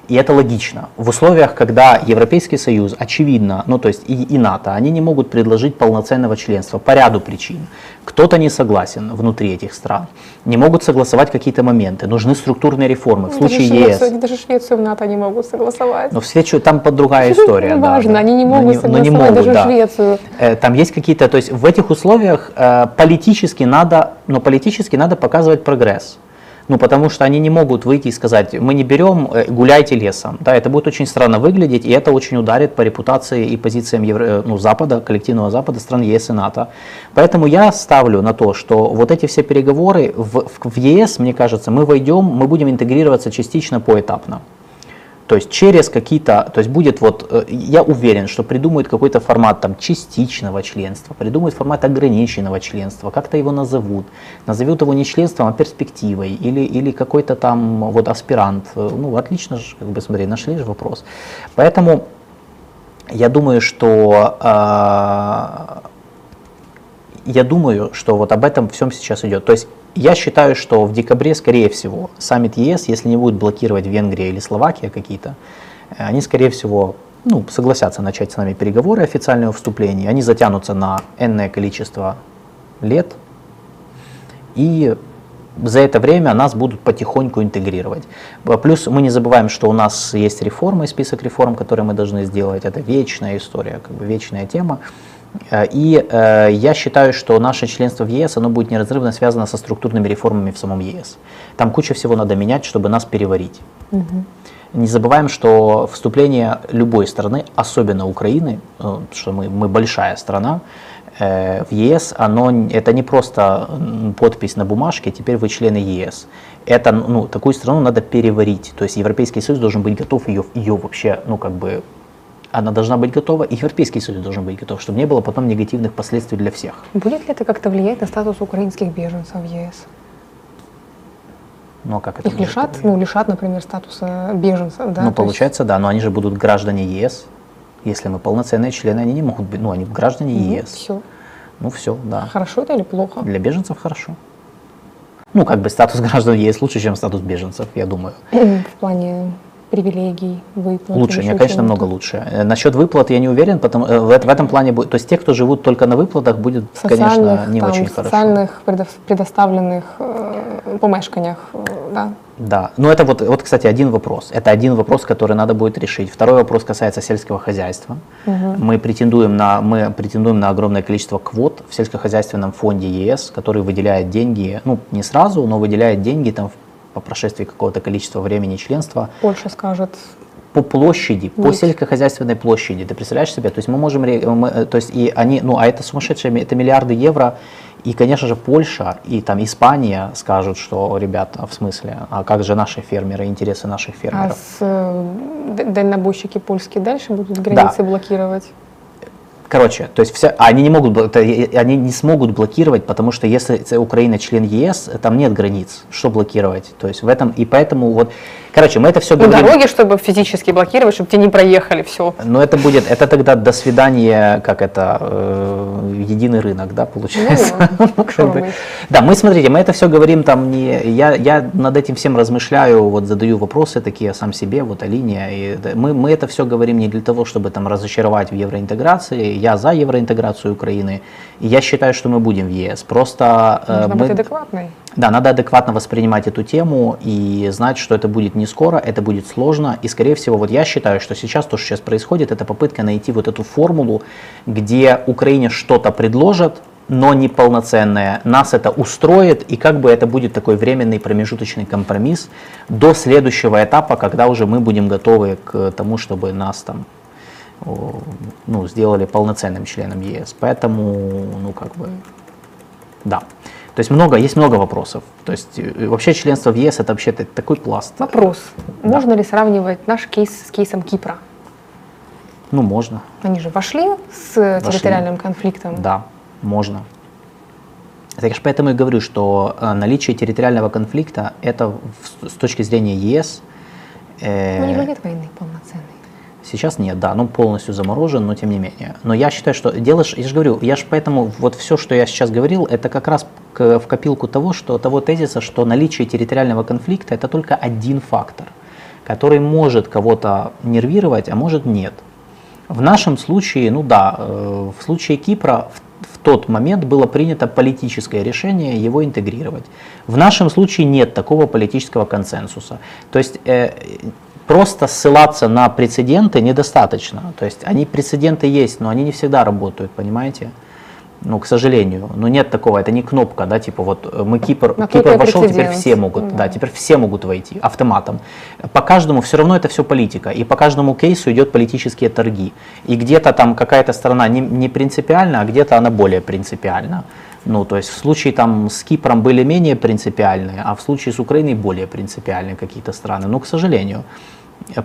и это логично. В условиях, когда Европейский Союз, очевидно, ну то есть и, и НАТО, они не могут предложить полноценного членства по ряду причин. Кто-то не согласен внутри этих стран, не могут согласовать какие-то моменты, нужны структурные реформы. В Ну, случае даже ЕС, Швецию, даже Швецию в НАТО не могут согласовать. но в свечу там под другая история. да, Важно, да. они не Но могут но не согласовать могут, даже да. Швецию. Э, Там есть какие-то, то есть в этих условиях э, политически надо, но политически надо показывать прогресс. Ну, потому что они не могут выйти и сказать, мы не берем, э, гуляйте лесом. Да, это будет очень странно выглядеть, и это очень ударит по репутации и позициям Евро- э, ну, Запада, коллективного Запада, стран ЕС и НАТО. Поэтому я ставлю на то, что вот эти все переговоры в, в, в ЕС, мне кажется, мы войдем, мы будем интегрироваться частично поэтапно. То есть через какие-то, то есть будет вот, э, я уверен, что придумают какой-то формат там частичного членства, придумают формат ограниченного членства, как-то его назовут, назовут его не членством, а перспективой или, или какой-то там вот аспирант. Э, Ну, отлично же, как бы, смотри, нашли же вопрос. Поэтому я думаю, что э, я думаю, что вот об этом всем сейчас идет. То есть я считаю, что в декабре, скорее всего, саммит ЕС, если не будет блокировать Венгрия или Словакия какие-то, э, они, скорее всего, ну, согласятся начать с нами переговоры официального вступления. Они затянутся на энное количество лет. И за это время нас будут потихоньку интегрировать. А Плюс мы не забываем, что у нас есть реформы, список реформ, которые мы должны сделать. Это вечная история, как бы вечная тема. Э, И э, я считаю, что наше членство в ЕС, оно будет неразрывно связано со структурными реформами в самом ЕС. Там куча всего надо менять, чтобы нас переварить. Не забываем, что вступление любой страны, особенно Украины, э, что мы, мы большая страна, э, в ЕС, оно, это не просто подпись на бумажке, теперь вы члены ЕС. Это, ну, такую страну надо переварить. То есть Европейский Союз должен быть готов ее, ее вообще, ну, как бы, она должна быть готова, и Европейский Союз должен быть готов, чтобы не было потом негативных последствий для всех. Будет ли это как-то влиять на статус украинских беженцев в ЕС? Ну, а как это Их лишат, ну, лишат, например, статуса беженцев, да? ну, то есть- получается, да, но они же будут граждане ЕС. Если мы полноценные члены, они не могут быть, ну, они граждане Ну, ЕС. всё. Ну, все, да. Хорошо это или плохо? Для беженцев хорошо. Ну, как бы статус граждан ЕС лучше, чем статус беженцев, я думаю. В плане привилегий, выплат? Лучше, или не, еще конечно, много лучше. Э, Насчет выплат я не уверен, потому э, в, в этом плане будет. То есть те, кто живут только на выплатах, будет, конечно, не там, очень в хорошо. социальных предо- предоставленных э, помешканнях, э, да. Да, но это вот, вот, кстати, один вопрос. Это один вопрос, который надо будет решить. Второй вопрос касается сельского хозяйства. Мы претендуем на мы претендуем на огромное количество квот в сельскохозяйственном фонде ЕС, который выделяет деньги, ну не сразу, но выделяет деньги там в- по прошествии какого-то количества времени членства Польша скажет, по площади, по Нет. сельскохозяйственной площади. Ты представляешь себе? То есть мы можем, мы, э, то есть и они, ну а это сумасшедшие, это миллиарды евро. И, конечно же, Польша и там Испания скажут, что, ребята, в смысле, а как же наши фермеры, интересы наших а фермеров? с, э, дальнобойщики польские дальше будут границы блокировать? Короче, то есть все, они не могут, это, э, они не смогут блокировать, потому что если це Украина член ЕС, там нет границ, что блокировать. То есть в этом и поэтому вот Короче, мы это все Ну, говорим. дороги, чтобы физически блокировать, чтобы те не проехали, все. Но это будет, это тогда до свидания, как это, э, единый рынок, да, получается? Ну, Как что бы. Да, мы, смотрите, мы это все говорим там не... Я, я над этим всем размышляю, вот задаю вопросы такие сам себе, вот Алине. И мы, мы это все говорим не для того, чтобы там разочаровать в евроинтеграции. Я за евроинтеграцию Украины. И я считаю, что мы будем в ЕС. Просто э, Нужно мы... быть адекватной. Да, надо адекватно воспринимать эту тему и знать, что это будет не скоро, это будет сложно. И, скорее всего, вот я считаю, что сейчас то, что сейчас происходит, это попытка найти вот эту формулу, где Украине что-то предложат, но не полноценное. Нас это устроит, и как бы это будет такой временный промежуточный компромисс до следующего этапа, когда уже мы будем готовы к тому, чтобы нас там ну, сделали полноценным членом ЕС. Поэтому, ну, как бы, да. То есть много, есть много вопросов. То есть э, вообще членство в ЕС это вообще такой пласт. Вопрос. Да. Можно ли сравнивать наш кейс с кейсом Кипра? Ну, можно, Они же вошли с территориальным конфликтом. да, можно. Так я ж поэтому и говорю, что э, наличие территориального конфликта это с точки зрения ЕС э, у него нет войны полноценной. Сейчас нет, да, ну полностью заморожен, но тем не менее. Но я считаю, что делаешь, я же говорю, я же поэтому вот все, что я сейчас говорил, это как раз к- в копилку того, что того тезиса, что наличие территориального конфликта это только один фактор, который может кого-то нервировать, а может нет. В нашем случае, ну да, э, в случае Кипра в, в тот момент было принято политическое решение его интегрировать. В нашем случае нет такого политического консенсуса. То есть э, просто ссылаться на прецеденты недостаточно. То есть они прецеденты есть, но они не всегда работают, понимаете? Ну, к сожалению. Но нет такого, это не кнопка, да, типа вот э, мы Кипр, На Кипр вошел, теперь прецедент. все могут, Да. да, теперь все могут войти автоматом. По каждому все равно это все политика, и по каждому кейсу идет политические торги. И где-то там какая-то сторона не, не принципиальна, а где-то она более принципиальна. Ну, то есть в случае там с Кипром были менее принципиальные, а в случае с Украиной более принципиальные какие-то страны. Ну, к сожалению.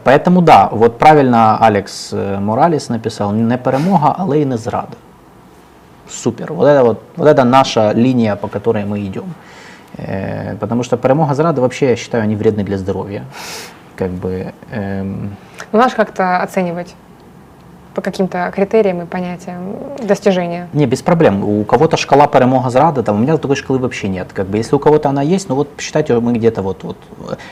Поэтому да, вот правильно Алекс э, Моралес написал, не перемога, але й не зрада. Супер. Вот это, вот, вот это наша линия, по которой мы идем. Э, потому что перемога зрада вообще, я считаю, они вредны для здоровья. Как бы, эм, надо же как-то оценивать по каким-то критериям и понятиям достижения. не, без проблем. У кого-то шкала перемога зрада, там, у меня такой шкалы вообще нет. Как бы, если у кого-то она есть, ну вот считайте, мы где-то вот, вот.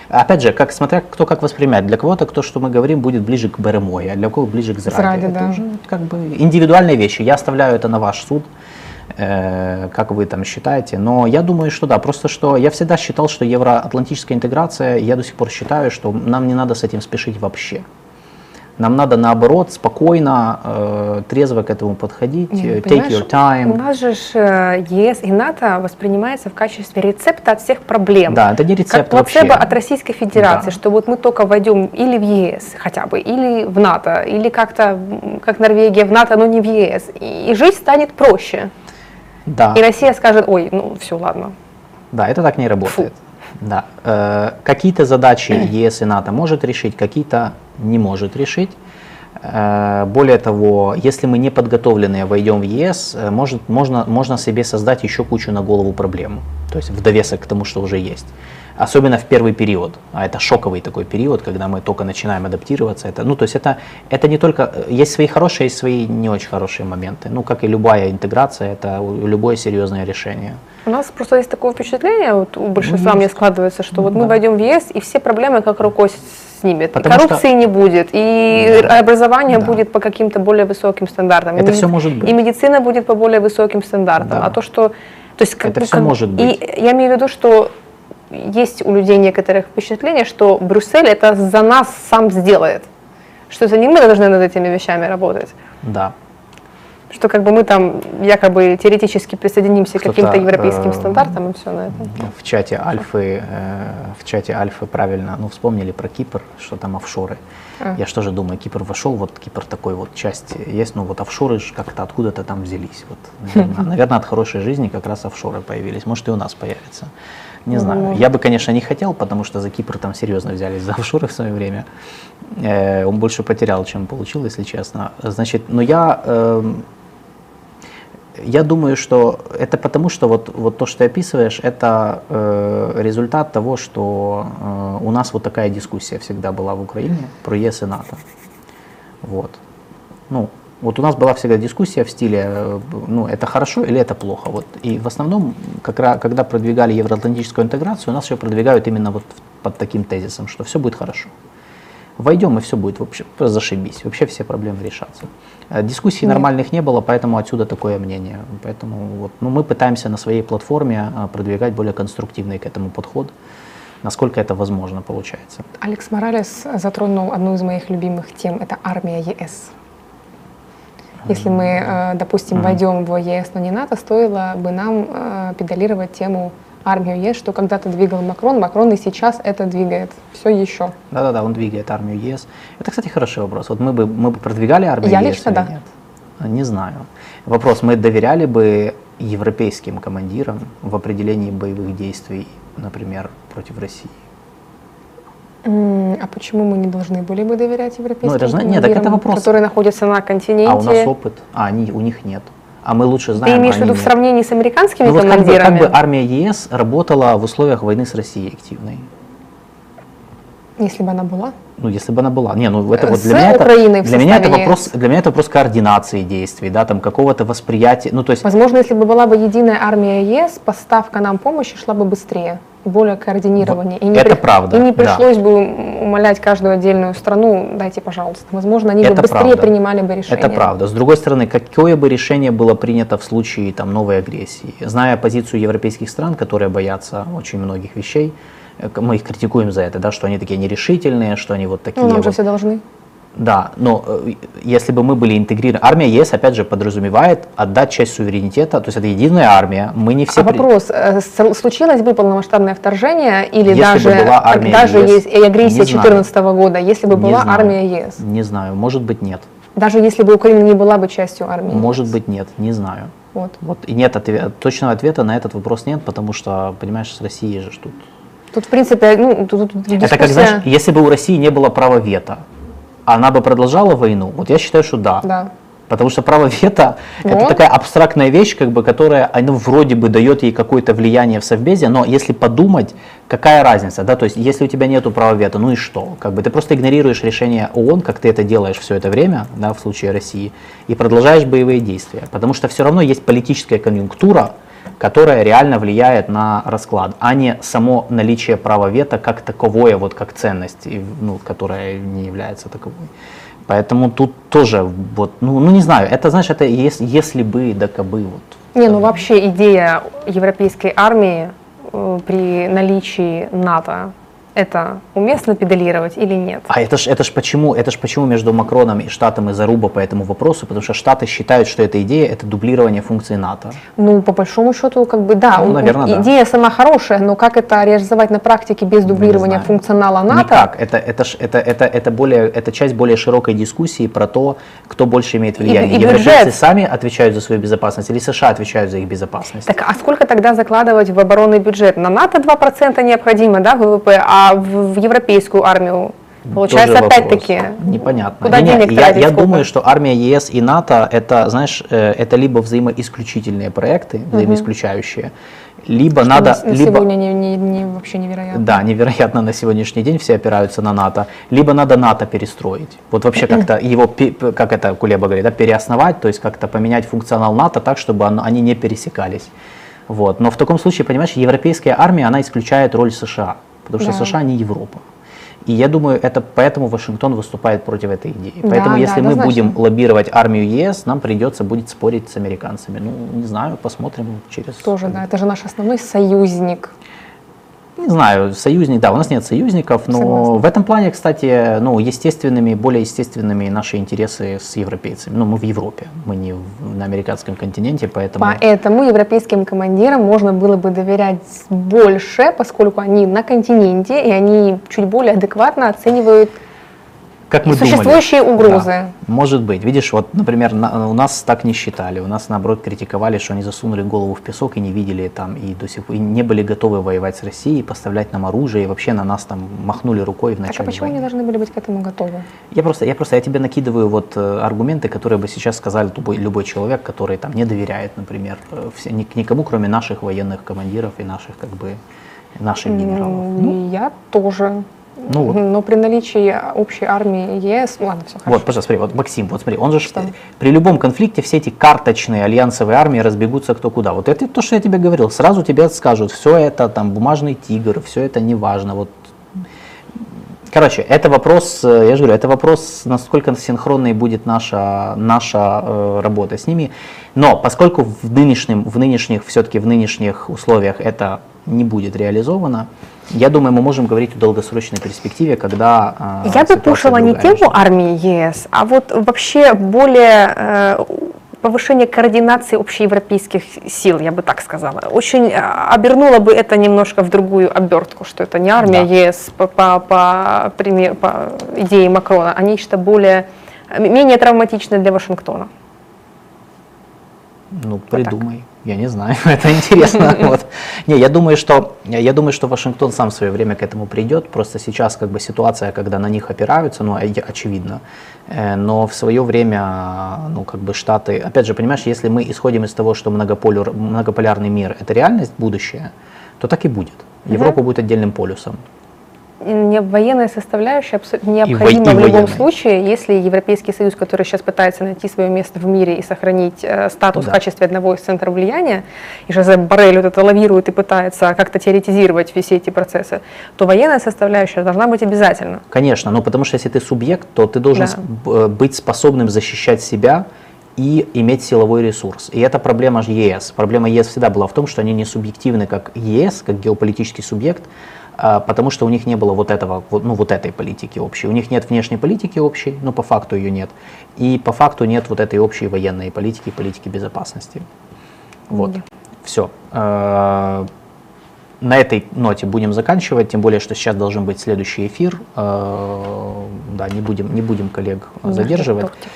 Опять же, как, смотря кто как воспринимает. Для кого-то то, что мы говорим, будет ближе к перемоге, а для кого ближе к зраде. Зраде, это да. уже как бы индивидуальные вещи. Я оставляю это на ваш суд. э, как вы там считаете. Но я думаю, что да, просто что я всегда считал, что евроатлантическая интеграция, я до сих пор считаю, что нам не надо с этим спешить вообще. Нам надо наоборот спокойно, э, трезво к этому подходить, Не, э, ну, take понимаешь, your У time. нас же э, ЕС и НАТО воспринимается в качестве рецепта от всех проблем. Да, это не рецепт как вообще. от Российской Федерации, Да. что вот мы только войдем или в ЕС хотя бы, или в НАТО, или как-то, как Норвегия, в НАТО, но не в ЕС. И, и жизнь станет проще. Да, И Россия скажет, ой, ну все, ладно. да, это так не работает. Да. Э, какие-то задачи ЕС и НАТО может решить, какие-то не может решить. Э, более того, если мы не подготовленные войдем в ЕС, э, может, можно, можно себе создать еще кучу на голову проблем. То есть в довесок к тому, что уже есть. Особенно в первый период. А это шоковый такой период, когда мы только начинаем адаптироваться. Это, ну, то есть это, это не только... э, Есть свои хорошие, есть свои не очень хорошие моменты. Ну, как и любая интеграция, это любое серьезное решение. У нас просто есть такое впечатление, вот у большинства Ну, мне складывается, что вот мы да. войдем в ЕС, и все проблемы как рукой снимет. И Потому коррупции не будет, и Да. образование Да. будет по каким-то более высоким стандартам. и Это меди- всё может быть. И медицина будет по более высоким стандартам. Да. А то, что... То есть, как Это всё как- может быть. И я имею в виду, что есть у людей некоторых впечатление, что Брюссель это за нас сам сделает. Что это не мы должны над этими вещами работать. Да. Что как бы мы там якобы теоретически присоединимся к каким-то европейским э, стандартам и все на этом. В чате Альфы, э, в чате Альфы правильно, ну, вспомнили про Кипр, что там офшоры. А. Я что же думаю, Кипр вошел, вот Кипр такой вот часть есть, ну вот офшоры ж как-то откуда-то там взялись. Вот, наверное, наверное, от хорошей жизни как раз офшоры появились. Может и у нас появится. Не Ну, знаю. может. Я бы, конечно, не хотел, потому что за Кипр там серьезно взялись за офшоры в свое время. Э, он больше потерял, чем получил, если честно. Значит, но я эм, Я думаю, что это потому, что вот, вот то, что ты описываешь, это э, результат того, что э, у нас вот такая дискуссия всегда была в Украине про ЕС и НАТО. Вот. Ну, вот у нас была всегда дискуссия в стиле, э, ну, это хорошо или это плохо. Вот. И в основном, как, когда продвигали евроатлантическую интеграцию, у нас ее продвигают именно вот под таким тезисом, что все будет хорошо. Войдем, и все будет вообще зашибись. Вообще все проблемы решатся. Э, Дискуссий Нет. нормальных не было, поэтому отсюда такое мнение. Поэтому вот, ну, мы пытаемся на своей платформе а, продвигать более конструктивный к этому подход, насколько это возможно получается. Алекс Моралес затронул одну из моих любимых тем – это армия ЕС. Если мы, э, допустим, войдем в ЕС, но не НАТО, стоило бы нам э, педалировать тему армию ЕС, что когда-то двигал Макрон, Макрон и сейчас это двигает. Все еще. Да-да-да, он двигает армию ЕС. Это, кстати, хороший вопрос. Вот мы бы, мы бы продвигали армию Я ЕС лично или да. нет? Не знаю. Вопрос, мы доверяли бы европейским командирам в определении боевых действий, например, против России? А почему мы не должны были бы доверять европейским Ну, это же- нет, так это командирам, вопрос. которые находятся на континенте? А у нас опыт? А, они, у них нет. А мы лучше Ты знаем, имеешь в виду в сравнении с американскими Ну вот как бы, командирами? как бы армия ЕС работала в условиях войны с Россией активной? Если бы она была. Ну, если бы она была. Не, ну это Э, вот с для меня это, Украиной для меня это вопрос, для меня это вопрос координации действий, да, там какого-то восприятия. Ну, то есть Возможно, если бы была бы единая армия ЕС, поставка нам помощи шла бы быстрее более координированнее. И не это правда, И не да. пришлось бы умолять каждую отдельную страну, дайте, пожалуйста. Возможно, они бы Это быстрее правда. принимали бы решения. Это правда. С другой стороны, какое бы решение было принято в случае там, новой агрессии? Зная позицию европейских стран, которые боятся очень многих вещей, мы их критикуем за это, да, что они такие нерешительные, что они вот такие Ну, нам же вот. все должны. Да, но э, если бы мы были интегрированы, армия ЕС, опять же, подразумевает отдать часть суверенитета, то есть это единая армия, мы не все... а при- вопрос, э, случилось бы полномасштабное вторжение или Если бы даже, была армия даже ЕС, есть и агрессия не знаю. 2014 года, если бы Не была знаю. армия ЕС? Не знаю, может быть нет, Даже если бы Украина не была бы частью армии может ЕС? быть нет, не знаю. Вот. Вот и нет отве- точного ответа на этот вопрос нет, потому что, понимаешь, с Россией же тут Тут, в принципе, ну, тут, тут Это как, дискуссия- знаешь, если бы у России не было права вето, она бы продолжала войну? Вот я считаю, что да. Да. Потому что право вето это Вот. такая абстрактная вещь, как бы, которая оно вроде бы дает ей какое-то влияние в совбезе, но если подумать, какая разница, да, то есть если у тебя нету права вето, ну и что? Как бы ты просто игнорируешь решение ООН, как ты это делаешь все это время, да, в случае России, и продолжаешь боевые действия. Потому что все равно есть политическая конъюнктура, которая реально влияет на расклад, а не само наличие права вето как таковое, вот как ценность, ну, которая не является таковой. Поэтому тут тоже, вот, ну, ну не знаю, это, знаешь, это если, если бы, да кабы, вот. Не, ну вообще идея европейской армии э, при наличии НАТО, это уместно педалировать или нет? А это ж, это ж почему, это ж почему между Макроном и Штатом и Заруба по этому вопросу, потому что Штаты считают, что эта идея это дублирование функции НАТО. Ну, по большому счету, как бы да, Ну, у- наверно, да. идея сама хорошая, но как это реализовать на практике без дублирования знаю. функционала НАТО? Никак. Это, это, ж- это, это, это, более, это часть более широкой дискуссии про то, кто больше имеет влияние. и Европейцы бюджет. сами отвечают за свою безопасность или США отвечают за их безопасность? Так, а сколько тогда закладывать в оборонный бюджет? На НАТО 2% необходимо, да, ВВП, а в, в европейскую армию? Получается, опять-таки, непонятно. куда Не-не, денег я, тратить, я сколько? думаю, что армия ЕС и НАТО это, знаешь, э, это либо взаимоисключительные проекты, взаимоисключающие, либо что надо, на, на либо сегодня не, не- не- вообще невероятно. да, невероятно на сегодняшний день все опираются на НАТО. Либо надо НАТО перестроить. Вот вообще как-то его, как это Кулеба говорит, да, переосновать, то есть как-то поменять функционал НАТО так, чтобы они не пересекались. Вот. Но в таком случае, понимаешь, европейская армия, она исключает роль США, потому что Да. США не Европа. И я думаю, это поэтому Вашингтон выступает против этой идеи. Да, Поэтому да, если мы однозначно. будем лоббировать армию ЕС, нам придется будет спорить с американцами. Ну, не знаю, посмотрим через... Тоже, да, это же наш основной союзник. Не знаю, союзник, да, у нас нет союзников, но Согласна. в этом плане, кстати, ну, естественными, более естественными наши интересы с европейцами. Ну, мы в Европе, мы не в- на американском континенте, поэтому... Поэтому европейским командирам можно было бы доверять больше, поскольку они на континенте, и они чуть более адекватно оценивают как мы Существующие думали. угрозы. Да, может быть. Видишь, вот, например, на- у нас так не считали. У нас, наоборот, критиковали, что они засунули голову в песок и не видели там, и до сих пор и не были готовы воевать с Россией, поставлять нам оружие, и вообще на нас там махнули рукой в Так а начале почему они войны. должны были быть к этому готовы? Я просто, я просто, я тебе накидываю вот э, аргументы, которые бы сейчас сказали любой, любой человек, который там не доверяет, например, э, все, ни- никому, кроме наших военных командиров и наших, как бы, наших генералов. Ну, Я тоже. Ну вот. Но при наличии общей армии ЕС, ладно, все хорошо. Вот, пожалуйста, смотри, вот Максим, вот смотри, он же Что? при любом конфликте все эти карточные альянсовые армии разбегутся кто куда. Вот это то, что я тебе говорил. Сразу тебе скажут, все это там бумажный тигр, все это не важно. Вот. Короче, это вопрос, э, я же говорю, это вопрос, насколько синхронной будет наша, наша э, работа с ними. Но поскольку в, нынешнем, в нынешних, все-таки в нынешних условиях это не будет реализовано, я думаю, мы можем говорить о долгосрочной перспективе, когда э, Я бы пушила не тему армии ЕС, а вот вообще более э, повышение координации общеевропейских сил, я бы так сказала. Очень э, обернула бы это немножко в другую обертку, что это не армия Да. ЕС по, по, по, пример- по идее Макрона, а нечто более менее травматичное для Вашингтона. Ну, так. Я не знаю, это интересно. Вот. Не, я думаю, что я думаю, что Вашингтон сам в свое время к этому придет. Просто сейчас как бы ситуация, когда на них опираются, ну, оч- очевидно. Э, Но в свое время, ну, как бы Штаты, опять же, понимаешь, если мы исходим из того, что многополюр, многополярный мир это реальность, будущее, то так и будет. Европа будет отдельным полюсом. Не военная составляющая необходима и в любом военная. случае, если Европейский Союз, который сейчас пытается найти свое место в мире и сохранить э, статус Да. в качестве одного из центров влияния, и Жозеп Боррель вот это лавирует и пытается как-то теоретизировать все эти процессы, то военная составляющая должна быть обязательно. Конечно, но потому что если ты субъект, то ты должен Да. э, быть способным защищать себя и иметь силовой ресурс. И это проблема ЕС. Проблема ЕС всегда была в том, что они не субъективны как ЕС, как геополитический субъект, потому что у них не было вот этого, ну вот этой политики общей. У них нет внешней политики общей, но по факту ее нет. И по факту нет вот этой общей военной политики, политики безопасности. Вот. Да. Все. На этой ноте будем заканчивать, тем более, что сейчас должен быть следующий эфир. Э, Да, не будем, не будем коллег задерживать. Тортик.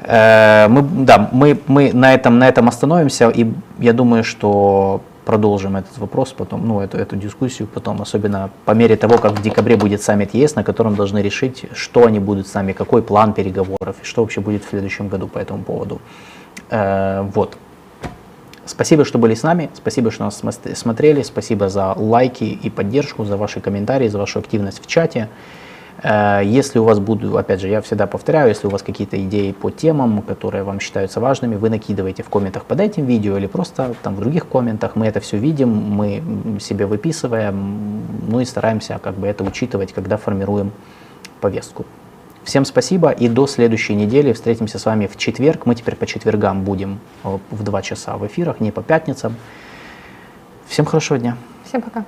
Э, Мы, да, мы, мы на, этом, на этом остановимся, и я думаю, что продолжим этот вопрос потом, ну, эту, эту дискуссию потом, особенно по мере того, как в декабре будет саммит ЕС, на котором должны решить, что они будут с нами, какой план переговоров, и что вообще будет в следующем году по этому поводу. Э, Вот. Спасибо, что были с нами, спасибо, что нас смо- смотрели, спасибо за лайки и поддержку, за ваши комментарии, за вашу активность в чате. Э, Если у вас будут, опять же, я всегда повторяю, если у вас какие-то идеи по темам, которые вам считаются важными, вы накидываете в комментах под этим видео или просто там в других комментах. Мы это все видим, мы себе выписываем, ну и стараемся как бы это учитывать, когда формируем повестку. Всем спасибо и до следующей недели. Встретимся с вами в четверг. Мы теперь по четвергам будем э, в 2 часа в эфирах, не по пятницам. Всем хорошего дня. Всем пока.